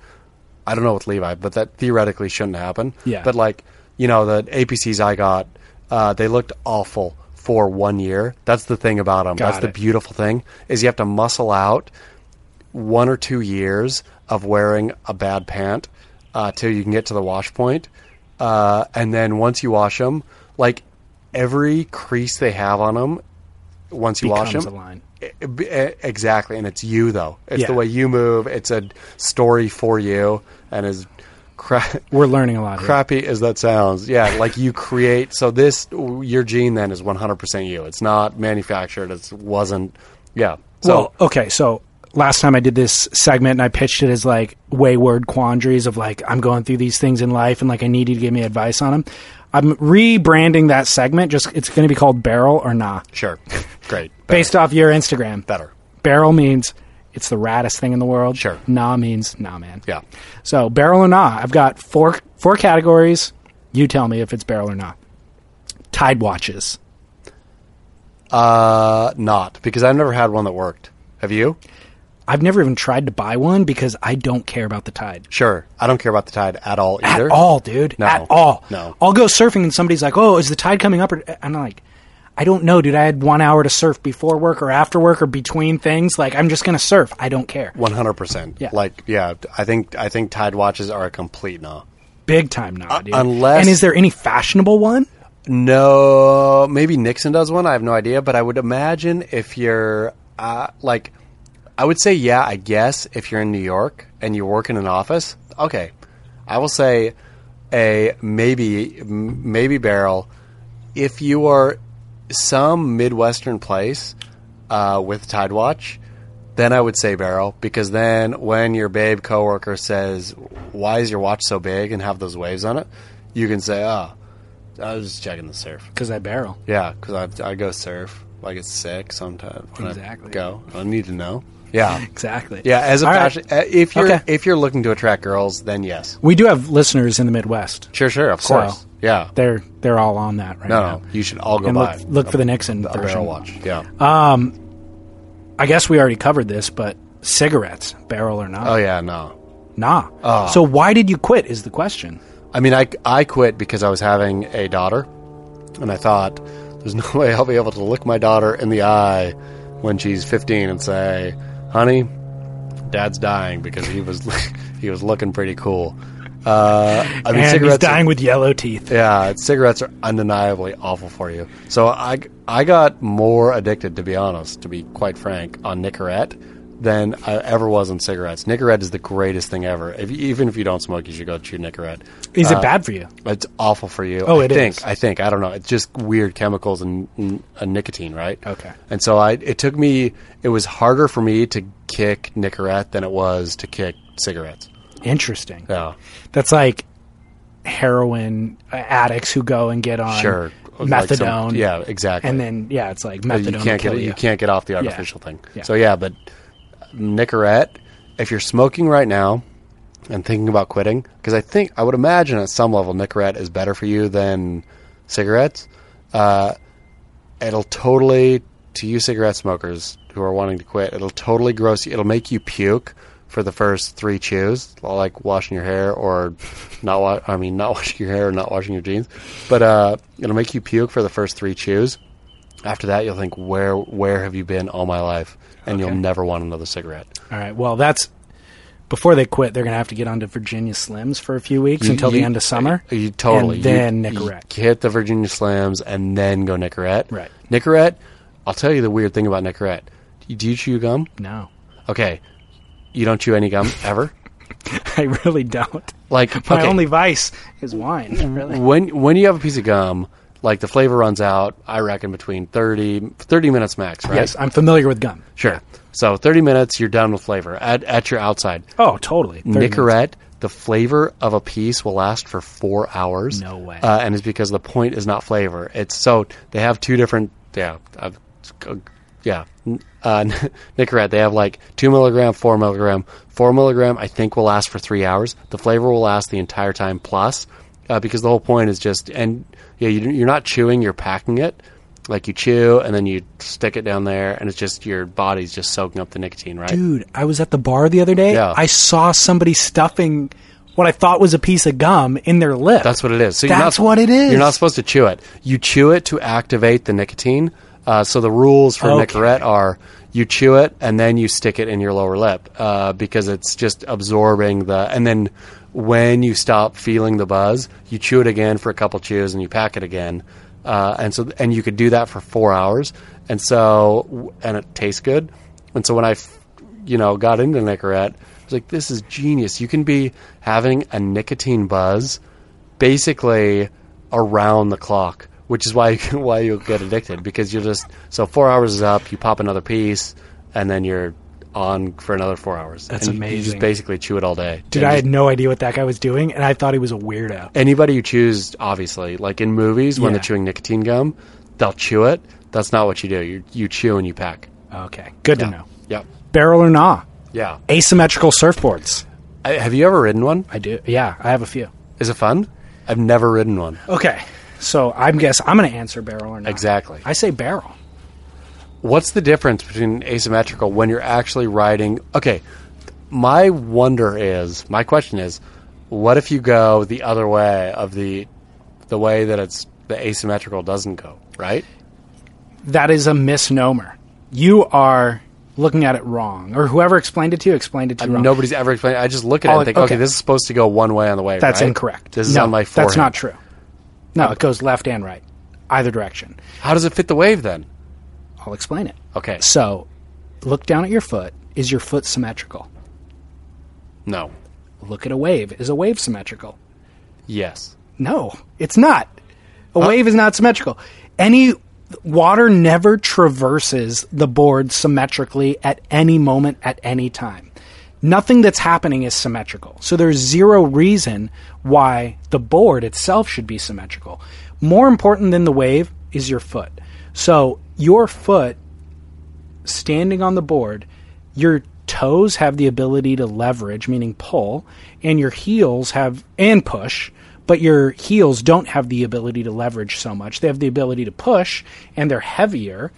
[SPEAKER 2] I don't know with Levi, but that theoretically shouldn't happen.
[SPEAKER 1] Yeah.
[SPEAKER 2] But like, you know, the APCs I got, uh, they looked awful for one year. That's the thing about them.
[SPEAKER 1] Got
[SPEAKER 2] That's the beautiful thing is you have to muscle out one or two years of wearing a bad pant uh, till you can get to the wash point. Uh, and then once you wash them, like every crease they have on them, once you wash them,
[SPEAKER 1] a line.
[SPEAKER 2] Eh, exactly, and it's you though. It's
[SPEAKER 1] Yeah.
[SPEAKER 2] the way you move. It's a story for you, and as cra-
[SPEAKER 1] We're learning a lot here.
[SPEAKER 2] crappy as that sounds, yeah, like you create. So this your gene then is one hundred percent you. It's not manufactured. It wasn't. Yeah. So
[SPEAKER 1] well, okay, so last time I did this segment and I pitched it as like wayward quandaries of like I'm going through these things in life and like I need you to give me advice on them. I'm rebranding that segment. Just it's going to be called Barrel or Nah,
[SPEAKER 2] sure, great.
[SPEAKER 1] based off your Instagram.
[SPEAKER 2] Better.
[SPEAKER 1] Barrel means it's the raddest thing in the world.
[SPEAKER 2] Sure.
[SPEAKER 1] Nah means nah, man.
[SPEAKER 2] Yeah.
[SPEAKER 1] So barrel or nah, I've got four four categories. You tell me if it's barrel or not. Tide watches.
[SPEAKER 2] Uh, not because I've never had one that worked. Have you?
[SPEAKER 1] I've never even tried to buy one because I don't care about the tide.
[SPEAKER 2] Sure. I don't care about the tide at all either.
[SPEAKER 1] At all, dude.
[SPEAKER 2] No.
[SPEAKER 1] At all.
[SPEAKER 2] No.
[SPEAKER 1] I'll go surfing and somebody's like, "Oh, is the tide coming up?" Or, I'm like, "I don't know, dude. I had one hour to surf before work or after work or between things. Like, I'm just gonna surf. I don't care.
[SPEAKER 2] One hundred percent.
[SPEAKER 1] Yeah.
[SPEAKER 2] Like, yeah. I think I think tide watches are a complete no.
[SPEAKER 1] Big time now, dude.
[SPEAKER 2] Uh, unless-
[SPEAKER 1] and is there any fashionable one?
[SPEAKER 2] No, maybe Nixon does one. I have no idea, but I would imagine if you're uh, like, I would say yeah. I guess if you're in New York and you work in an office, okay, I will say a maybe maybe barrel. If you are some midwestern place uh, with Tide Watch, then I would say barrel because then when your babe coworker says, "Why is your watch so big?" and have those waves on it, you can say, "Oh, I was just checking the surf."
[SPEAKER 1] Because I barrel.
[SPEAKER 2] Yeah, because I, I go surf. I get sick sometimes when
[SPEAKER 1] Exactly.
[SPEAKER 2] I go. I need to know. Yeah,
[SPEAKER 1] Exactly.
[SPEAKER 2] yeah. As a
[SPEAKER 1] All right.
[SPEAKER 2] uh, if you're
[SPEAKER 1] Okay.
[SPEAKER 2] if you're looking to attract girls, then yes,
[SPEAKER 1] We do have listeners in the Midwest.
[SPEAKER 2] sure, sure, of
[SPEAKER 1] So,
[SPEAKER 2] course, yeah.
[SPEAKER 1] They're they're all on that right
[SPEAKER 2] No,
[SPEAKER 1] now.
[SPEAKER 2] no, you should all go
[SPEAKER 1] And
[SPEAKER 2] buy
[SPEAKER 1] look, look for the Nixon
[SPEAKER 2] a
[SPEAKER 1] version.
[SPEAKER 2] barrel watch. Yeah.
[SPEAKER 1] I guess we already covered this, but cigarettes, barrel or not?
[SPEAKER 2] oh yeah, no.
[SPEAKER 1] Nah.
[SPEAKER 2] Oh.
[SPEAKER 1] So why did you quit? Is the question.
[SPEAKER 2] I mean, I, I quit because I was having a daughter, and I thought there's no way I'll be able to look my daughter in the eye when she's 15 and say, "Honey, Dad's dying because he was he was looking pretty cool. Uh, I mean,
[SPEAKER 1] and he's
[SPEAKER 2] cigarettes. are-
[SPEAKER 1] dying with yellow teeth.
[SPEAKER 2] yeah, cigarettes are undeniably awful for you. So I, I got more addicted, to be honest, to be quite frank, on Nicorette than I ever was on cigarettes. Nicorette is the greatest thing ever. If, even if you don't smoke, you should go chew Nicorette.
[SPEAKER 1] Is
[SPEAKER 2] Uh,
[SPEAKER 1] it bad for you?
[SPEAKER 2] It's awful for you.
[SPEAKER 1] Oh,
[SPEAKER 2] I
[SPEAKER 1] it
[SPEAKER 2] think,
[SPEAKER 1] is.
[SPEAKER 2] I think. I don't know. It's just weird chemicals and, and, and nicotine, right?
[SPEAKER 1] Okay.
[SPEAKER 2] And so I, it took me. It was harder for me to kick Nicorette than it was to kick cigarettes.
[SPEAKER 1] Interesting.
[SPEAKER 2] Yeah.
[SPEAKER 1] That's like heroin addicts who go and get on
[SPEAKER 2] Sure. Like
[SPEAKER 1] methadone.
[SPEAKER 2] some- yeah, exactly.
[SPEAKER 1] And then yeah, it's like methadone.
[SPEAKER 2] you can't get
[SPEAKER 1] you.
[SPEAKER 2] you can't get off the
[SPEAKER 1] Yeah.
[SPEAKER 2] artificial thing.
[SPEAKER 1] Yeah.
[SPEAKER 2] So yeah, but Nicorette, if you're smoking right now and thinking about quitting, because I think I would imagine at some level Nicorette is better for you than cigarettes. Uh, it'll totally to you cigarette smokers who are wanting to quit. It'll totally gross you. It'll make you puke for the first three chews, like washing your hair or not. Wa- I mean, not washing your hair or not washing your jeans, but uh, it'll make you puke for the first three chews. After that, you'll think, "Where, where have you been all my life?" And
[SPEAKER 1] Okay.
[SPEAKER 2] you'll never want another cigarette.
[SPEAKER 1] All right. Well, that's before they quit. They're going to have to get onto Virginia Slims for a few weeks
[SPEAKER 2] You-
[SPEAKER 1] until the end of summer.
[SPEAKER 2] Uh, you totally
[SPEAKER 1] and then
[SPEAKER 2] you,
[SPEAKER 1] Nicorette.
[SPEAKER 2] You hit the Virginia Slams and then go Nicorette.
[SPEAKER 1] Right.
[SPEAKER 2] Nicorette. I'll tell you the weird thing about Nicorette. Do you chew gum?
[SPEAKER 1] No,
[SPEAKER 2] Okay. You don't chew any gum ever.
[SPEAKER 1] I really don't.
[SPEAKER 2] Like
[SPEAKER 1] My
[SPEAKER 2] okay,
[SPEAKER 1] only vice is wine. Really.
[SPEAKER 2] when when you have a piece of gum, like the flavor runs out. I reckon between 30, 30 minutes max. Right.
[SPEAKER 1] Yes, I'm familiar with gum.
[SPEAKER 2] Sure. So thirty minutes, you're done with flavor at at your outside.
[SPEAKER 1] Oh, totally. 30 minutes.
[SPEAKER 2] Nicorette, the flavor of a piece will last for four hours.
[SPEAKER 1] No way.
[SPEAKER 2] Uh, and it's because the point is not flavor. It's so they have two different. Yeah, uh, yeah. Uh, Nicorette, they have like two milligram, four milligram. Four milligram, I think, will last for three hours. The flavor will last the entire time plus, uh, because the whole point is just and yeah, you, you're not chewing, you're packing it. Like you chew and then you stick it down there, and it's just your body's just soaking up the nicotine, right?
[SPEAKER 1] Dude, I was at the bar the other day.
[SPEAKER 2] Yeah.
[SPEAKER 1] I saw somebody stuffing what I thought was a piece of gum in their lip.
[SPEAKER 2] That's what it is. So
[SPEAKER 1] That's
[SPEAKER 2] you're not,
[SPEAKER 1] what it is.
[SPEAKER 2] You're not supposed to chew it. You chew it to activate the nicotine. Uh, so the rules for
[SPEAKER 1] Okay.
[SPEAKER 2] Nicorette are you chew it and then you stick it in your lower lip uh, because it's just absorbing the. And then when you stop feeling the buzz, you chew it again for a couple chews and you pack it again. Uh, and so and you could do that for four hours. And so and it tastes good. And so when I, you know, got into Nicorette, I was like, this is genius. You can be having a nicotine buzz basically around the clock, which is why you can, why you'll get addicted because you'll just so four hours is up, you pop another piece, and then you're on for another four hours.
[SPEAKER 1] That's
[SPEAKER 2] and you- You just basically chew it all day.
[SPEAKER 1] Dude, I
[SPEAKER 2] just-
[SPEAKER 1] had no idea what that guy was doing, and I thought he was a weirdo.
[SPEAKER 2] anybody who chews, obviously, like in movies when
[SPEAKER 1] Yeah.
[SPEAKER 2] they're chewing nicotine gum, they'll chew it. That's not what you do. You you chew and you pack.
[SPEAKER 1] Okay, good
[SPEAKER 2] Yeah.
[SPEAKER 1] to know.
[SPEAKER 2] Yeah.
[SPEAKER 1] Barrel or nah?
[SPEAKER 2] Yeah.
[SPEAKER 1] Asymmetrical surfboards.
[SPEAKER 2] I, have you ever ridden one?
[SPEAKER 1] I do. Yeah, I have a few.
[SPEAKER 2] Is it fun? I've never ridden one.
[SPEAKER 1] Okay, so I'm guess I'm going to answer barrel or not.
[SPEAKER 2] Exactly.
[SPEAKER 1] I say barrel.
[SPEAKER 2] What's the difference between asymmetrical when you're actually riding? Okay, my wonder is, my question is, what if you go the other way of the the way that it's the asymmetrical doesn't go, right?
[SPEAKER 1] That is a misnomer. You are looking at it wrong, or whoever explained it to you explained it to you wrong.
[SPEAKER 2] Nobody's ever explained. I just look at it and think, okay.
[SPEAKER 1] okay.
[SPEAKER 2] this is supposed to go one way on the way.
[SPEAKER 1] That's
[SPEAKER 2] right?
[SPEAKER 1] incorrect.
[SPEAKER 2] This is
[SPEAKER 1] no,
[SPEAKER 2] on my forehead.
[SPEAKER 1] That's not true. No, it goes left and right, either direction.
[SPEAKER 2] How does it fit the wave then?
[SPEAKER 1] I'll explain it.
[SPEAKER 2] Okay.
[SPEAKER 1] So, look down at your foot. Is your foot symmetrical?
[SPEAKER 2] No.
[SPEAKER 1] Look at a wave. Is a wave symmetrical?
[SPEAKER 2] Yes.
[SPEAKER 1] No, it's not. A wave is not symmetrical. Any water never traverses the board symmetrically at any moment at any time. Nothing that's happening is symmetrical. So there's zero reason why the board itself should be symmetrical. More important than the wave is your foot. So your foot standing on the board, your toes have the ability to leverage, meaning pull, and your heels have and push, but your heels don't have the ability to leverage so much. They have the ability to push and they're heavier.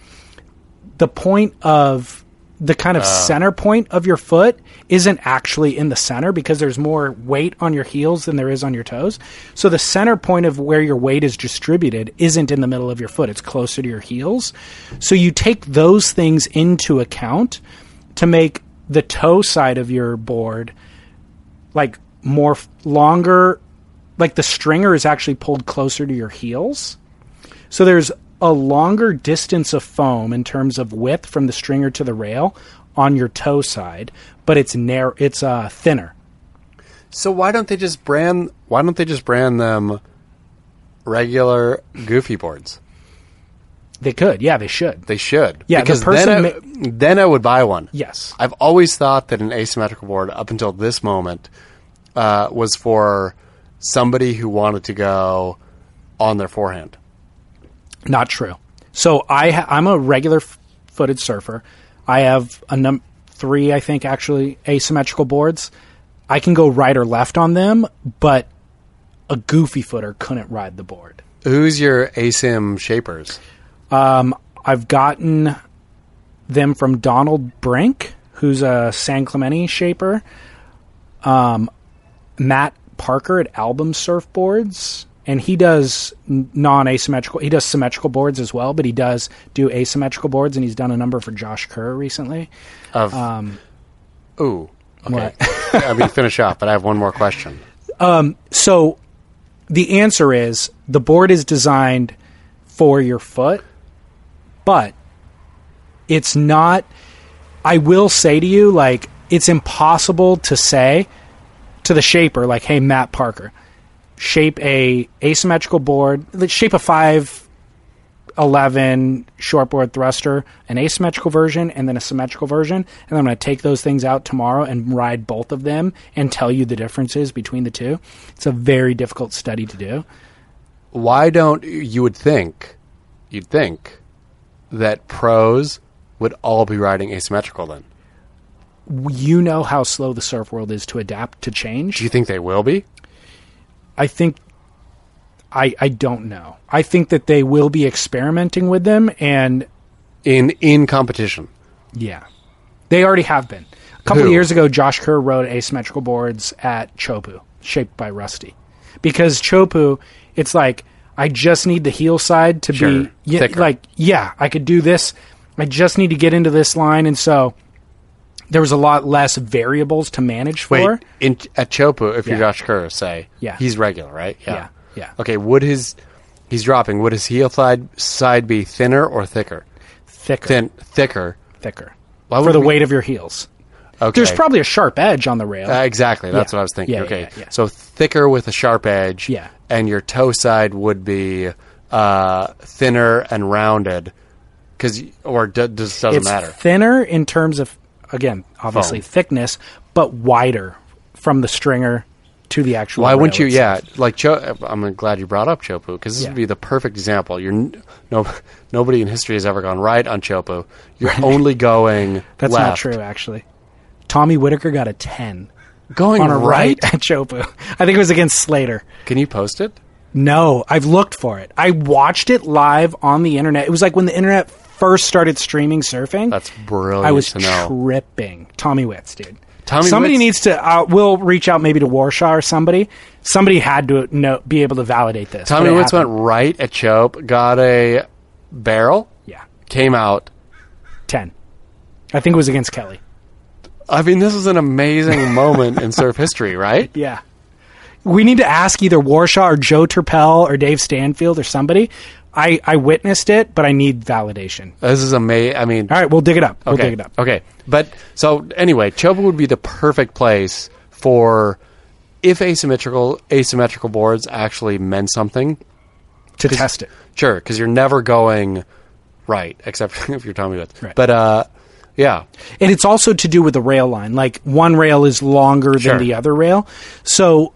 [SPEAKER 1] The point of the kind of uh. center point of your foot isn't actually in the center because there's more weight on your heels than there is on your toes. So the center point of where your weight is distributed isn't in the middle of your foot, it's closer to your heels. So you take those things into account to make the toe side of your board like more f- longer like the stringer is actually pulled closer to your heels. So there's a longer distance of foam in terms of width from the stringer to the rail on your toe side, but it's narrow it's uh thinner.
[SPEAKER 2] So why don't they just brand? Why don't they just brand them regular goofy boards?
[SPEAKER 1] They could. Yeah, they should.
[SPEAKER 2] They should.
[SPEAKER 1] Yeah, the
[SPEAKER 2] because
[SPEAKER 1] person
[SPEAKER 2] then, I,
[SPEAKER 1] ma-
[SPEAKER 2] then I would buy one.
[SPEAKER 1] Yes.
[SPEAKER 2] I've always thought that an asymmetrical board, up until this moment, uh, was for somebody who wanted to go on their forehand.
[SPEAKER 1] Not true. So I ha- I'm a regular f- footed surfer. I have a num three, I think, actually asymmetrical boards. I can go right or left on them, but a goofy footer couldn't ride the board.
[SPEAKER 2] Who's your asym shapers?
[SPEAKER 1] Um, I've gotten them from Donald Brink, who's a San Clemente shaper. Um, Matt Parker at Album Surfboards, and he does non-asymmetrical. He does symmetrical boards as well, but he does do asymmetrical boards, and he's done a number for Josh Kerr recently.
[SPEAKER 2] Of
[SPEAKER 1] Um,
[SPEAKER 2] ooh, okay. I mean, finish off, but I have one more question.
[SPEAKER 1] Um, so the answer is the board is designed for your foot, but it's not. I will say to you, like, it's impossible to say to the shaper, like, hey, Matt Parker, shape a asymmetrical board, let's shape a five. 11 shortboard thruster, an asymmetrical version, and then a symmetrical version. And I'm going to take those things out tomorrow and ride both of them and tell you the differences between the two. It's a very difficult study to do.
[SPEAKER 2] Why don't you would think you'd think that pros would all be riding asymmetrical then?
[SPEAKER 1] You know how slow the surf world is to adapt to change.
[SPEAKER 2] Do you think they will be?
[SPEAKER 1] I think I I don't know. I think that they will be experimenting with them and
[SPEAKER 2] in in competition.
[SPEAKER 1] Yeah. They already have been. A couple
[SPEAKER 2] Who?
[SPEAKER 1] of years ago Josh Kerr wrote asymmetrical boards at Chopu, shaped by Rusty. Because Chopu, it's like I just need the heel side to
[SPEAKER 2] Sure.
[SPEAKER 1] be yeah, like yeah, I could do this. I just need to get into this line and so there was a lot less variables to manage for.
[SPEAKER 2] Wait, in, at Chopu, if you're
[SPEAKER 1] Yeah.
[SPEAKER 2] Josh Kerr, say,
[SPEAKER 1] Yeah.
[SPEAKER 2] he's regular, right?
[SPEAKER 1] Yeah, yeah.
[SPEAKER 2] Okay, would his he's dropping? Would his heel side side be thinner or thicker?
[SPEAKER 1] Thicker.
[SPEAKER 2] Thin, thicker.
[SPEAKER 1] thicker.
[SPEAKER 2] Why
[SPEAKER 1] for
[SPEAKER 2] would
[SPEAKER 1] the
[SPEAKER 2] we-
[SPEAKER 1] weight of your heels.
[SPEAKER 2] Okay,
[SPEAKER 1] There's probably a sharp edge on the rail.
[SPEAKER 2] Uh, exactly. That's
[SPEAKER 1] Yeah.
[SPEAKER 2] what I was thinking.
[SPEAKER 1] Yeah,
[SPEAKER 2] okay,
[SPEAKER 1] yeah, yeah.
[SPEAKER 2] so thicker with a sharp edge.
[SPEAKER 1] Yeah.
[SPEAKER 2] and your toe side would be uh, thinner and rounded, because or d- just doesn't
[SPEAKER 1] it's
[SPEAKER 2] matter.
[SPEAKER 1] thinner in terms of again, obviously
[SPEAKER 2] Foam.
[SPEAKER 1] thickness, but wider from the stringer to the actual.
[SPEAKER 2] Why wouldn't you? Yeah, like Cho- I'm glad you brought up Chopu because this
[SPEAKER 1] Yeah.
[SPEAKER 2] would be the perfect example. You're no nobody in history has ever gone right on Chopu. You're only going
[SPEAKER 1] That's
[SPEAKER 2] left.
[SPEAKER 1] not true. Actually, Tommy Whitaker got a ten
[SPEAKER 2] Going
[SPEAKER 1] on a right,
[SPEAKER 2] right?
[SPEAKER 1] at Chopu. I think it was against Slater.
[SPEAKER 2] Can you post it?
[SPEAKER 1] No, I've looked for it. I watched it live on the internet. It was like when the internet first started streaming surfing.
[SPEAKER 2] That's brilliant
[SPEAKER 1] I was
[SPEAKER 2] to know.
[SPEAKER 1] tripping. Tommy Witz, dude.
[SPEAKER 2] Tommy
[SPEAKER 1] somebody
[SPEAKER 2] Witz-
[SPEAKER 1] needs to. Uh, we'll reach out maybe to Warshaw or somebody. Somebody had to know, be able to validate this.
[SPEAKER 2] Tommy Witz went right at Chope, got a barrel,
[SPEAKER 1] Yeah,
[SPEAKER 2] came out.
[SPEAKER 1] ten. I think it was against Kelly.
[SPEAKER 2] I mean, this is an amazing moment in surf history, right?
[SPEAKER 1] Yeah. We need to ask either Warshaw or Joe Turpel or Dave Stanfield or somebody. I, I witnessed it, but I need validation.
[SPEAKER 2] This is amazing. I mean,
[SPEAKER 1] All right, we'll dig it up. We'll
[SPEAKER 2] okay,
[SPEAKER 1] dig it up.
[SPEAKER 2] okay. But so anyway, Chopa would be the perfect place for if asymmetrical asymmetrical boards actually meant something.
[SPEAKER 1] To test it.
[SPEAKER 2] Sure, because you're never going right, except if you're Tommy Witz.
[SPEAKER 1] Right.
[SPEAKER 2] But uh, yeah,
[SPEAKER 1] And it's also to do with the rail line. Like one rail is longer
[SPEAKER 2] Sure.
[SPEAKER 1] than the other rail. So,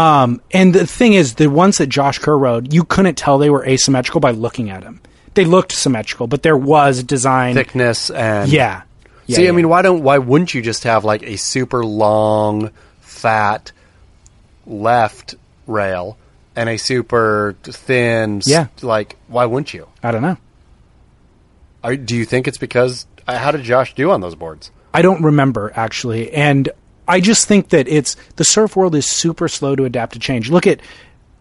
[SPEAKER 1] um, and the thing is, the ones that Josh Kerr rode, you couldn't tell they were asymmetrical by looking at them. They looked symmetrical, but there was design.
[SPEAKER 2] thickness and
[SPEAKER 1] Yeah. Yeah,
[SPEAKER 2] See,
[SPEAKER 1] yeah.
[SPEAKER 2] I mean, why don't why wouldn't you just have like a super long, fat left rail and a super thin?
[SPEAKER 1] Yeah.
[SPEAKER 2] Like, why wouldn't you?
[SPEAKER 1] I don't know.
[SPEAKER 2] Are, do you think it's because uh, how did Josh do on those boards?
[SPEAKER 1] I don't remember actually, and I just think that it's the surf world is super slow to adapt to change. Look at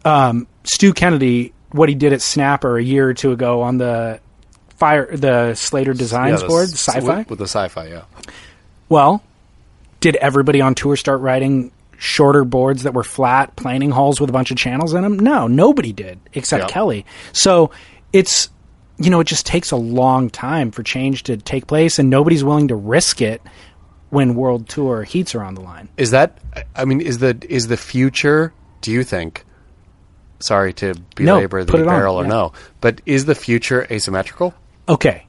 [SPEAKER 1] um, Stu Kennedy, what he did at Snapper a year or two ago on the fire, the Slater Designs
[SPEAKER 2] the
[SPEAKER 1] board, sci-fi.
[SPEAKER 2] with, with the sci-fi, yeah.
[SPEAKER 1] Well, did everybody on tour start riding shorter boards that were flat planing hulls with a bunch of channels in them? No, nobody did except
[SPEAKER 2] Yep.
[SPEAKER 1] Kelly. So it's you know it just takes a long time for change to take place, and nobody's willing to risk it when World Tour heats are on the line.
[SPEAKER 2] Is that? I mean, is the is the future? Do you think? Sorry to belabor
[SPEAKER 1] put
[SPEAKER 2] the
[SPEAKER 1] it on,
[SPEAKER 2] barrel or
[SPEAKER 1] yeah.
[SPEAKER 2] no, but is the future asymmetrical?
[SPEAKER 1] Okay,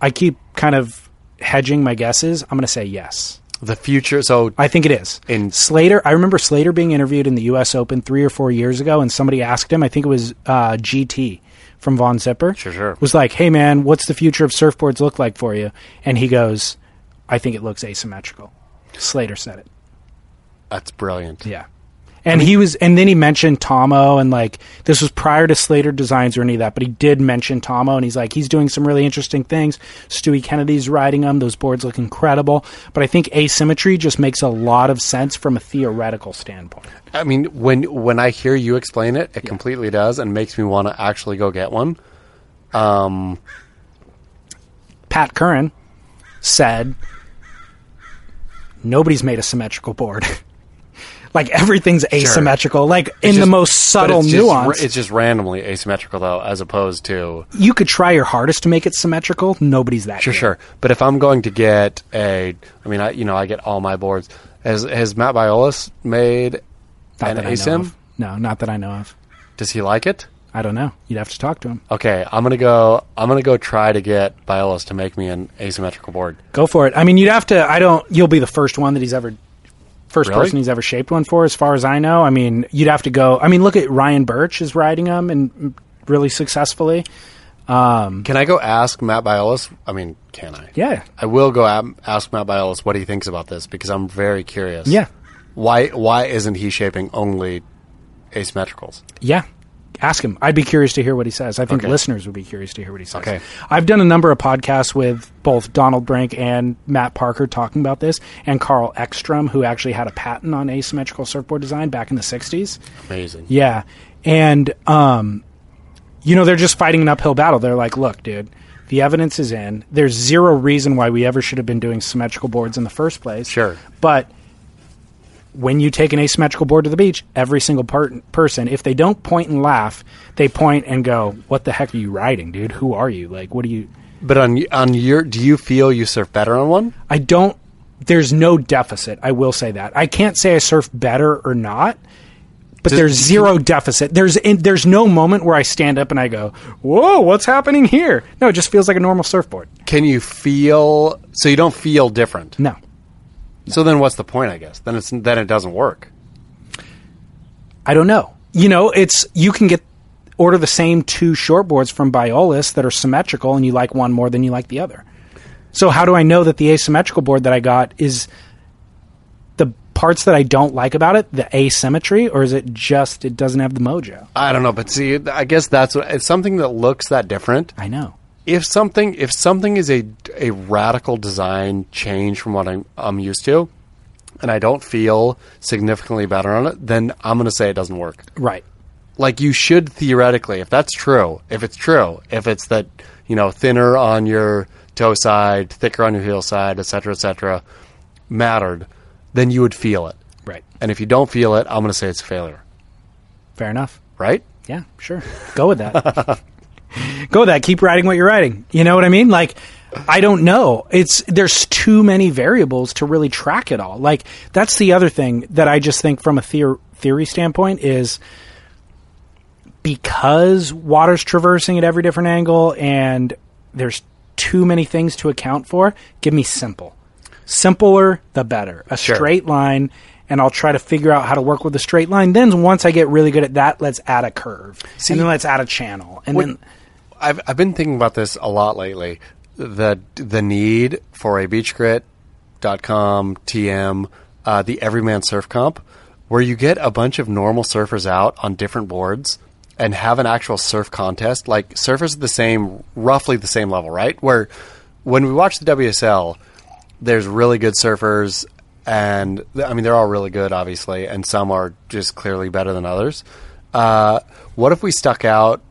[SPEAKER 1] I keep kind of hedging my guesses. I'm going to say yes.
[SPEAKER 2] The future. So
[SPEAKER 1] I think it is.
[SPEAKER 2] In-
[SPEAKER 1] Slater, I remember Slater being interviewed in the U.S. Open three or four years ago, and somebody asked him. I think it was uh, GT from Von Zipper.
[SPEAKER 2] Sure, sure.
[SPEAKER 1] Was like, "Hey man, what's the future of surfboards look like for you?" And he goes, "I think it looks asymmetrical." Slater said it.
[SPEAKER 2] that's brilliant.
[SPEAKER 1] Yeah. And he was, and then he mentioned Tomo, and like this was prior to Slater Designs or any of that, but he did mention Tomo, and he's like he's doing some really interesting things. Stewie Kennedy's riding them; those boards look incredible. But I think asymmetry just makes a lot of sense from a theoretical standpoint.
[SPEAKER 2] I mean, when when I hear you explain it, it completely does, and makes me want to actually go get one. Um,
[SPEAKER 1] Pat Curran said nobody's made a symmetrical board. like everything's asymmetrical, like in
[SPEAKER 2] it's
[SPEAKER 1] the most subtle
[SPEAKER 2] it's
[SPEAKER 1] nuance.
[SPEAKER 2] ra- it's just randomly asymmetrical, though, as opposed to
[SPEAKER 1] you could try your hardest to make it symmetrical. Nobody's that.
[SPEAKER 2] Sure,
[SPEAKER 1] good.
[SPEAKER 2] sure. But if I'm going to get a, I mean, I you know, I get all my boards. Has has Matt Biolos made
[SPEAKER 1] Not
[SPEAKER 2] an
[SPEAKER 1] that I know asym? No, not that I know of.
[SPEAKER 2] Does he like it?
[SPEAKER 1] I don't know. You'd have to talk to him.
[SPEAKER 2] Okay, I'm gonna go. I'm gonna go try to get Biolos to make me an asymmetrical board.
[SPEAKER 1] Go for it. I mean, you'd have to. I don't. You'll be the first one that he's ever, first
[SPEAKER 2] Really?
[SPEAKER 1] person he's ever shaped one for, as far as I know. I mean, you'd have to go. I mean, look at Ryan Burch is riding them and really successfully. Um,
[SPEAKER 2] Can I go ask Matt Biolos? I mean, can I?
[SPEAKER 1] yeah,
[SPEAKER 2] I will go am- ask Matt Biolos what he thinks about this because I'm very curious.
[SPEAKER 1] yeah,
[SPEAKER 2] Why why isn't he shaping only asymmetricals?
[SPEAKER 1] yeah. Ask him. I'd be curious to hear what he says. I think
[SPEAKER 2] Okay.
[SPEAKER 1] listeners would be curious to hear what he says.
[SPEAKER 2] Okay.
[SPEAKER 1] I've done a number of podcasts with both Donald Brink and Matt Parker talking about this, and Carl Ekstrom, who actually had a patent on asymmetrical surfboard design back in the '60s.
[SPEAKER 2] Amazing.
[SPEAKER 1] Yeah. And um you know, they're just fighting an uphill battle. They're like, look, dude, the evidence is in. There's zero reason why we ever should have been doing symmetrical boards in the first place.
[SPEAKER 2] Sure.
[SPEAKER 1] But when you take an asymmetrical board to the beach, every single part- person, if they don't point and laugh, they point and go, "What the heck are you riding, dude? Who are you? Like, what are you?"
[SPEAKER 2] But on on your, do you feel you surf better on one?
[SPEAKER 1] I don't. There's no deficit. I will say that. I can't say I surf better or not, but
[SPEAKER 2] Does-
[SPEAKER 1] there's zero deficit. There's in, there's no moment where I stand up and I go, "Whoa, what's happening here?" No, it just feels like a normal surfboard.
[SPEAKER 2] Can you feel? So you don't feel different.
[SPEAKER 1] No,
[SPEAKER 2] So then, what's the point? I guess then it's then it doesn't work.
[SPEAKER 1] I don't know. You know, it's you can get order the same two shortboards from Biolos that are symmetrical, and you like one more than you like the other. So how do I know that the asymmetrical board that I got is the parts that I don't like about it, the asymmetry, or is it just it doesn't have the mojo?
[SPEAKER 2] I don't know, but see, I guess that's what, it's something that looks that different.
[SPEAKER 1] I know.
[SPEAKER 2] If something if something is a a radical design change from what I'm I'm used to, and I don't feel significantly better on it, then I'm going to say it doesn't work.
[SPEAKER 1] Right.
[SPEAKER 2] Like you should theoretically, if that's true, if it's true, if it's that you know thinner on your toe side, thicker on your heel side, et cetera, et cetera, mattered, then you would feel it.
[SPEAKER 1] Right.
[SPEAKER 2] And if you don't feel it, I'm going to say it's a failure.
[SPEAKER 1] Fair enough.
[SPEAKER 2] Right?
[SPEAKER 1] Yeah, sure. Go with that. Go with that. Keep writing what you're writing. You know what I mean? Like, I don't know. It's there's too many variables to really track it all. Like, that's the other thing that I just think from a theor- theory standpoint is because water's traversing at every different angle and there's too many things to account for. Give me simple. Simpler, the better. A
[SPEAKER 2] Sure.
[SPEAKER 1] straight line. And I'll try to figure out how to work with a straight line. Then once I get really good at that, let's add a curve, and then let's add a channel, and
[SPEAKER 2] What-
[SPEAKER 1] then
[SPEAKER 2] I've I've been thinking about this a lot lately. The the need for a beachgrit.com TM, uh, the Everyman Surf Comp, where you get a bunch of normal surfers out on different boards and have an actual surf contest. Like surfers at the same, roughly the same level, right? Where when we watch the WSL, there's really good surfers, and I mean they're all really good, obviously, and some are just clearly better than others. Uh, what if we stuck out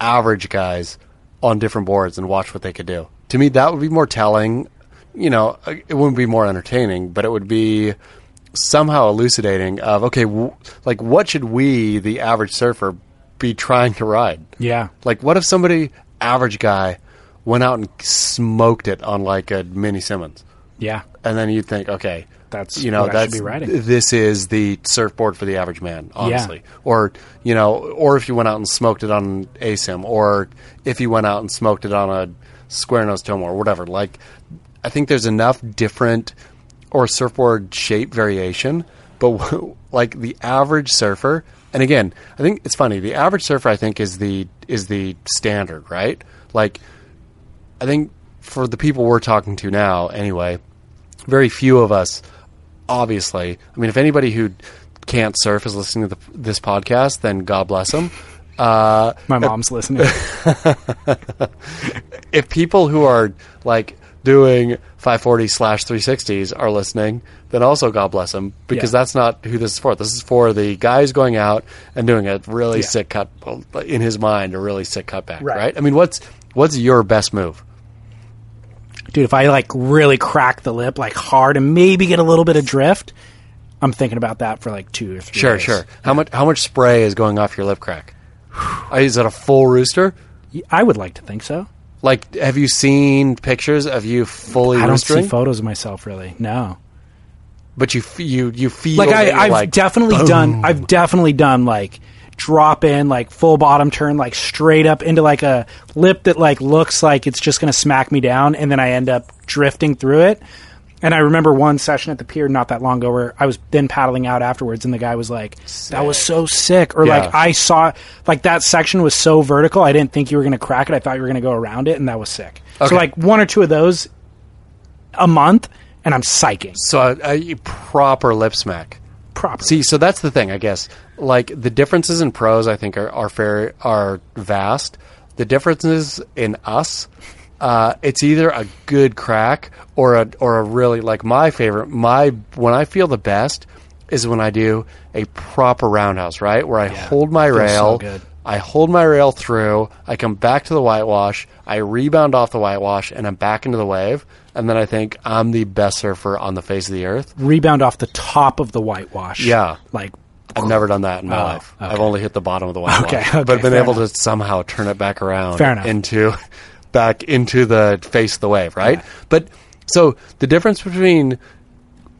[SPEAKER 2] average guys on different boards and watch what they could do. To me, that would be more telling you know, it wouldn't be more entertaining, but it would be somehow elucidating of okay, w- like what should we, the average surfer, be trying to ride?
[SPEAKER 1] Yeah.
[SPEAKER 2] Like, what if somebody average guy went out and smoked it on like a mini Simmons?
[SPEAKER 1] Yeah.
[SPEAKER 2] And then you'd think, okay,
[SPEAKER 1] That's
[SPEAKER 2] you know
[SPEAKER 1] what I should
[SPEAKER 2] that's this is the surfboard for the average man, honestly. Or you know, or if you went out and smoked it on a sim, or if you went out and smoked it on a square nose Tomo or whatever. Like, I think there's enough different or surfboard shape variation, but like the average surfer. And again, I think it's funny. The average surfer, I think, is the is the standard, right? Like, I think for the people we're talking to now, anyway, very few of us, obviously. I mean, if anybody who can't surf is listening to the, this podcast, then God bless them. Uh,
[SPEAKER 1] My mom's listening.
[SPEAKER 2] if people who are like doing 540 slash 360s are listening, then also God bless them because
[SPEAKER 1] Yeah.
[SPEAKER 2] that's not who this is for. This is for the guys going out and doing a really
[SPEAKER 1] Yeah.
[SPEAKER 2] sick cut in his mind, a really sick cutback,
[SPEAKER 1] Right.
[SPEAKER 2] right. I mean, what's what's your best move?
[SPEAKER 1] Dude, if I like really crack the lip like hard and maybe get a little bit of drift, I'm thinking about that for like two or three
[SPEAKER 2] Sure,
[SPEAKER 1] days.
[SPEAKER 2] sure. How much how much spray is going off your lip crack? Uh, is it a full rooster?
[SPEAKER 1] I would like to think so.
[SPEAKER 2] Like, have you seen pictures of you fully
[SPEAKER 1] I don't
[SPEAKER 2] roostering?
[SPEAKER 1] see photos of myself really. No.
[SPEAKER 2] but you you you feel
[SPEAKER 1] like I, I've
[SPEAKER 2] like,
[SPEAKER 1] definitely
[SPEAKER 2] boom.
[SPEAKER 1] done. I've definitely done like drop in, like full bottom turn, like straight up into like a lip that like looks like it's just going to smack me down, and then I end up drifting through it. And I remember one session at the pier not that long ago where I was then paddling out afterwards, and the guy was like, "That was so sick," or
[SPEAKER 2] Yeah.
[SPEAKER 1] like I saw like that section was so vertical, I didn't think you were going to crack it. I thought you were going to go around it, and that was sick.
[SPEAKER 2] Okay.
[SPEAKER 1] So like one or two of those a month, and I'm psyching
[SPEAKER 2] So a, a proper lip smack.
[SPEAKER 1] Properly.
[SPEAKER 2] See, so that's the thing, I guess. Like the differences in pros, I think are are fair are vast. The differences in us, uh, it's either a good crack or a or a really like my favorite. My when I feel the best is when I do a proper roundhouse, right, where I hold my
[SPEAKER 1] so
[SPEAKER 2] rail.
[SPEAKER 1] good.
[SPEAKER 2] I hold my rail through. I come back to the whitewash. I rebound off the whitewash, and I'm back into the wave. And then I think I'm the best surfer on the face of the earth.
[SPEAKER 1] rebound off the top of the whitewash.
[SPEAKER 2] Yeah.
[SPEAKER 1] Like
[SPEAKER 2] I've never done that in my
[SPEAKER 1] Oh,
[SPEAKER 2] life.
[SPEAKER 1] okay.
[SPEAKER 2] I've only hit the bottom of the whitewash,
[SPEAKER 1] Okay, okay,
[SPEAKER 2] but been able
[SPEAKER 1] enough.
[SPEAKER 2] to somehow turn it back around
[SPEAKER 1] Fair enough.
[SPEAKER 2] into back into the face of the wave, right? But so the difference between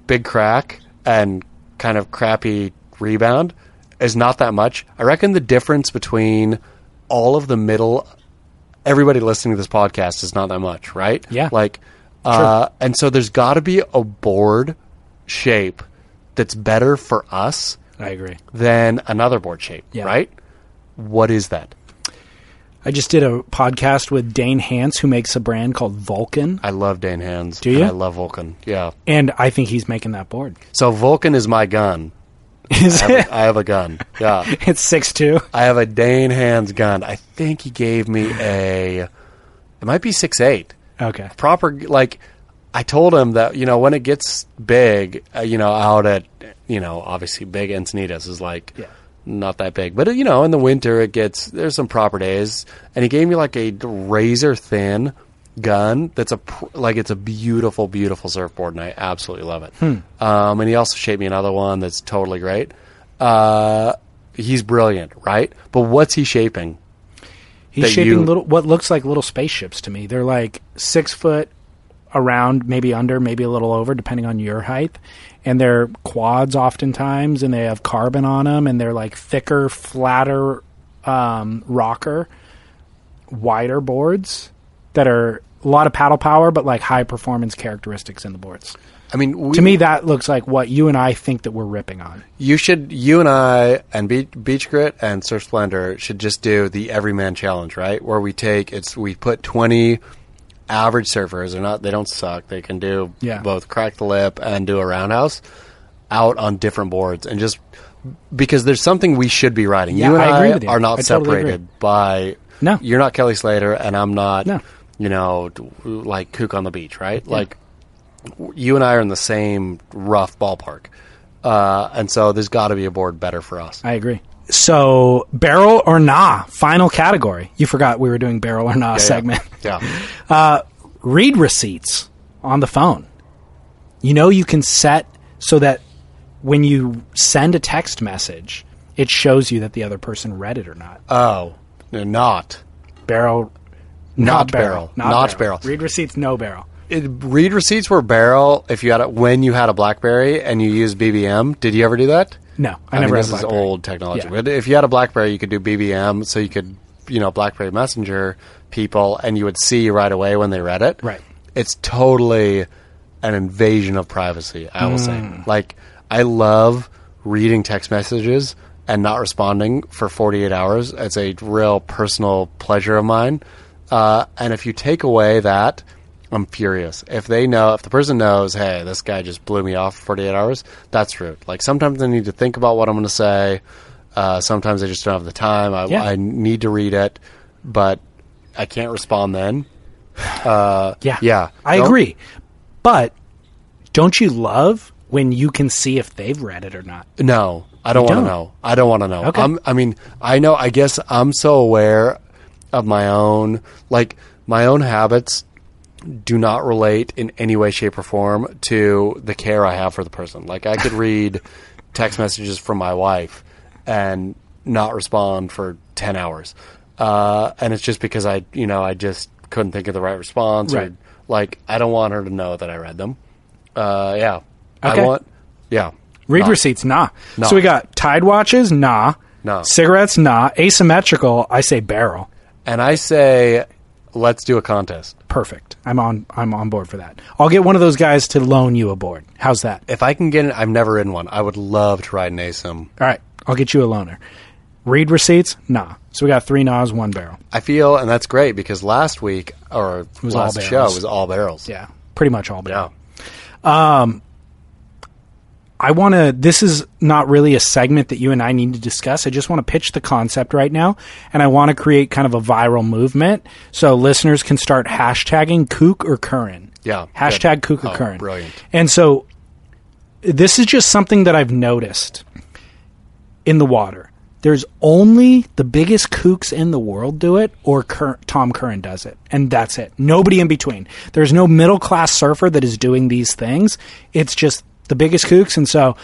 [SPEAKER 2] big crack and kind of crappy rebound is not that much. I reckon the difference between all of the middle everybody listening to this podcast is not that much, right?
[SPEAKER 1] Yeah.
[SPEAKER 2] Like uh, and so there's got to be a board shape that's better for us
[SPEAKER 1] I agree.
[SPEAKER 2] than another board shape,
[SPEAKER 1] Yeah.
[SPEAKER 2] right? What is that?
[SPEAKER 1] I just did a podcast with Dane Hance, who makes a brand called Vulcan,
[SPEAKER 2] I love Dane Hands.
[SPEAKER 1] Do you?
[SPEAKER 2] I love Vulcan. Yeah.
[SPEAKER 1] and I think he's making that board.
[SPEAKER 2] So Vulcan is my gun.
[SPEAKER 1] Is
[SPEAKER 2] I have,
[SPEAKER 1] it?
[SPEAKER 2] a, I have a gun. Yeah.
[SPEAKER 1] It's six two.
[SPEAKER 2] I have a Dane Hands gun. I think he gave me a. It might be six eight.
[SPEAKER 1] Okay.
[SPEAKER 2] Proper like. I told him that you know when it gets big, uh, you know, out at you know obviously big Encinitas is like
[SPEAKER 1] Yeah.
[SPEAKER 2] not that big, but uh, you know in the winter it gets there's some proper days, and he gave me like a razor thin gun that's a pr- like it's a beautiful beautiful surfboard, and I absolutely love it. Um, and he also shaped me another one that's totally great. Uh, he's brilliant, right? But what's he shaping?
[SPEAKER 1] He's shaping
[SPEAKER 2] you-
[SPEAKER 1] little what looks like little spaceships to me. They're like six foot around, maybe under, maybe a little over, depending on your height. And they're quads oftentimes, and they have carbon on them, and they're like thicker, flatter um, rocker, wider boards that are a lot of paddle power, but like high performance characteristics in the boards.
[SPEAKER 2] I mean, we,
[SPEAKER 1] To me, that looks like what you and I think that we're ripping on.
[SPEAKER 2] you should, you and I, and Beach, Beach Grit and Surf Splendor should just do the Everyman Challenge, right? Where we take it's we put twenty average surfers. They're not, they don't suck. They can do
[SPEAKER 1] Yeah.
[SPEAKER 2] both crack the lip and do a roundhouse out on different boards, and just because there's something we should be riding.
[SPEAKER 1] Yeah,
[SPEAKER 2] you and
[SPEAKER 1] I
[SPEAKER 2] I,
[SPEAKER 1] agree with you.
[SPEAKER 2] are not
[SPEAKER 1] I
[SPEAKER 2] separated
[SPEAKER 1] agree.
[SPEAKER 2] by.
[SPEAKER 1] No.
[SPEAKER 2] you're not Kelly Slater, and I'm not.
[SPEAKER 1] No.
[SPEAKER 2] You know, like kook on the beach, right? Like you and I are in the same rough ballpark. Uh, and so there's got to be a board better for us.
[SPEAKER 1] I agree. So, barrel or nah, final category. You forgot we were doing barrel or nah segment.
[SPEAKER 2] Yeah.
[SPEAKER 1] Read receipts. on the phone. You know, you can set so that when you send a text message, it shows you that the other person read it or not.
[SPEAKER 2] Oh, not.
[SPEAKER 1] Barrel,
[SPEAKER 2] Not barrel. Not barrel.
[SPEAKER 1] Read receipts, no barrel.
[SPEAKER 2] It, read receipts were barrel if you had a, when you had a BlackBerry and you used BBM. Did you ever do that?
[SPEAKER 1] No, I,
[SPEAKER 2] I
[SPEAKER 1] never.
[SPEAKER 2] mean, this is old technology.
[SPEAKER 1] Yeah.
[SPEAKER 2] But if you had a BlackBerry, you could do BBM, so you could, you know, BlackBerry Messenger people, and you would see right away when they read it.
[SPEAKER 1] Right.
[SPEAKER 2] It's totally an invasion of privacy. I will say,
[SPEAKER 1] Mm.
[SPEAKER 2] like, I love reading text messages and not responding for 48 hours. It's a real personal pleasure of mine. Uh, and if you take away that, I'm furious. If they know, if the person knows, hey, this guy just blew me off for 48 hours, that's rude. Like sometimes I need to think about what I'm going to say. Uh, sometimes I just don't have the time. I,
[SPEAKER 1] Yeah.
[SPEAKER 2] I need to read it, but I can't respond then. Uh,
[SPEAKER 1] Yeah,
[SPEAKER 2] yeah,
[SPEAKER 1] I
[SPEAKER 2] Don't-
[SPEAKER 1] agree. But don't you love when you can see if they've read it or not?
[SPEAKER 2] No, I don't want to know. I don't want to know.
[SPEAKER 1] Okay.
[SPEAKER 2] I'm, I mean, I know. I guess I'm so aware of my own, like my own habits, do not relate in any way, shape, or form to the care I have for the person. Like I could read text messages from my wife and not respond for ten hours, uh, and it's just because I, you know, I just couldn't think of the right response.
[SPEAKER 1] Right.
[SPEAKER 2] Or, like I don't want her to know that I read them. Uh, yeah,
[SPEAKER 1] Okay.
[SPEAKER 2] I want. Yeah,
[SPEAKER 1] Read
[SPEAKER 2] Nah.
[SPEAKER 1] receipts, nah.
[SPEAKER 2] No.
[SPEAKER 1] So we got Tide watches, nah.
[SPEAKER 2] No.
[SPEAKER 1] Cigarettes, nah. Asymmetrical, I say barrel.
[SPEAKER 2] And I say, let's do a contest.
[SPEAKER 1] Perfect. I'm on. I'm on board for that. I'll get one of those guys to loan you a board. How's that?
[SPEAKER 2] If I can get it, I've never ridden one. I would love to ride an asym.
[SPEAKER 1] All right. I'll get you a loaner. Read receipts, nah. So we got three nahs, one barrel.
[SPEAKER 2] I feel, and that's great because last week or
[SPEAKER 1] was all
[SPEAKER 2] last show
[SPEAKER 1] barrels.
[SPEAKER 2] was all barrels.
[SPEAKER 1] Yeah, pretty much all barrel.
[SPEAKER 2] Yeah.
[SPEAKER 1] Um, I want to. This is not really a segment that you and I need to discuss. I just want to pitch the concept right now, and I want to create kind of a viral movement so listeners can start hashtagging kook or curran.
[SPEAKER 2] Yeah,
[SPEAKER 1] Hashtag
[SPEAKER 2] good.
[SPEAKER 1] kook or
[SPEAKER 2] Oh,
[SPEAKER 1] curran.
[SPEAKER 2] brilliant.
[SPEAKER 1] And so this is just something that I've noticed in the water. There's only the biggest kooks in the world do it, or Cur- Tom Curran does it, and that's it. Nobody in between. There's no middle class surfer that is doing these things. It's just the biggest kooks, and so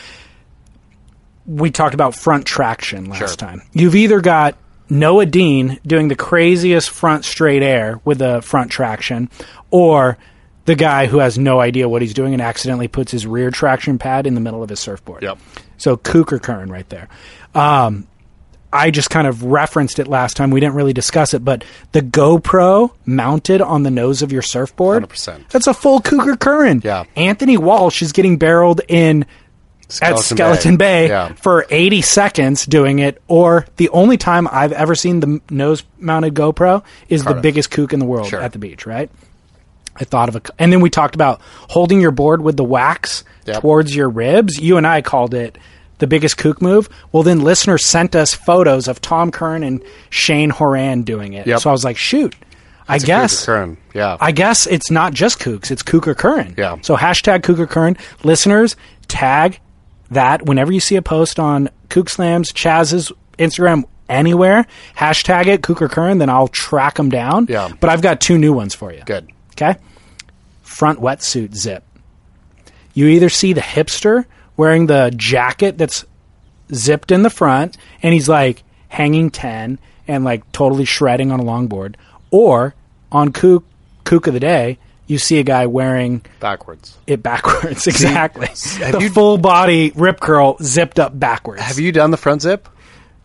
[SPEAKER 1] we talked about front traction last
[SPEAKER 2] Sure.
[SPEAKER 1] time. You've either got Noa Deane doing the craziest front straight air with a front traction, or the guy who has no idea what he's doing and accidentally puts his rear traction pad in the middle of his surfboard.
[SPEAKER 2] Yep.
[SPEAKER 1] So kook or Curran right there. Um, I just kind of referenced it last time. We didn't really discuss it, but the GoPro mounted on the nose of your surfboard.
[SPEAKER 2] 100%.
[SPEAKER 1] That's a full Cougar Curran.
[SPEAKER 2] Yeah.
[SPEAKER 1] Anthony Walsh is getting barreled in at
[SPEAKER 2] Skeleton
[SPEAKER 1] Skeleton Bay,
[SPEAKER 2] Bay. Yeah.
[SPEAKER 1] for 80 seconds doing it, or the only time I've ever seen the nose mounted GoPro is the biggest kook in the world
[SPEAKER 2] Sure.
[SPEAKER 1] at the beach, right? I thought of a, and then we talked about holding your board with the wax
[SPEAKER 2] Yep.
[SPEAKER 1] towards your ribs. You and I called it the biggest kook move. Well, then listeners sent us photos of Tom Curran and Shane Horan doing it.
[SPEAKER 2] Yep.
[SPEAKER 1] So I was like, shoot, I guess.
[SPEAKER 2] Curran. Yeah.
[SPEAKER 1] I guess it's not just kooks, it's Kooker Curran.
[SPEAKER 2] Yeah.
[SPEAKER 1] So hashtag Kooker Curran. Listeners, tag that whenever you see a post on Kook Slams, Chas's Instagram, anywhere, hashtag it Kooker Curran, then I'll track them down.
[SPEAKER 2] Yeah.
[SPEAKER 1] But I've got two new ones for you.
[SPEAKER 2] Good.
[SPEAKER 1] Okay? Front wetsuit zip. You either see the hipster wearing the jacket that's zipped in the front and he's like hanging 10 and like totally shredding on a longboard, or on Kook, Kook of the Day, you see a guy wearing
[SPEAKER 2] Backwards.
[SPEAKER 1] it backwards. Exactly.
[SPEAKER 2] have
[SPEAKER 1] the
[SPEAKER 2] you-
[SPEAKER 1] full body rip curl zipped up backwards.
[SPEAKER 2] Have you done the front zip?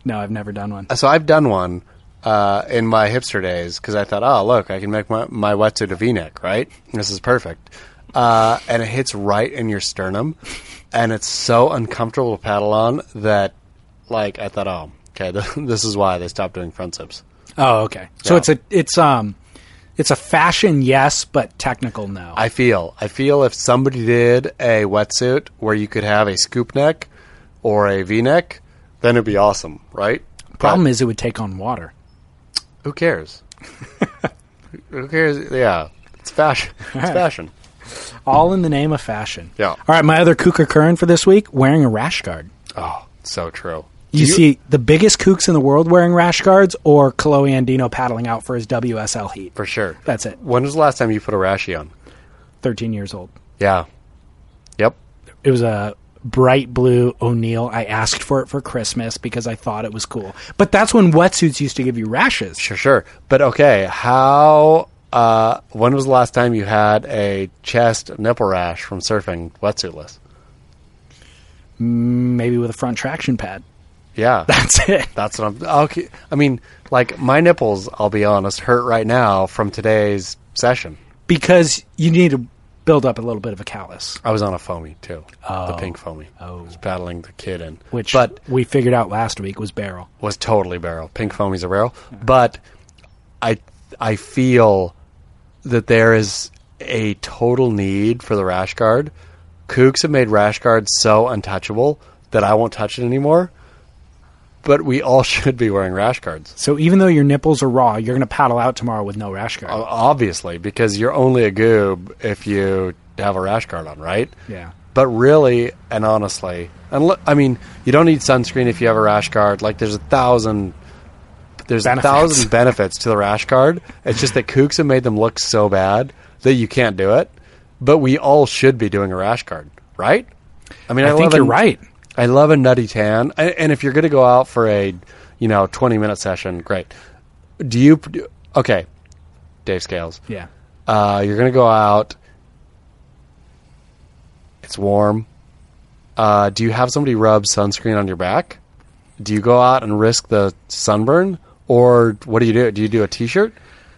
[SPEAKER 1] No, I've never done one.
[SPEAKER 2] So I've done one uh, in my hipster days because I thought, oh, look, I can make my, my wetsuit a V-neck, right? This is perfect. Uh, and it hits right in your sternum, and it's so uncomfortable to paddle on that, like, I thought, oh, okay, this is why they stopped doing front zips.
[SPEAKER 1] Oh, okay. So
[SPEAKER 2] Yeah.
[SPEAKER 1] it's a it's um it's a fashion yes, but technical no.
[SPEAKER 2] I feel, I feel if somebody did a wetsuit where you could have a scoop neck or a V-neck, then it'd be awesome, right?
[SPEAKER 1] Problem
[SPEAKER 2] But
[SPEAKER 1] is, it would take on water.
[SPEAKER 2] who cares? who cares? Yeah, it's fashion. It's fashion.
[SPEAKER 1] All in the name of fashion.
[SPEAKER 2] Yeah.
[SPEAKER 1] All right, my other Cougar Curran for this week, wearing a rash guard.
[SPEAKER 2] Oh, so true.
[SPEAKER 1] You, see the biggest kooks in the world wearing rash guards or Kolohe Andino paddling out for his WSL heat.
[SPEAKER 2] For sure.
[SPEAKER 1] That's it.
[SPEAKER 2] When was the last time you put a rashy on?
[SPEAKER 1] 13 years old.
[SPEAKER 2] Yeah. Yep.
[SPEAKER 1] It was a bright blue O'Neill. I asked for it for Christmas because I thought it was cool. But that's when wetsuits used to give you rashes.
[SPEAKER 2] Sure, sure. But okay, how? Uh, when was the last time you had a chest nipple rash from surfing wetsuitless?
[SPEAKER 1] Maybe with a front traction pad.
[SPEAKER 2] Yeah,
[SPEAKER 1] That's it.
[SPEAKER 2] that's what I'm. Okay, I mean, like my nipples. I'll be honest, hurt right now from today's session.
[SPEAKER 1] Because you need to build up a little bit of a callus,
[SPEAKER 2] I was on a foamy too, the
[SPEAKER 1] Oh.
[SPEAKER 2] pink foamy.
[SPEAKER 1] Oh.
[SPEAKER 2] I was paddling the kid in,
[SPEAKER 1] which
[SPEAKER 2] but
[SPEAKER 1] we figured out last week was barrel.
[SPEAKER 2] was totally barrel. Pink foamy's a barrel, but I I feel that there is a total need for the rash guard. Kooks have made rash guards so untouchable that I won't touch it anymore. But we all should be wearing rash guards,
[SPEAKER 1] So even though your nipples are raw, you're going to paddle out tomorrow with no rash guard.
[SPEAKER 2] O- obviously, because you're only a goob if you have a rash guard on, right?
[SPEAKER 1] yeah.
[SPEAKER 2] But really and honestly, and I mean, you don't need sunscreen if you have a rash guard. Like there's a thousand, there's
[SPEAKER 1] Benefits.
[SPEAKER 2] a thousand benefits to the rash guard. It's just that kooks have made them look so bad that you can't do it. But we all should be doing a rash guard, right? I mean, I,
[SPEAKER 1] I think
[SPEAKER 2] love
[SPEAKER 1] you're
[SPEAKER 2] a-
[SPEAKER 1] right.
[SPEAKER 2] I love a nutty tan, A- and if you're going to go out for a, you know, 20 minute session, great. Do you? Okay, Dave Scales.
[SPEAKER 1] Yeah.
[SPEAKER 2] Uh, you're going to go out. It's warm. Uh, do you have somebody rub sunscreen on your back? Do you go out and risk the sunburn, or what do you do? Do you do a t-shirt?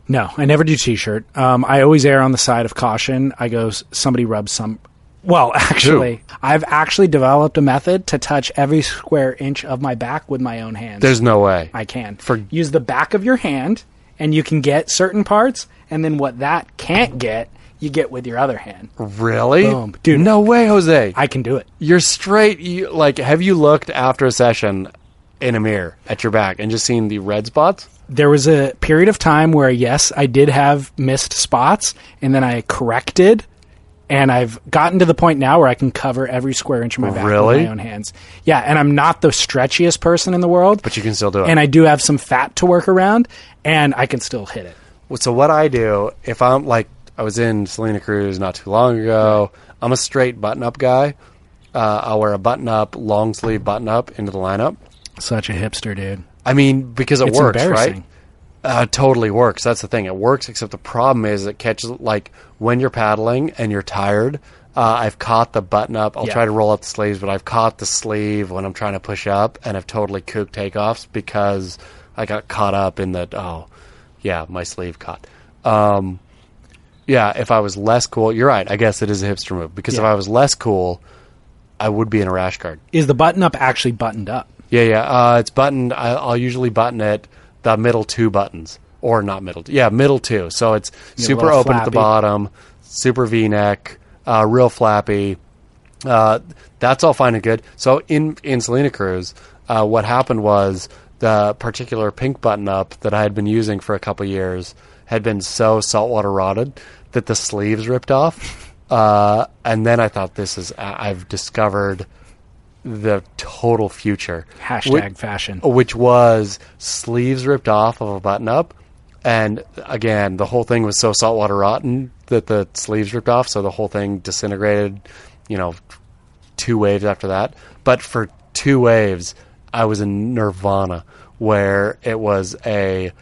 [SPEAKER 1] No, I never do t-shirt. Um, I always err on the side of caution. I go, somebody rubs some. Well, actually, I've actually developed a method to touch every square inch of my back with my own hands.
[SPEAKER 2] There's no way.
[SPEAKER 1] I can.
[SPEAKER 2] For-
[SPEAKER 1] Use the back of your hand, and you can get certain parts, and then what that can't get, you get with your other hand.
[SPEAKER 2] Really,
[SPEAKER 1] Boom. Dude.
[SPEAKER 2] No way, Jose.
[SPEAKER 1] I can do it.
[SPEAKER 2] You're straight. You like? Have you looked after a session in a mirror at your back and just seeing the red spots?
[SPEAKER 1] There was a period of time where, yes, I did have missed spots, and then I corrected, and I've gotten to the point now where I can cover every square inch of my back
[SPEAKER 2] Really?
[SPEAKER 1] with my own hands. Yeah, and I'm not the stretchiest person in the world,
[SPEAKER 2] But you can still do it.
[SPEAKER 1] and I do have some fat to work around, and I can still hit it.
[SPEAKER 2] So what I do if I'm like I was in Salina Cruz not too long ago. I'm a straight button up guy. Uh, I'll wear a button up, long sleeve button up into the lineup.
[SPEAKER 1] Such a hipster, dude.
[SPEAKER 2] I mean, because it
[SPEAKER 1] It's
[SPEAKER 2] works, right?
[SPEAKER 1] embarrassing.
[SPEAKER 2] Uh, it totally works. That's the thing. It works, except the problem is it catches like when you're paddling and you're tired. Uh, I've caught the button up. I'll
[SPEAKER 1] Yeah.
[SPEAKER 2] try to roll up the sleeves, but I've caught the sleeve when I'm trying to push up, and I've totally cooked takeoffs because I got caught up in the oh, yeah, my sleeve caught. Um, yeah, if I was less cool, you're right. I guess it is a hipster move because if I was less cool, I would be in a rash guard.
[SPEAKER 1] Is the button up actually buttoned up?
[SPEAKER 2] Yeah, yeah. Uh, it's buttoned. I, I'll usually button it the middle two buttons, or not middle. Yeah, middle two. So it's
[SPEAKER 1] a
[SPEAKER 2] super open at the bottom, super V neck, uh, real flappy. Uh, that's all fine and good. So in in Salina Cruz, uh, what happened was the particular pink button up that I had been using for a couple years had been so saltwater rotted that the sleeves ripped off. Uh, and then I thought, this is I've discovered the total future.
[SPEAKER 1] Hashtag
[SPEAKER 2] Whi-
[SPEAKER 1] fashion.
[SPEAKER 2] which was sleeves ripped off of a button up. And again, the whole thing was so saltwater rotten that the sleeves ripped off, so the whole thing disintegrated, you know, two waves after that. But for two waves, I was in nirvana where it was a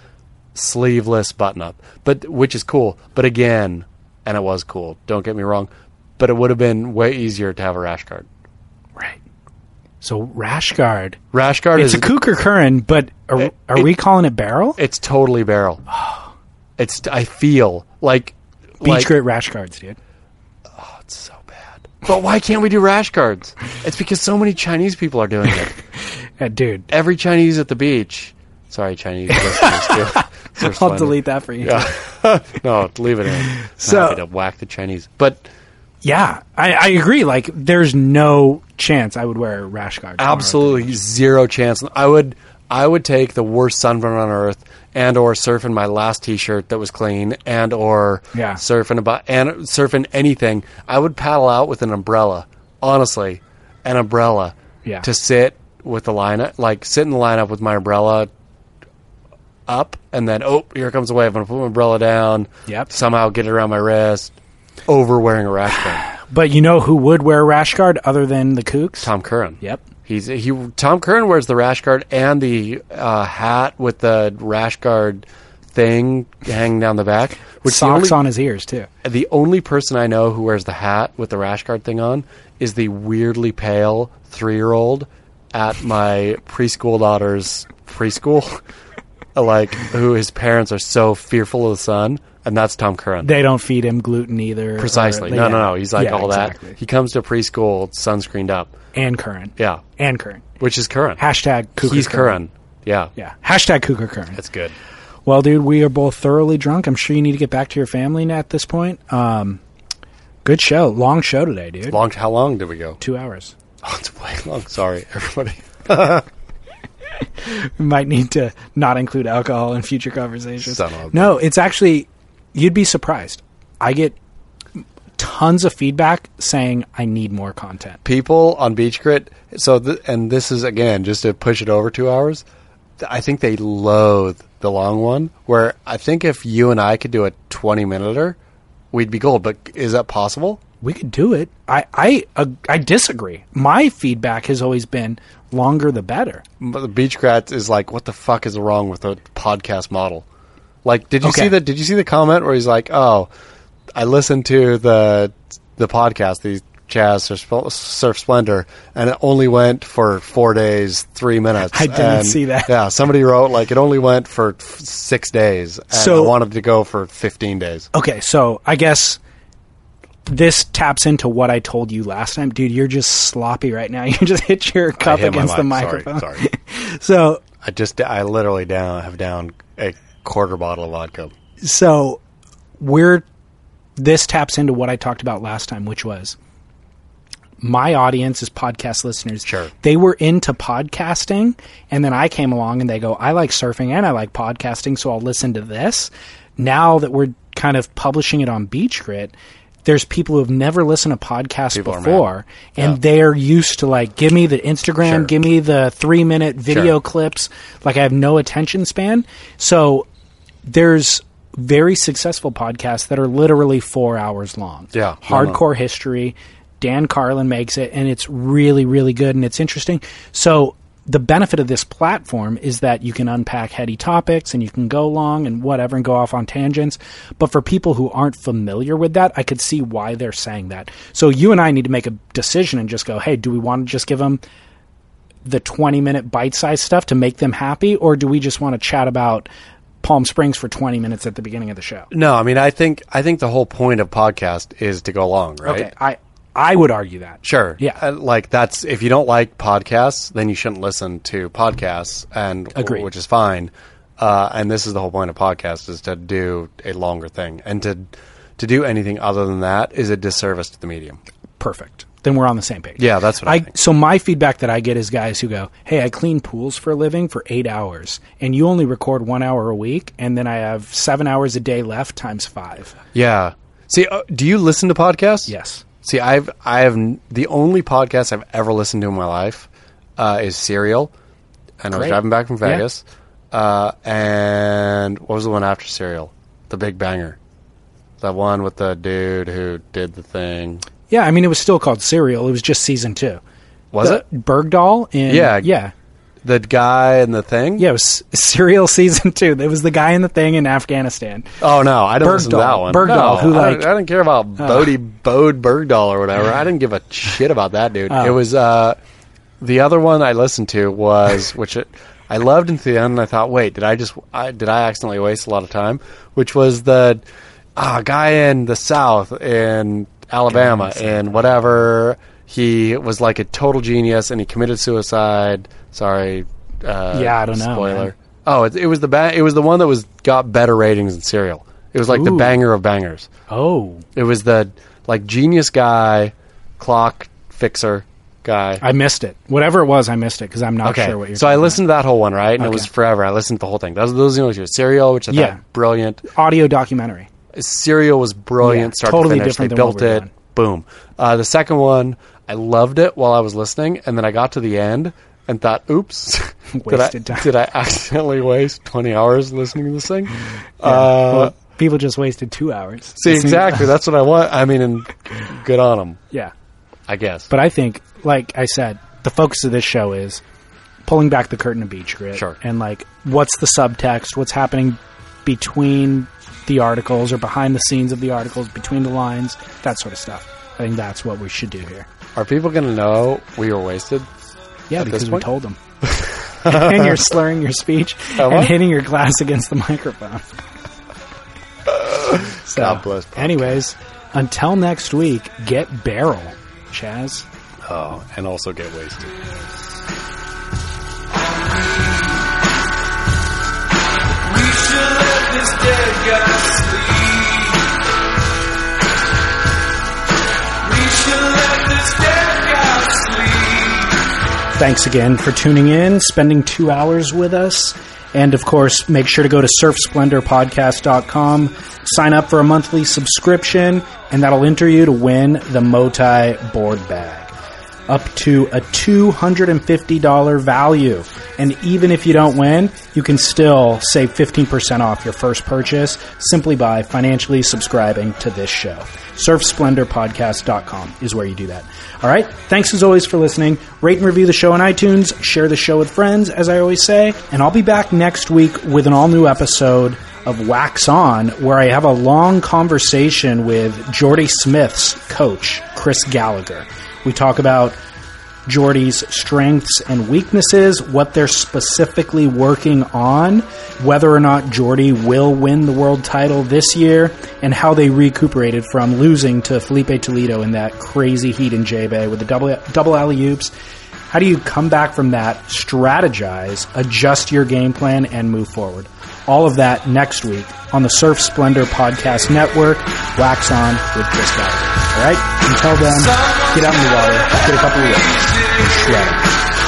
[SPEAKER 2] sleeveless button up. But which is cool. But again, and it was cool, don't get me wrong, but it would have been way easier to have a rash guard.
[SPEAKER 1] So rash guard.
[SPEAKER 2] Rash guard
[SPEAKER 1] It's
[SPEAKER 2] is
[SPEAKER 1] a Kuker Curran, but are,
[SPEAKER 2] It-
[SPEAKER 1] are
[SPEAKER 2] it-
[SPEAKER 1] we calling it barrel?
[SPEAKER 2] It's totally barrel. It's I feel like
[SPEAKER 1] Beach
[SPEAKER 2] like,
[SPEAKER 1] grit rash guards, dude.
[SPEAKER 2] Oh, it's so bad. But why can't we do rash guards? It's because so many Chinese people are doing it.
[SPEAKER 1] Uh, dude,
[SPEAKER 2] Every Chinese at the beach. Sorry, Chinese listeners too.
[SPEAKER 1] I'll delete that for you.
[SPEAKER 2] Yeah. no, leave it in.
[SPEAKER 1] So, I'm
[SPEAKER 2] happy to whack the Chinese. But
[SPEAKER 1] Yeah, I, I agree. Like, there's no chance I would wear a rash guard. tomorrow.
[SPEAKER 2] absolutely zero chance. I would I would take the worst sunburn on earth and or surf in my last t-shirt that was clean and or
[SPEAKER 1] Yeah.
[SPEAKER 2] surfing about and surfing anything. I would paddle out with an umbrella. Honestly, an umbrella.
[SPEAKER 1] Yeah.
[SPEAKER 2] To sit with the lineup, like sit in the lineup with my umbrella up, and then oh, here comes the wave. I'm gonna put my umbrella down.
[SPEAKER 1] Yep.
[SPEAKER 2] Somehow get it around my wrist. Over wearing a rash guard.
[SPEAKER 1] But you know who would wear a rash guard other than the Kooks?
[SPEAKER 2] Tom Curran.
[SPEAKER 1] Yep.
[SPEAKER 2] He's he. Tom Curran wears the rash guard and the uh, hat with the rash guard thing hanging down the back. Which
[SPEAKER 1] Socks
[SPEAKER 2] only,
[SPEAKER 1] on his ears too.
[SPEAKER 2] the only person I know who wears the hat with the rash guard thing on is the weirdly pale three year old at my preschool daughter's preschool. like who his parents are so fearful of the sun, and that's Tom Curran.
[SPEAKER 1] They don't feed him gluten either. or-
[SPEAKER 2] Precisely. No,
[SPEAKER 1] yeah.
[SPEAKER 2] no, no. He's like
[SPEAKER 1] Yeah,
[SPEAKER 2] all
[SPEAKER 1] exactly.
[SPEAKER 2] that. He comes to preschool sunscreened up.
[SPEAKER 1] And Curran.
[SPEAKER 2] Yeah.
[SPEAKER 1] And Curran.
[SPEAKER 2] Which is Curran.
[SPEAKER 1] Hashtag Cougar
[SPEAKER 2] He's Curran. Yeah.
[SPEAKER 1] Yeah. Hashtag Cougar Curran.
[SPEAKER 2] That's good.
[SPEAKER 1] Well, dude, we are both thoroughly drunk. I'm sure you need to get back to your family at this point. Um, good show. Long show today, dude.
[SPEAKER 2] Long. How long did we go?
[SPEAKER 1] Two hours.
[SPEAKER 2] Oh, it's way long. Sorry, everybody.
[SPEAKER 1] We might need to not include alcohol in future conversations. No, it's actually, you'd be surprised. I get tons of feedback saying I need more content.
[SPEAKER 2] People on Beach Grit. So, th- and this is again just to push it over two hours. I think they loathe the long one. Where I think if you and I could do a twenty minuter, we'd be gold. But is that possible?
[SPEAKER 1] We could do it. I I uh, I disagree. My feedback has always been longer the better.
[SPEAKER 2] But the Beach Grit is like, what the fuck is wrong with the podcast model? Like, did you
[SPEAKER 1] Okay.
[SPEAKER 2] see the Did you see the comment where he's like, oh, I listened to the the podcast, the Chas Surf, Surf Splendor, and it only went for four days, three minutes.
[SPEAKER 1] I didn't
[SPEAKER 2] And,
[SPEAKER 1] see that.
[SPEAKER 2] Yeah, somebody wrote like it only went for f- six days, and
[SPEAKER 1] So-
[SPEAKER 2] I wanted to go for fifteen days.
[SPEAKER 1] Okay, so I guess this taps into what I told you last time, dude. You're just sloppy right now. You just hit your cup
[SPEAKER 2] hit
[SPEAKER 1] against the
[SPEAKER 2] mic. Sorry,
[SPEAKER 1] microphone.
[SPEAKER 2] sorry.
[SPEAKER 1] so
[SPEAKER 2] I just I literally down have down a quarter bottle of vodka.
[SPEAKER 1] so we're this taps into what I talked about last time, which was my audience is podcast listeners.
[SPEAKER 2] Sure.
[SPEAKER 1] They were into podcasting, and then I came along and they go, I like surfing and I like podcasting, so I'll listen to this. Now that we're kind of publishing it on Beach Grit, there's people who have never listened to podcasts
[SPEAKER 2] People
[SPEAKER 1] before, and
[SPEAKER 2] Yeah.
[SPEAKER 1] they're used to like, give me the Instagram,
[SPEAKER 2] Sure.
[SPEAKER 1] give me the three minute video
[SPEAKER 2] Sure.
[SPEAKER 1] clips. Like, I have no attention span. So there's very successful podcasts that are literally four hours long.
[SPEAKER 2] Yeah.
[SPEAKER 1] Hardcore history. Dan Carlin makes it, and it's really, really good and it's interesting. So, the benefit of this platform is that you can unpack heady topics and you can go long and whatever and go off on tangents. But for people who aren't familiar with that, I could see why they're saying that. So, you and I need to make a decision and just go, hey, do we want to just give them the 20 minute bite sized stuff to make them happy, or do we just want to chat about Palm Springs for 20 minutes at the beginning of the show?
[SPEAKER 2] No, I mean I think I think the whole point of podcast is to go long, right?
[SPEAKER 1] Okay, I I would argue that.
[SPEAKER 2] Sure.
[SPEAKER 1] Yeah.
[SPEAKER 2] Uh, like that's if you don't like podcasts, then you shouldn't listen to podcasts, and
[SPEAKER 1] Agreed.
[SPEAKER 2] which is fine. Uh, and this is the whole point of podcasts is to do a longer thing, and to to do anything other than that is a disservice to the medium.
[SPEAKER 1] Perfect. Then we're on the same page.
[SPEAKER 2] Yeah, that's what I think.
[SPEAKER 1] So my feedback that I get is guys who go, "Hey, I clean pools for a living for 8 hours and you only record 1 hour a week and then I have 7 hours a day left times 5."
[SPEAKER 2] Yeah. See, uh, do you listen to podcasts?
[SPEAKER 1] Yes.
[SPEAKER 2] See, I've I have the only podcast I've ever listened to in my life uh, is Serial, and I was driving back from
[SPEAKER 1] Yeah.
[SPEAKER 2] Vegas. Uh, and what was the one after Serial? The Big Banger, that one with the dude who did the thing.
[SPEAKER 1] Yeah, I mean it was still called Serial. It was just season 2.
[SPEAKER 2] Was
[SPEAKER 1] The-
[SPEAKER 2] it
[SPEAKER 1] Bergdahl in
[SPEAKER 2] Yeah.
[SPEAKER 1] Yeah.
[SPEAKER 2] The guy and the thing?
[SPEAKER 1] Yeah, it was Serial season 2. There was the guy in the thing in Afghanistan.
[SPEAKER 2] Oh no, I didn't listen to that one.
[SPEAKER 1] Bergdahl,
[SPEAKER 2] No,
[SPEAKER 1] who,
[SPEAKER 2] I
[SPEAKER 1] like-
[SPEAKER 2] didn't, I didn't care about Bodie Bode Bergdahl or whatever. I didn't give a shit about that dude.
[SPEAKER 1] Oh.
[SPEAKER 2] It was uh, the other one I listened to was which it, I loved until the end. and I thought, wait, did I just I, did I accidentally waste a lot of time? Which was the uh, guy in the South in Alabama and whatever. He was like a total genius and he committed suicide. Sorry. Uh,
[SPEAKER 1] Yeah, I don't know,
[SPEAKER 2] Spoiler. Oh, it, it was the ba- it was the one that was got better ratings than Serial. It was like the banger of bangers.
[SPEAKER 1] Oh,
[SPEAKER 2] It was the like genius guy, clock fixer guy.
[SPEAKER 1] I missed it. Whatever it was, I missed it because I'm not
[SPEAKER 2] okay,
[SPEAKER 1] sure what you're
[SPEAKER 2] so I listened to that whole one right, and it was forever. I listened to the whole thing. Those, those are the only two. Serial, which I
[SPEAKER 1] Yeah.
[SPEAKER 2] thought brilliant.
[SPEAKER 1] Audio documentary.
[SPEAKER 2] Serial was brilliant.
[SPEAKER 1] Yeah,
[SPEAKER 2] start
[SPEAKER 1] totally
[SPEAKER 2] to finish.
[SPEAKER 1] different
[SPEAKER 2] They built it.
[SPEAKER 1] doing.
[SPEAKER 2] Boom. Uh, the second one, I loved it while I was listening, and then I got to the end and thought, "Oops, did I
[SPEAKER 1] Wasted time.
[SPEAKER 2] did I accidentally waste twenty hours listening to this thing?"
[SPEAKER 1] Yeah.
[SPEAKER 2] Uh,
[SPEAKER 1] Well, People just wasted two hours.
[SPEAKER 2] See, exactly. That's what I want. I mean, and good on them,
[SPEAKER 1] yeah.
[SPEAKER 2] I guess.
[SPEAKER 1] But I think, like I said, the focus of this show is pulling back the curtain of Beach Grit.
[SPEAKER 2] Sure.
[SPEAKER 1] And like, what's the subtext? What's happening between the articles or behind the scenes of the articles, between the lines, that sort of stuff. I think that's what we should do here.
[SPEAKER 2] Are people going to know we were wasted?
[SPEAKER 1] Yeah, because we told them. and you're slurring your speech
[SPEAKER 2] Oh,
[SPEAKER 1] and hitting your glass against the microphone. so,
[SPEAKER 2] God bless podcast.
[SPEAKER 1] anyways, until next week, get barrel, Chas.
[SPEAKER 2] Oh, and also get wasted.
[SPEAKER 1] Thanks again for tuning in, spending two hours with us. And of course, make sure to go to surfsplendorpodcast.com, sign up for a monthly subscription, and that'll enter you to win the Mottainai board bag. Up to a $250 value. And even if you don't win, you can still save 15% off your first purchase simply by financially subscribing to this show. SurfSplendorPodcast.com is where you do that. All right. Thanks as always for listening. Rate and review the show on iTunes. Share the show with friends, as I always say. And I'll be back next week with an all new episode of Wax On, where I have a long conversation with Jordy Smith's coach, Chris Gallagher. We talk about Jordy's strengths and weaknesses, what they're specifically working on, whether or not Jordy will win the world title this year, and how they recuperated from losing to Filipe Toledo in that crazy heat in J Bay with the double double alley oops. How do you come back from that, strategize, adjust your game plan, and move forward? All of that next week on the Surf Splendor Podcast Network. Wax on with Chris Gallagher. All right. Until then, get out in the water, get a couple of waves, and shred.